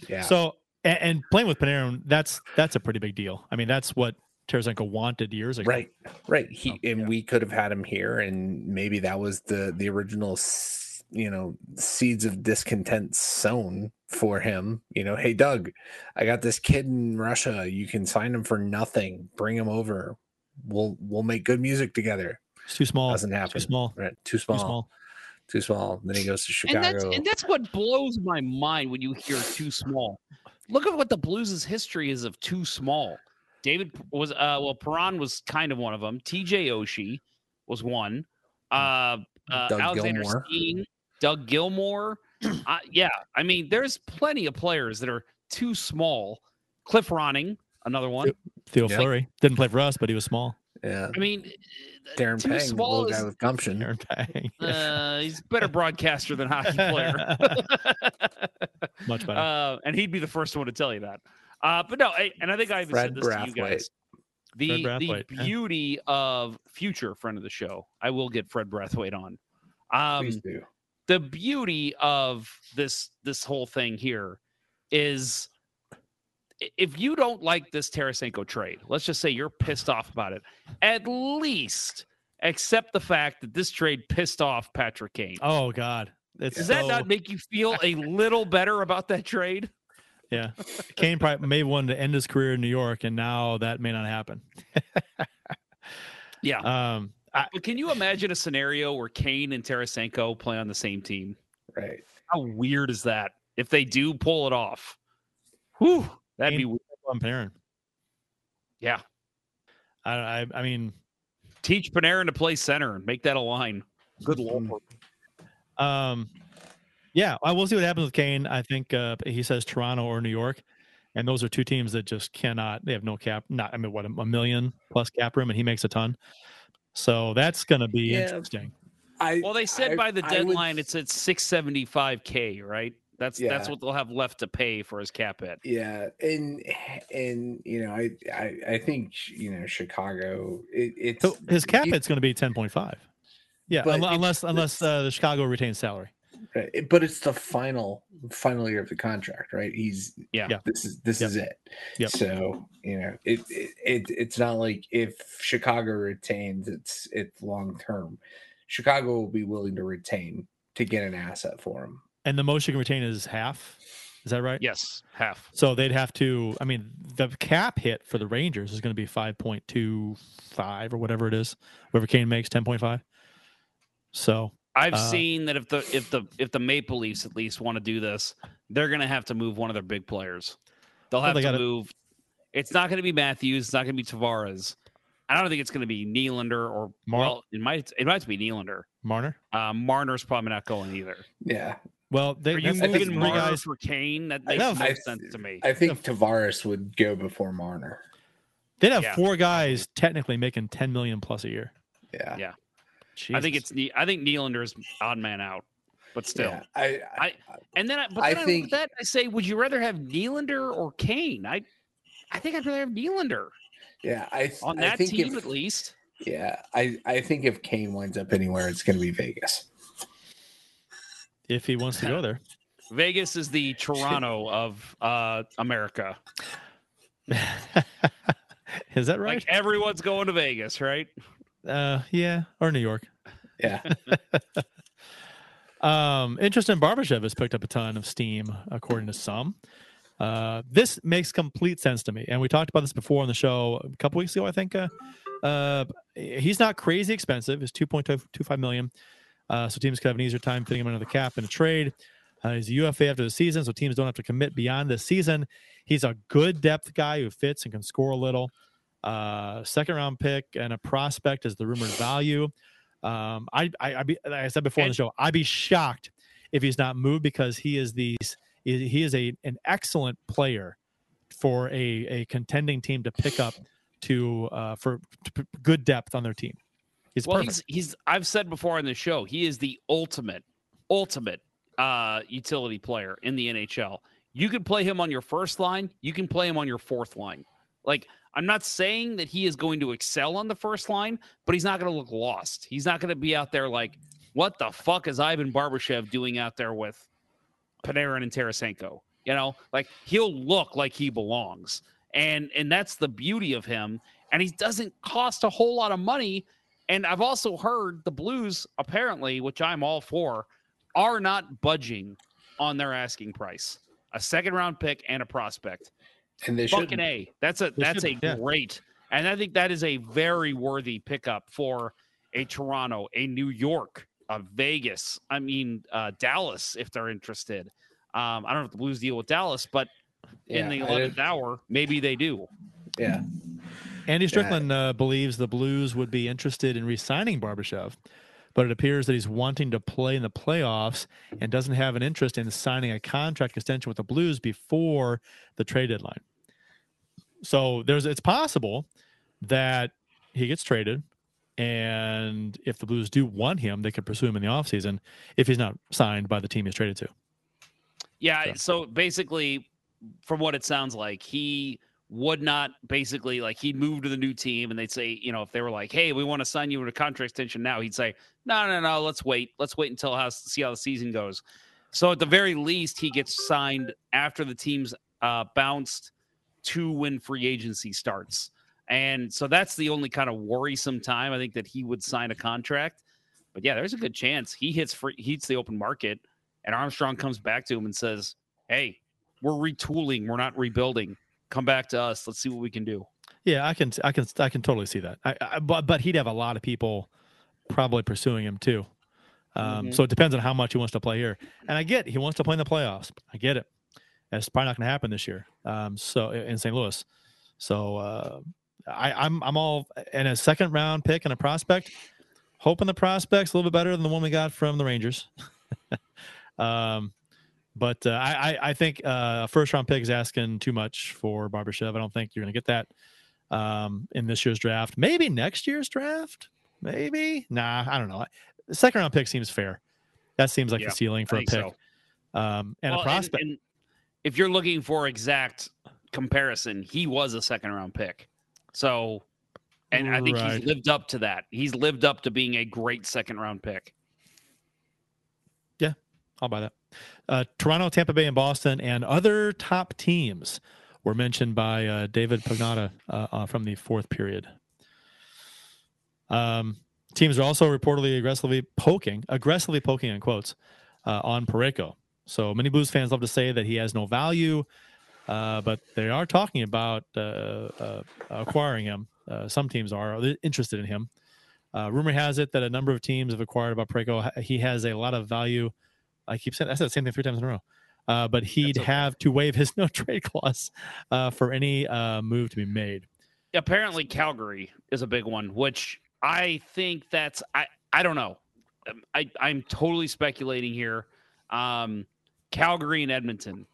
Yeah. So and, and playing with Panarin, that's that's a pretty big deal. I mean, that's what Tarasenko wanted years ago. Right, right. He Oh, and we could have had him here, and maybe that was the the original, you know, seeds of discontent sown for him. You know, hey Doug, I got this kid in Russia. You can sign him for nothing. Bring him over. We'll we'll make good music together. It's too small. Doesn't happen. Too small. Right. Too small. Too small. Too small. And Then he goes to Chicago. And that's and that's what blows my mind when you hear too small. Look at what the Blues' history is of too small. David was uh well, Perron was kind of one of them. TJ Oshie was one. Uh, uh Doug Alexander Gilmour. Steen, Doug Gilmour. uh, yeah, I mean, there's plenty of players that are too small. Cliff Ronning, another one. Theo Yeah. Fleury didn't play for us, but he was small. Yeah. I mean, Darren too Pang, the small little is- guy with gumption. Aaron Pang. uh, he's a better broadcaster than hockey player. Much better. Uh, and he'd be the first one to tell you that. Uh, but no, I, and I think I even Fred said this to you guys. The the Brathwaite, yeah. beauty of future friend of the show. I will get Fred Brathwaite on. Um, Please do. the beauty of this this whole thing here is i- if you don't like this Tarasenko trade, let's just say you're pissed off about it, at least accept the fact that this trade pissed off Patrick Kane. oh God. It's Does that not make you feel a little better about that trade? Yeah. Kane probably may wanted to end his career in New York, and now that may not happen. Yeah. Um, I, But can you imagine a scenario where Kane and Tarasenko play on the same team? Right. How weird is that? If they do pull it off, whew, that'd be Kane- weird. on Panarin. Yeah. I, I, I mean, Teach Panarin to play center and make that a line. Good lord. Um, yeah, I will see what happens with Kane. I think uh, he says Toronto or New York, and those are two teams that just cannot. They have no cap. Not I mean, what a million plus cap room, and he makes a ton. So that's going to be Yeah. interesting. I Well, they said I- by the I would- deadline it's at 675k, right? That's that's what they'll have left to pay for his cap hit. Yeah, and and you know, I I, I think you know Chicago. It, it's So his cap it- hit's going to be ten point five. Yeah, But unless unless uh, the Chicago retains salary. Right, but it's the final final year of the contract, right? He's Yeah. Yeah. This is this Yep. is it. Yep. So you know, it, it it it's not like if Chicago retains, it's it's long term. Chicago will be willing to retain to get an asset for him. And the most you can retain is half. Is that right? Yes, half. So they'd have to. I mean, the cap hit for the Rangers is going to be five point two five or whatever it is. Whoever Kane makes ten point five. So I've Uh, seen that if the if the if the Maple Leafs at least want to do this, they're going to have to move one of their big players. They'll Well, have they to gotta- move. It's not going to be Matthews. It's not going to be Tavares. I don't think it's going to be Nylander or Mar- well, it might it might be Nylander. Marner. Uh, Marner's probably not going either. Yeah, Well, they Are you that's- think moving Marner guys. for Kane? That makes know. no I- sense to me. I think Tavares would go before Marner. They'd have Yeah. four guys technically making ten million plus a year. Yeah, Yeah. I think it's Ne- I think Nylander's odd man out, but still. Yeah, I, I, And then, I, but then I, look think- that. I say, would you rather have Nylander or Kane? I, I think I'd rather have Nylander yeah, I th- on I that think team if- at least. Yeah, I I think if Kane winds up anywhere, it's going to be Vegas. If he wants to go there. Vegas is the Toronto of uh, America. Is that right? Like everyone's going to Vegas, right? uh, yeah, or New York. Yeah, Um, interest in Barbashev has picked up a ton of steam, according to some. Uh, this makes complete sense to me, and we talked about this before on the show a couple weeks ago. I think uh, uh, he's not crazy expensive. It's two point two five million, uh, so teams could have an easier time fitting him under the cap in a trade. Uh, he's a UFA after the season, so teams don't have to commit beyond this season. He's a good depth guy who fits and can score a little. Uh, second round pick and a prospect is the rumored value. Um, I, I, I be, like I said before on the show, I'd be shocked if he's not moved because he is these he is a an excellent player for a a contending team to pick up to uh for to good depth on their team. He's well, perfect. he's he's. I've said before on the show, he is the ultimate, ultimate uh, utility player in the NHL. You can play him on your first line. You can play him on your fourth line. Like I'm not saying that he is going to excel on the first line, but he's not going to look lost. He's not going to be out there like what the fuck is Ivan Barbashev doing out there with Panarin and Tarasenko? You know, like he'll look like he belongs. And and that's the beauty of him. And he doesn't cost a whole lot of money. And I've also heard the Blues, apparently, which I'm all for, are not budging on their asking price. A second round pick and a prospect. And they should. A. That's a They that's a yeah. great. And I think that is a very worthy pickup for a Toronto, a New York, a Vegas. I mean, uh, Dallas, if they're interested. Um, I don't know if the Blues deal with Dallas, but in the eleventh hour, maybe they do. Yeah. Andy Strickland uh, believes the Blues would be interested in re-signing Barbashev, but it appears that he's wanting to play in the playoffs and doesn't have an interest in signing a contract extension with the Blues before the trade deadline. So there's it's possible that he gets traded and if the Blues do want him, they could pursue him in the offseason if he's not signed by the team he's traded to. Yeah. So basically, from what it sounds like, he would not basically like he'd move to the new team and they'd say, you know, if they were like, hey, we want to sign you in a contract extension now, he'd say, no, no, no, let's wait. Let's wait until how see how the season goes. So at the very least, he gets signed after the team's uh, bounced to when free agency starts. And so that's the only kind of worrisome time I think that he would sign a contract. But yeah, there's a good chance he hits free, he hits the open market, and Armstrong comes back to him and says, "Hey, we're retooling. We're not rebuilding. Come back to us. Let's see what we can do." Yeah, I can, I can, I can totally see that. I, I, but but he'd have a lot of people probably pursuing him too. Um, Mhm. So it depends on how much he wants to play here. And I get he wants to play in the playoffs. I get it. It's probably not going to happen this year. Um, so in St. Louis. So uh, I, I'm I'm all in a second round pick and a prospect. Hoping the prospect's a little bit better than the one we got from the Rangers. um, but uh, I, I I think uh, a first round pick is asking too much for Barbashev. I don't think you're going to get that um, in this year's draft. Maybe next year's draft. Maybe nah. I don't know. The second round pick seems fair. That seems like Yeah, the ceiling for a pick. so. Um, and Well, a prospect. and if you're looking for exact comparison, he was a second round pick. So, and I think Right. he's lived up to that. He's lived up to being a great second round pick. Yeah, I'll buy that. Uh, Toronto, Tampa Bay, and Boston, and other top teams were mentioned by uh, David Pagnotta uh, uh, from the fourth period. Um, teams are also reportedly aggressively poking, aggressively poking in quotes, uh, on Parayko. So many Blues fans love to say that he has no value, uh, but they are talking about acquiring him. Some teams are interested in him. Rumor has it that a number of teams have acquired about Parayko. He has a lot of value. I keep saying I said the same thing three times in a row. Uh, but he'd have to waive his no trade clause uh, for any uh, move to be made. apparently Calgary is a big one, which I think that's I I don't know. Um, I I'm totally speculating here. Um, Calgary and Edmonton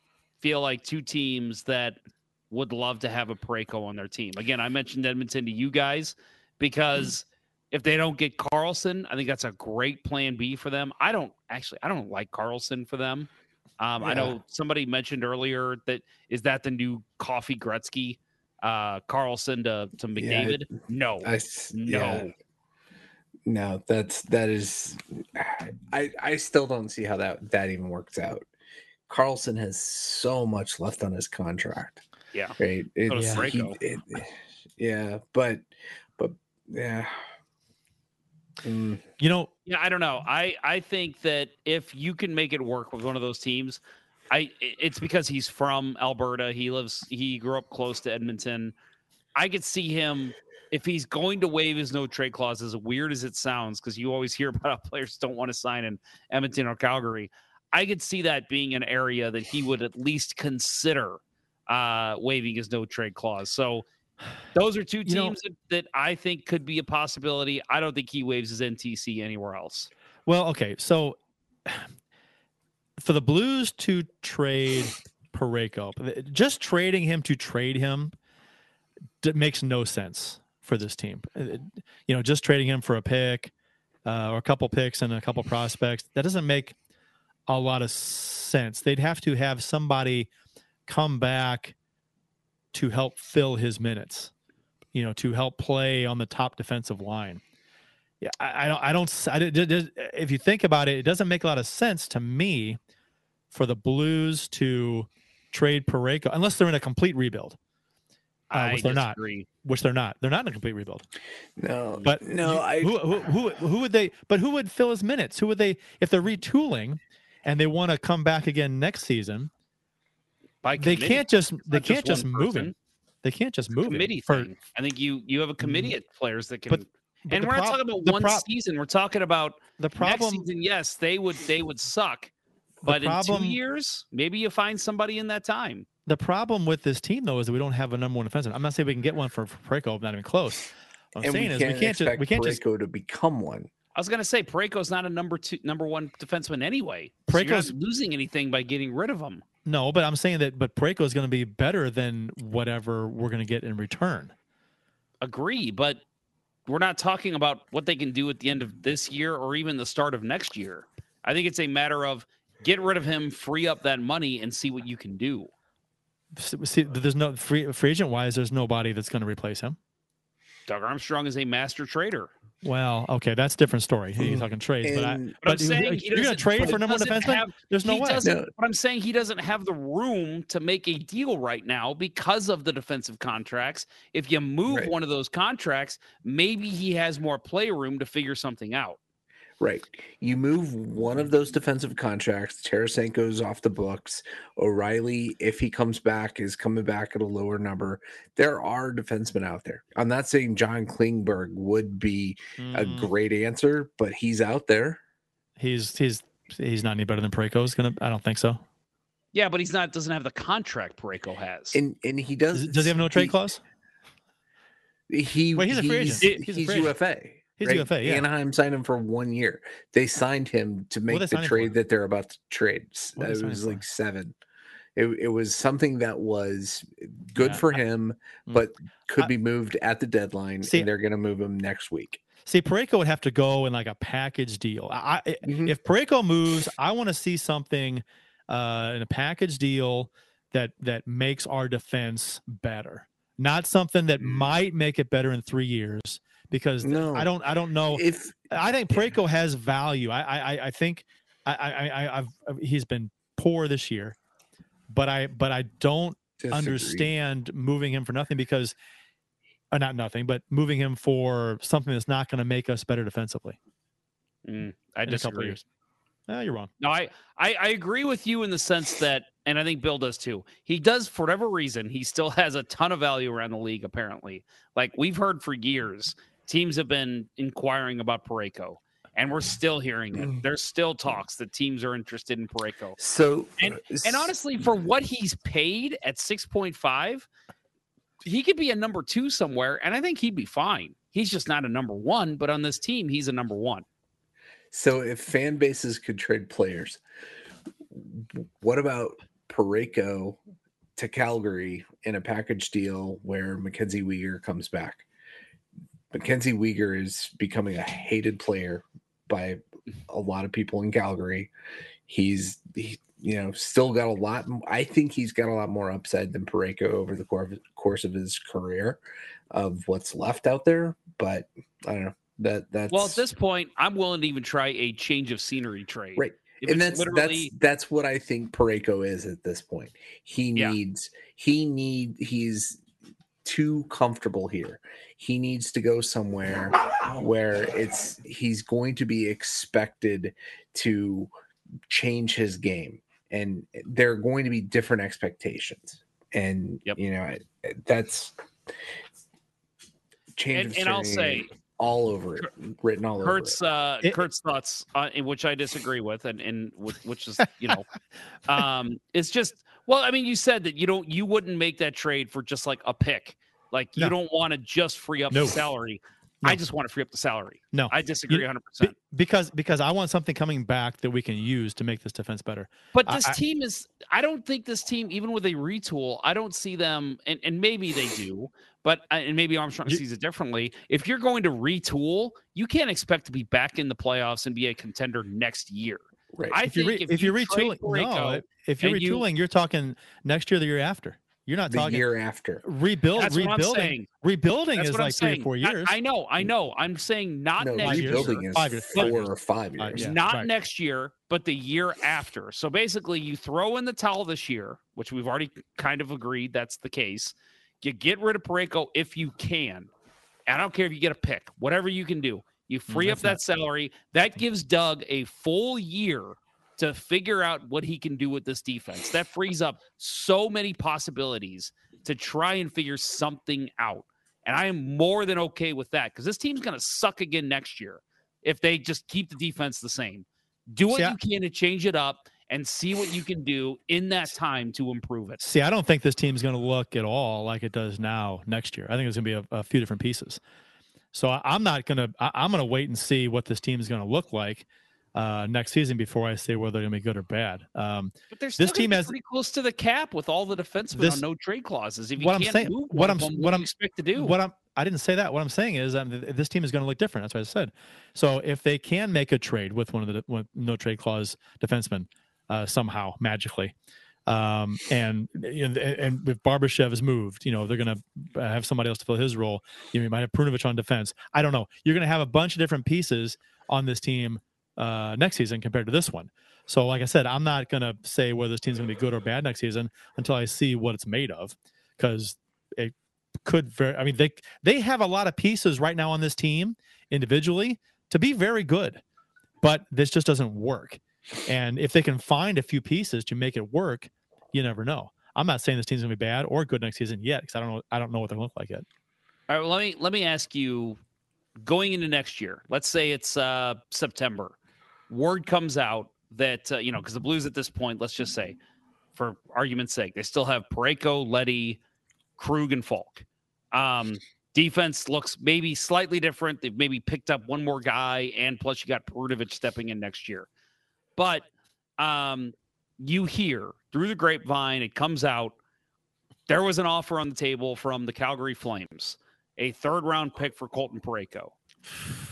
feel like two teams that would love to have a Parayko on their team. Again, I mentioned Edmonton to you guys because if they don't get Carlson, I think that's a great plan B for them. I don't actually I don't like Carlson for them. Um, I know somebody mentioned earlier that is that the new Coffey Gretzky, uh, Carlson to to Yeah, McDavid? no, I no. yeah. No, that's that is. I I still don't see how that that even works out. Carlson has so much left on his contract. Yeah. Right. It's, Parayko. he- it- yeah, but but yeah. Mm, You know, Yeah, I don't know. I I think that if you can make it work with one of those teams, I it's because he's from Alberta. He lives he grew up close to Edmonton. I could see him if he's going to waive his no trade clause, as weird as it sounds, because you always hear about how players don't want to sign in Edmonton or Calgary. I could see that being an area that he would at least consider uh waiving his no trade clause. So those are two You know- teams that, that I think could be a possibility. I don't think he waves his NTC anywhere else. Well, okay, so for the Blues to trade Parayko, just trading him to trade him makes no sense for this team. Uh, You know, just trading him for a pick uh, or a couple picks and a couple prospects that doesn't make a lot of sense. They'd have to have somebody come back to help fill his minutes. You know, to help play on the top defensive line. Yeah, I, I don't. I don't. s- I, did- did- if you think about it, it doesn't make a lot of sense to me for the Blues to trade Parayko unless they're in a complete rebuild. Uh, I which they're not. disagree. Which they're not. They're not in a complete rebuild. No, But no, you- I who, who who who would they? But who would fill his minutes? Who would they? If they're retooling and they want to come back again next season, By they can't just they can't just just one move him. person. They can't just move him committee for- I think you you have a mm-hmm. committee of players that can. But- but and we're not talking about one prob- season. We're talking about the problem. next season. Yes, they would they would suck. But problem- in two years, maybe you find somebody in that time. The problem with this team though is that we don't have a number one defenseman. I'm not saying we can get one for, for Parayko, not even close. What I'm and saying we is can't we can't just we can't just go to become one. I was gonna say Parayko's not a number two, number one defenseman anyway. So you're not Parayko's- losing anything by getting rid of him. No, but I'm saying that but Parayko is going to be better than whatever we're going to get in return. Agree, but we're not talking about what they can do at the end of this year or even the start of next year. I think it's a matter of get rid of him, free up that money, and see what you can do. See, there's no free free agent wise. There's nobody that's going to replace him. Doug Armstrong is a master trader. Well, okay, that's a different story. You're mm-hmm. talking trades, but I, And- But I'm you- saying he you're going to trade but for number one defenseman? have- There's no way. doesn't- No. But I'm saying he doesn't have the room to make a deal right now because of the defensive contracts. If you move Right. one of those contracts, maybe he has more play room to figure something out. Right. You move one of those defensive contracts, Tarasenko's off the books. O'Reilly, if he comes back, is coming back at a lower number. There are defensemen out there. I'm not saying John Klingberg would be a Mm, great answer, but he's out there. he's he's he's not any better than Parayko. Is going to. I don't think so. Yeah, but he's not doesn't have the contract Parayko has. And and he does Does, does he have no trade he- clause? He Wait, he's a free agent. He's, He's a he's free agent. UFA. He's right? UFA, yeah. Anaheim signed him for one year. They signed him to make the for? trade that they're about to trade. What It was for? like seven. It, it was something that was good Yeah, for him, Mm. but could I- be moved at the deadline, See- and they're going to move him next week. See, Parayko would have to go in like a package deal. I, I Mhm. if Parayko moves, I want to see something uh, in a package deal that that makes our defense better. Not something that might make it better in three years, because No. I don't I don't know. If I think Parayko has value. I I I- I think I I, I I've he's been poor this year, but I but I don't Disagree. understand moving him for nothing because, uh, not nothing, but moving him for something that's not going to make us better defensively Mm, I in a couple of disagree. years. Eh, you're wrong. No, I, I I agree with you in the sense that, and I think Bill does too. He does for whatever reason. He still has a ton of value around the league. Apparently, like we've heard for years, teams have been inquiring about Parayko, and we're still hearing it. Mm. There's still talks that teams are interested in Parayko. so, And and uh, honestly, for what he's paid at six point five, he could be a number two somewhere, and I think he'd be fine. He's just not a number one, but on this team, he's a number one. so if fan bases could trade players, what about Parayko to Calgary in a package deal where Mackenzie Weegar comes back? Mackenzie Weegar is becoming a hated player by a lot of people in Calgary. He's he, you know still got a lot. I think he's got a lot more upside than Parayko over the course of his career of what's left out there. But I don't know that that's Well, at this point, I'm willing to even try a change of scenery trade. right. If and that's literally- that's that's what I think Parayko is at this point. He Yeah. needs he need he's too comfortable here. He needs to go somewhere where it's he's going to be expected to change his game and there are going to be different expectations. And Yep. you know, that's change And, of and I'll say, all over it, written all over it. Kurt's uh, It- Kurt's thoughts, uh, in which I disagree with, and and which is you know, um, it's just well, I mean, you said that you don't, you wouldn't make that trade for just like a pick, like you No. don't want to just free up No. the salary. I just want to free up the salary. No, I disagree 100. percent because because I want something coming back that we can use to make this defense better. But this I- team is, I don't think this team, even with a retool, I don't see them, and, and maybe they do, but, uh, and maybe Armstrong You- sees it differently. If you're going to retool, you can't expect to be back in the playoffs and be a contender next year. Right. I if you're re- if, if you're you trade retooling, no, if you're and you- retooling, you, are talking next year, the year after. You're not the talking year after. rebuild. That's what I'm rebuilding. saying. Rebuilding That's is what I'm like three saying. or four years. I, know, I know. I'm saying not No, next year. rebuilding is Five years. four Five years. or five Uh, years. yeah. not right. next year, but the year after. So basically, you throw in the towel this year, which we've already kind of agreed that's the case. You get rid of Parayko if you can. I don't care if you get a pick, whatever you can do. You free up Mm, that's that salary. That gives Doug a full year to figure out what he can do with this defense. That frees up so many possibilities to try and figure something out. And I am more than okay with that because this team's going to suck again next year if they just keep the defense the same. Do what I- you can to change it up and see what you can do in that time to improve it. See, I don't think this team's going to look at all like it does now next year. I think it's going to be a, a few different pieces. So I, I'm not going to. I'm going to wait and see what this team is going to look like uh, next season before I say whether they're going to be good or bad. Um, But this team has pretty close to the cap with all the defensemen This- on no trade clauses. If you what I'm can't saying- move what I'm- them, what I'm- expect to do. What I'm I didn't say that. What I'm saying is um, this team is going to look different. That's what I said. So if they can make a trade with one of the no trade clause defensemen uh, somehow magically, um, and and if Barbashev is moved, you know they're going to have somebody else to fill his role. You, know, you might have Perunovich on defense. I don't know. You're going to have a bunch of different pieces on this team uh, next season compared to this one. So, like I said, I'm not going to say whether this team's going to be good or bad next season until I see what it's made of, because it could very. I mean, they they have a lot of pieces right now on this team individually to be very good, but this just doesn't work. And if they can find a few pieces to make it work, you never know. I'm not saying this team's gonna be bad or good next season yet because I don't know. I don't know what they look like yet. All right, well, let me let me ask you going into next year. Let's say it's uh September. Word comes out that uh, you know because the Blues at this point, let's just say, for argument's sake, they still have Parayko, Leddy, Krug, and Faulk. Um, defense looks maybe slightly different. They've maybe picked up one more guy, and plus you got Perunovich stepping in next year. But um, you hear through the grapevine, it comes out there was an offer on the table from the Calgary Flames, a third round pick for Colton Parayko.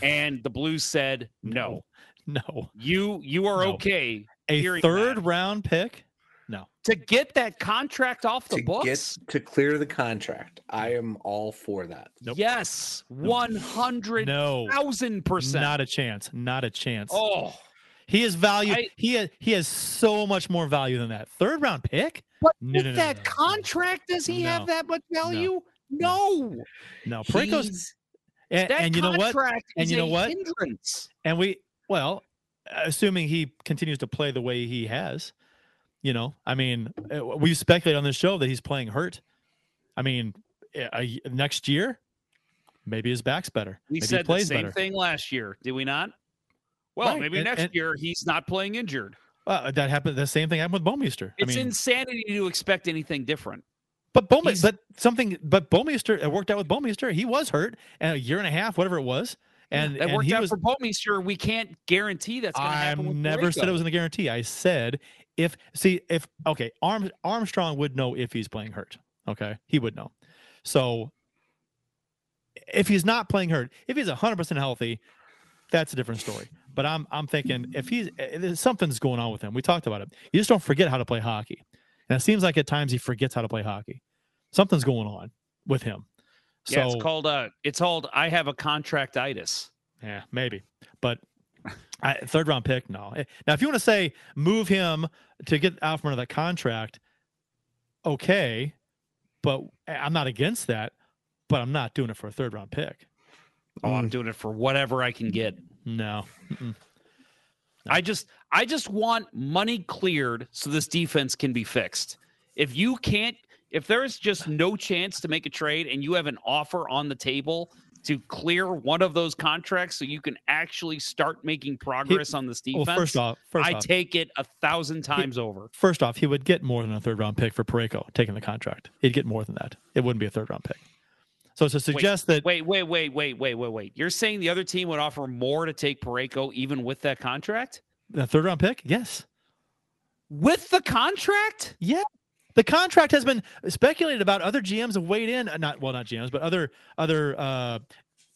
And the Blues said, no, No, you you are No. okay a third that. round pick. No, to get that contract off the to books. get to clear the contract. I am all for that. Nope. Yes, one hundred no, thousand percent. not a chance. Not a chance. Oh, He is value. I- he has he has so much more value than that. Third round pick? but No, with no, no, that no, no, no. contract, does he No. have that much value? No, No. Parayko's He's- and, that and you know what? contract And is you know a what? Hindrance. And we well, assuming he continues to play the way he has, you know, I mean, uh, we speculate on this show that he's playing hurt. I mean, uh, a- next year, maybe his back's better. We maybe said he the same better. thing last year, did we not? Well, Right, maybe and- next and- year he's not playing injured. Uh, that happened. The same thing happened with Bouwmeester. I It's mean, insanity to expect anything different. But He's- but something, but Bouwmeester, it worked out with Bouwmeester. He was hurt, and a year and a half, whatever it was, and that and worked out was. for Bouwmeester. We can't guarantee that's going to happen. with never said it was in the guarantee. I said if see if okay, Arm, Armstrong would know if he's playing hurt. Okay, he would know. So if he's not playing hurt, if he's hundred percent healthy, that's a different story. But I'm I'm thinking if he's eh, there's something's going on with him. We talked about it. You just don't forget how to play hockey, and it seems like at times he forgets how to play hockey. Something's going on with him. So Yeah, it's called uh it's called I have a contractitis. yeah, maybe. But I, third round pick, no. Eh, Now, if you want to say move him to get out from under that contract, okay. But eh, I'm not against that. But I'm not doing it for a third round pick. Oh, I'm Mm. doing it for whatever I can get. No. Mm-mm. I just I just want money cleared so this defense can be fixed. If you can't if there's just no chance to make a trade and you have an offer on the table to clear one of those contracts so you can actually start making progress on this defense. Well, first off, first I off, take it a thousand times over. first off, he would get more than a third round pick for Parayko taking the contract. He'd get more than that. It wouldn't be a third round pick. So to suggest that Wait, wait, wait, wait, wait, wait, wait. You're saying the other team would offer more to take Parayko even with that contract? the third round pick, yes. With the contract? Yeah. The contract has been speculated about. Other GMs have weighed in, not well, not GMs, but other other uh,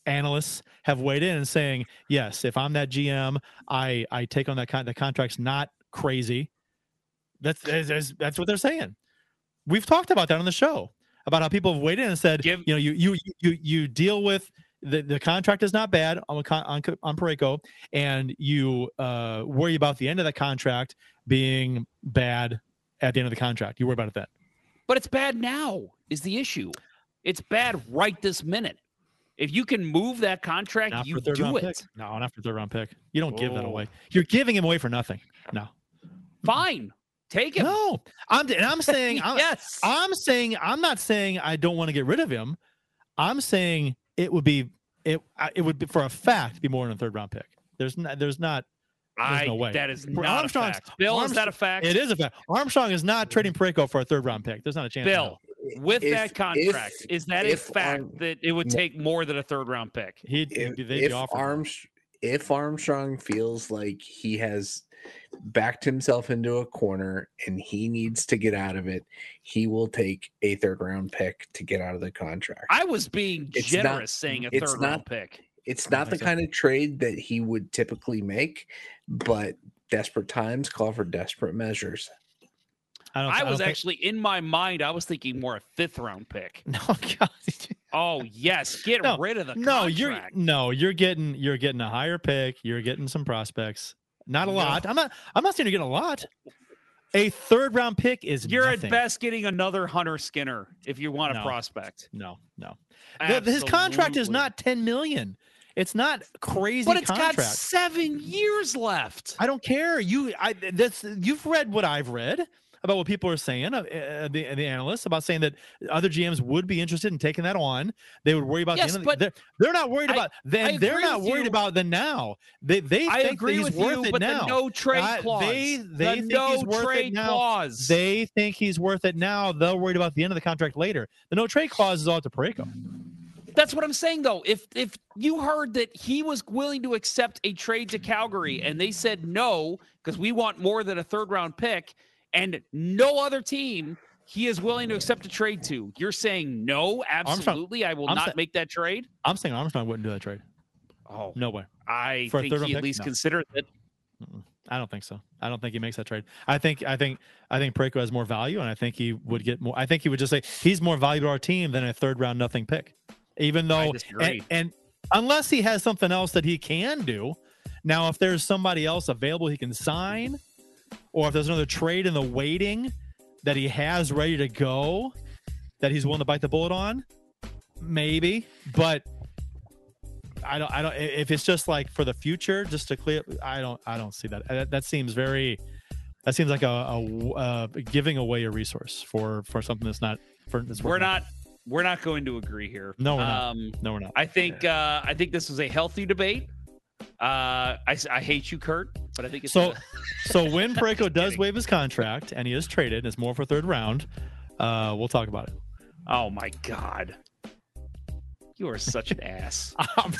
analysts have weighed in and saying, yes, if I'm that GM, I I take on that con- the contract's not crazy. That's that's, that's what they're saying. We've talked about that on the show about how people have waited and said, Give- you know, you you you you deal with the, the contract is not bad on on on Parayko, and you uh, worry about the end of the contract being bad at the end of the contract. You worry about it then. But it's bad now, is the issue. It's bad right this minute. If you can move that contract, Not you do it. pick. No, not for third round pick. You don't give that Oh. away. You're giving him away for nothing. No. Fine. Take him. No. I'm and I'm saying I'm, yes. I'm saying I'm not saying I don't want to get rid of him. I'm saying it would be it it would be for a fact be more than a third round pick. There's not there's not there's I, no way. That is For not Armstrong's- a fact. Bill, is that a fact? It is a fact. Armstrong is not trading Parayko for a third round pick. There's not a chance. Bill, with If- that contract, if- is that if a fact Arm- that it would take more than a third round pick? He'd, if, he'd be, they'd be if offering. Arms if Armstrong feels like he has backed himself into a corner and he needs to get out of it, he will take a third round pick to get out of the contract. I was being It's not- generous saying a it's third not- round pick. It's not the kind of trade that he would typically make, but desperate times call for desperate measures. I, don't, I don't was think- actually in my mind, I was thinking more a fifth round pick. no. God. Oh yes, get No, rid of the no, you're no, you're getting you're getting a higher pick. You're getting some prospects. Not a No. lot. I'm not. I'm not saying you're getting a lot. A third round pick is You're nothing. at best getting another Hunter Skinner if you want a prospect. No, no. His contract is not 10 million. It's not crazy But it's contract. got seven years left. I don't care. You, I that's you've read what I've read about what people are saying, uh, uh, the the analysts about saying that other GMs would be interested in taking that on. They would worry about Yes, the but they're, they're not worried I- about. Then they're not worried you. about the now. They they I think agree he's with worth you, it but now. the no trade Uh, clause. They the they think no he's worth trade it now. clause. They think he's worth it now. They're worried about the end of the contract later. The no trade clause is all to Parayko. That's what I'm saying though. If if you heard that he was willing to accept a trade to Calgary and they said no because we want more than a third round pick and no other team he is willing to accept a trade to, you're saying no, absolutely, I will I'm not sa- make that trade. I'm saying Armstrong wouldn't do that trade. Oh, No way. I For think he at least No. considered it. I don't think so. I don't think he makes that trade. I think I think I think Parayko has more value, and I think he would get more. I think he would just say he's more valuable to our team than a third round nothing pick, even though and, and unless he has something else that he can do. Now, if there's somebody else available he can sign, or if there's another trade in the waiting that he has ready to go, that he's willing to bite the bullet on, maybe. But I don't. I don't. If it's just like for the future, just to clear, I don't. I don't see that. That, that seems very. That seems like a, a, uh giving away a resource for for something that's not. For that's We're not we're not going to agree here. No, we're not. Um, No, we're not. I think uh, I think this is a healthy debate. Uh, I, I hate you, Kurt, but I think it's So, a- so when Parayko does kidding. waive his contract and he is traded, and it's more for third round. Uh, we'll talk about it. oh my god, you are such an ass. I'm,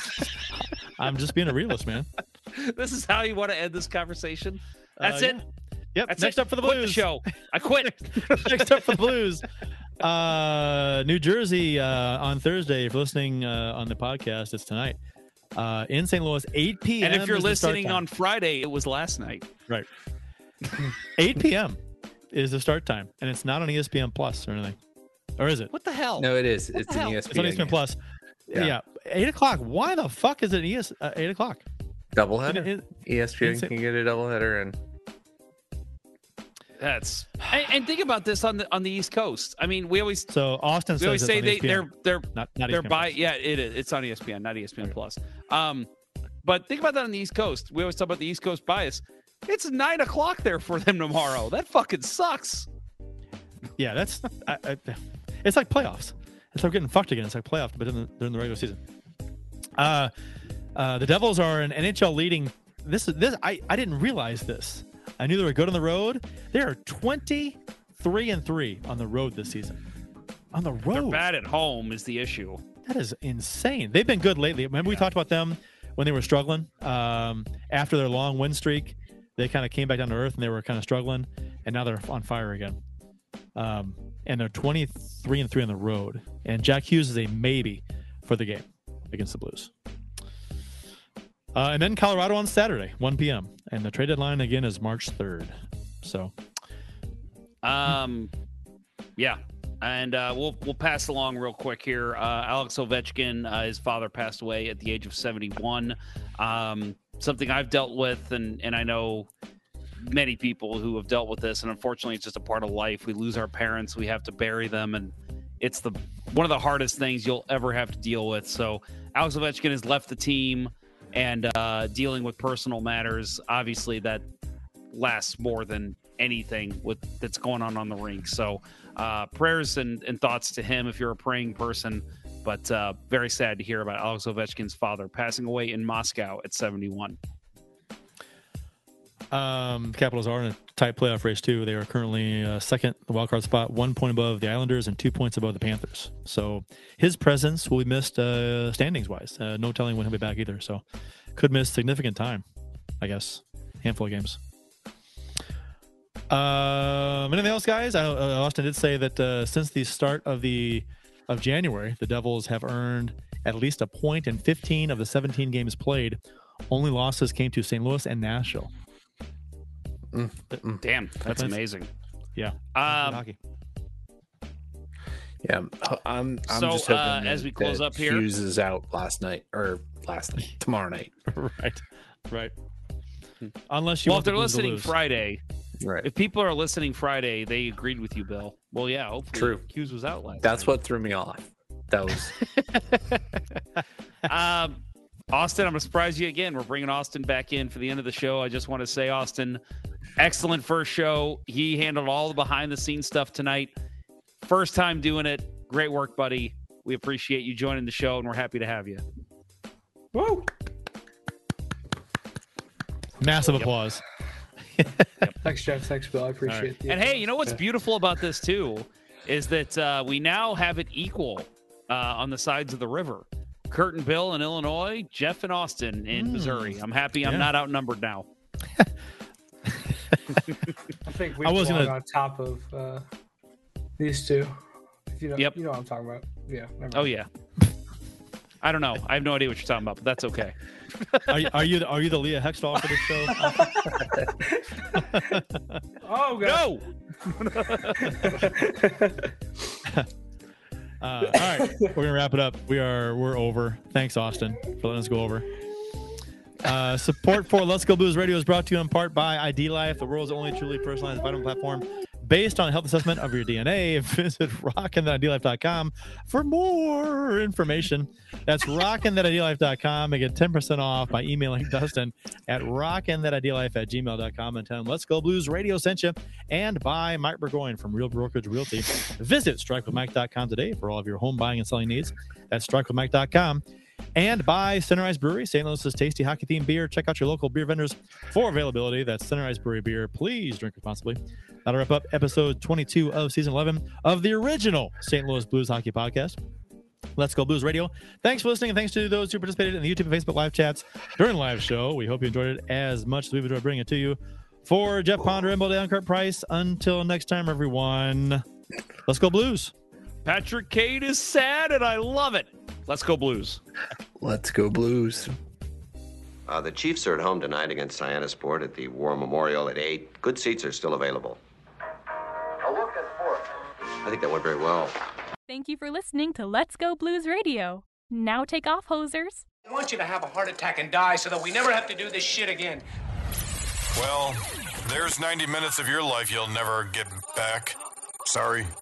I'm just being a realist, man. this is how you want to end this conversation. That's Uh, it. yeah. Yep. That's Next it. up for the Blues. show. I quit. Next up for the Blues. Uh, New Jersey uh, on Thursday. If you're listening uh, on the podcast, it's tonight. Uh, in St. Louis, 8 p.m. and if you're is the start listening on Friday, it was last night. right, 8 p.m. is the start time, and it's not on ESPN Plus or anything, or is it? What the hell? No, it is. It's an? ESPN. It's on ESPN game. Plus. Yeah. Yeah. eight o'clock. Why the fuck is it ES uh, eight o'clock? Doubleheader. It- it- ESPN it's a- can get a doubleheader and That's and, and think about this on the on the East Coast. I mean, we always So Austin we always say they ESPN. they're they're not not they're ESPN by Plus. yeah it is it's on espn not espn plus um but think about that on the east coast we always talk about the east coast bias it's nine o'clock there for them tomorrow that fucking sucks Yeah, that's I, I, it's like playoffs. It's like getting fucked again. It's like playoffs, but in the, during the regular season. Uh, uh, the Devils are an NHL leading. This is this. I I didn't realize this. I knew they were good on the road. They are twenty three and three on the road this season. On the they're road, bad at home is the issue that is insane. They've been good lately. Remember we talked about them when they were struggling um, after their long win streak. They kind of came back down to earth and they were kind of struggling, and now they're on fire again. Um, and they're 23 and 3 on the road. And Jack Hughes is a maybe for the game against the Blues. Uh, and then Colorado on Saturday, 1 p.m. And the trade deadline again is March 3rd. So um Yeah, and uh, we'll we'll pass along real quick here. Uh, Alex Ovechkin, uh, his father passed away at the age of seventy one. Um, something I've dealt with, and and I know many people who have dealt with this, and unfortunately, it's just a part of life. We lose our parents, we have to bury them, and it's the one of the hardest things you'll ever have to deal with. So Alex Ovechkin has left the team, and uh, dealing with personal matters. Obviously, that lasts more than anything with that's going on on the rink. So uh, prayers and, and thoughts to him if you're a praying person. But uh, very sad to hear about Alex Ovechkin's father passing away in Moscow at 71. Um, Capitals are in a tight playoff race too. They are currently uh, second, the wild card spot, one point above the Islanders and two points above the Panthers. So his presence will be missed uh, standings wise. Uh, no telling when he'll be back either. So could miss significant time, I guess. Handful of games. Um, anything else, guys? I uh, Austin did say that uh, since the start of the of January, the Devils have earned at least a point in 15 of the 17 games played. Only losses came to St. Louis and Nashville. Mm, Damn, that's amazing. Yeah. Um. Yeah, I'm. I'm So, just hoping uh, that, as we close up here- Hughes is out last night or last night, tomorrow night. right, right. Unless you well, want if they're the listening. Friday, Right. if people are listening Friday, they agreed with you, Bill. Well, yeah, hopefully True. Hughes was out last That's what threw me off. That was um, Austin, I'm going to surprise you again. We're bringing Austin back in for the end of the show. I just want to say, Austin, excellent first show. He handled all the behind the scenes stuff tonight. First time doing it. Great work, buddy. We appreciate you joining the show, and we're happy to have you. Woo! Massive applause. Thanks, Jeff. Thanks, Bill. I appreciate it. And hey, you know what's beautiful about this too is that uh, we now have it equal uh, on the sides of the river. Kurt and Bill in Illinois, Jeff and Austin in Missouri. I'm happy I'm Yeah. not outnumbered now. I think we I was belong gonna- on top of uh, these two. If you know, Yep. you know what I'm talking about. Yeah. never Oh yeah. I don't know. I have no idea what you're talking about, but that's okay. Are you, are you the, are you the Leah Hextall for this show? Oh god. No. Uh, all right, we're gonna wrap it up. We are we're over. Thanks, Austin, for letting us go over. Uh, support for Let's Go Blues Radio is brought to you in part by ID Life, the world's only truly personalized vitamin platform based on a health assessment of your DNA. Visit rockinthatidlife.com for more information. That's rockinthatidlife.com and get 10% off by emailing Dustin at rockinthatidlife at gmail.com and tell him Let's Go Blues Radio sent you and by Mike Burgoyne from Real Brokerage Realty. Visit strikewithmike.com today for all of your home buying and selling needs. That's strikewithmike.com and by Center Ice Brewery, St. Louis's tasty hockey themed beer. Check out your local beer vendors for availability. That's Center Ice Brewery beer. Please drink responsibly. That'll wrap up episode 22 of season 11 of the original St. Louis Blues Hockey Podcast. Let's Go Blues Radio. Thanks for listening, and thanks to those who participated in the YouTube and Facebook live chats during the live show. We hope you enjoyed it as much as we've enjoyed bringing it to you. For Jeff Ponder and Bill Down Kurt Price, until next time, everyone, let's go Blues. Patrick Kane is sad, and I love it. Let's go Blues. Let's go Blues. Uh, the Chiefs are at home tonight against Sport at the War Memorial at 8. Good seats are still available. I think that went very well. Thank you for listening to Let's Go Blues Radio. Now take off, hosers. I want you to have a heart attack and die so that we never have to do this shit again. Well, there's 90 minutes of your life you'll never get back. Sorry.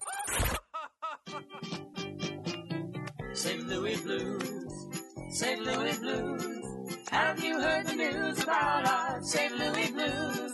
St. Louis Blues, St. Louis Blues. Have you heard the news about our St. Louis Blues?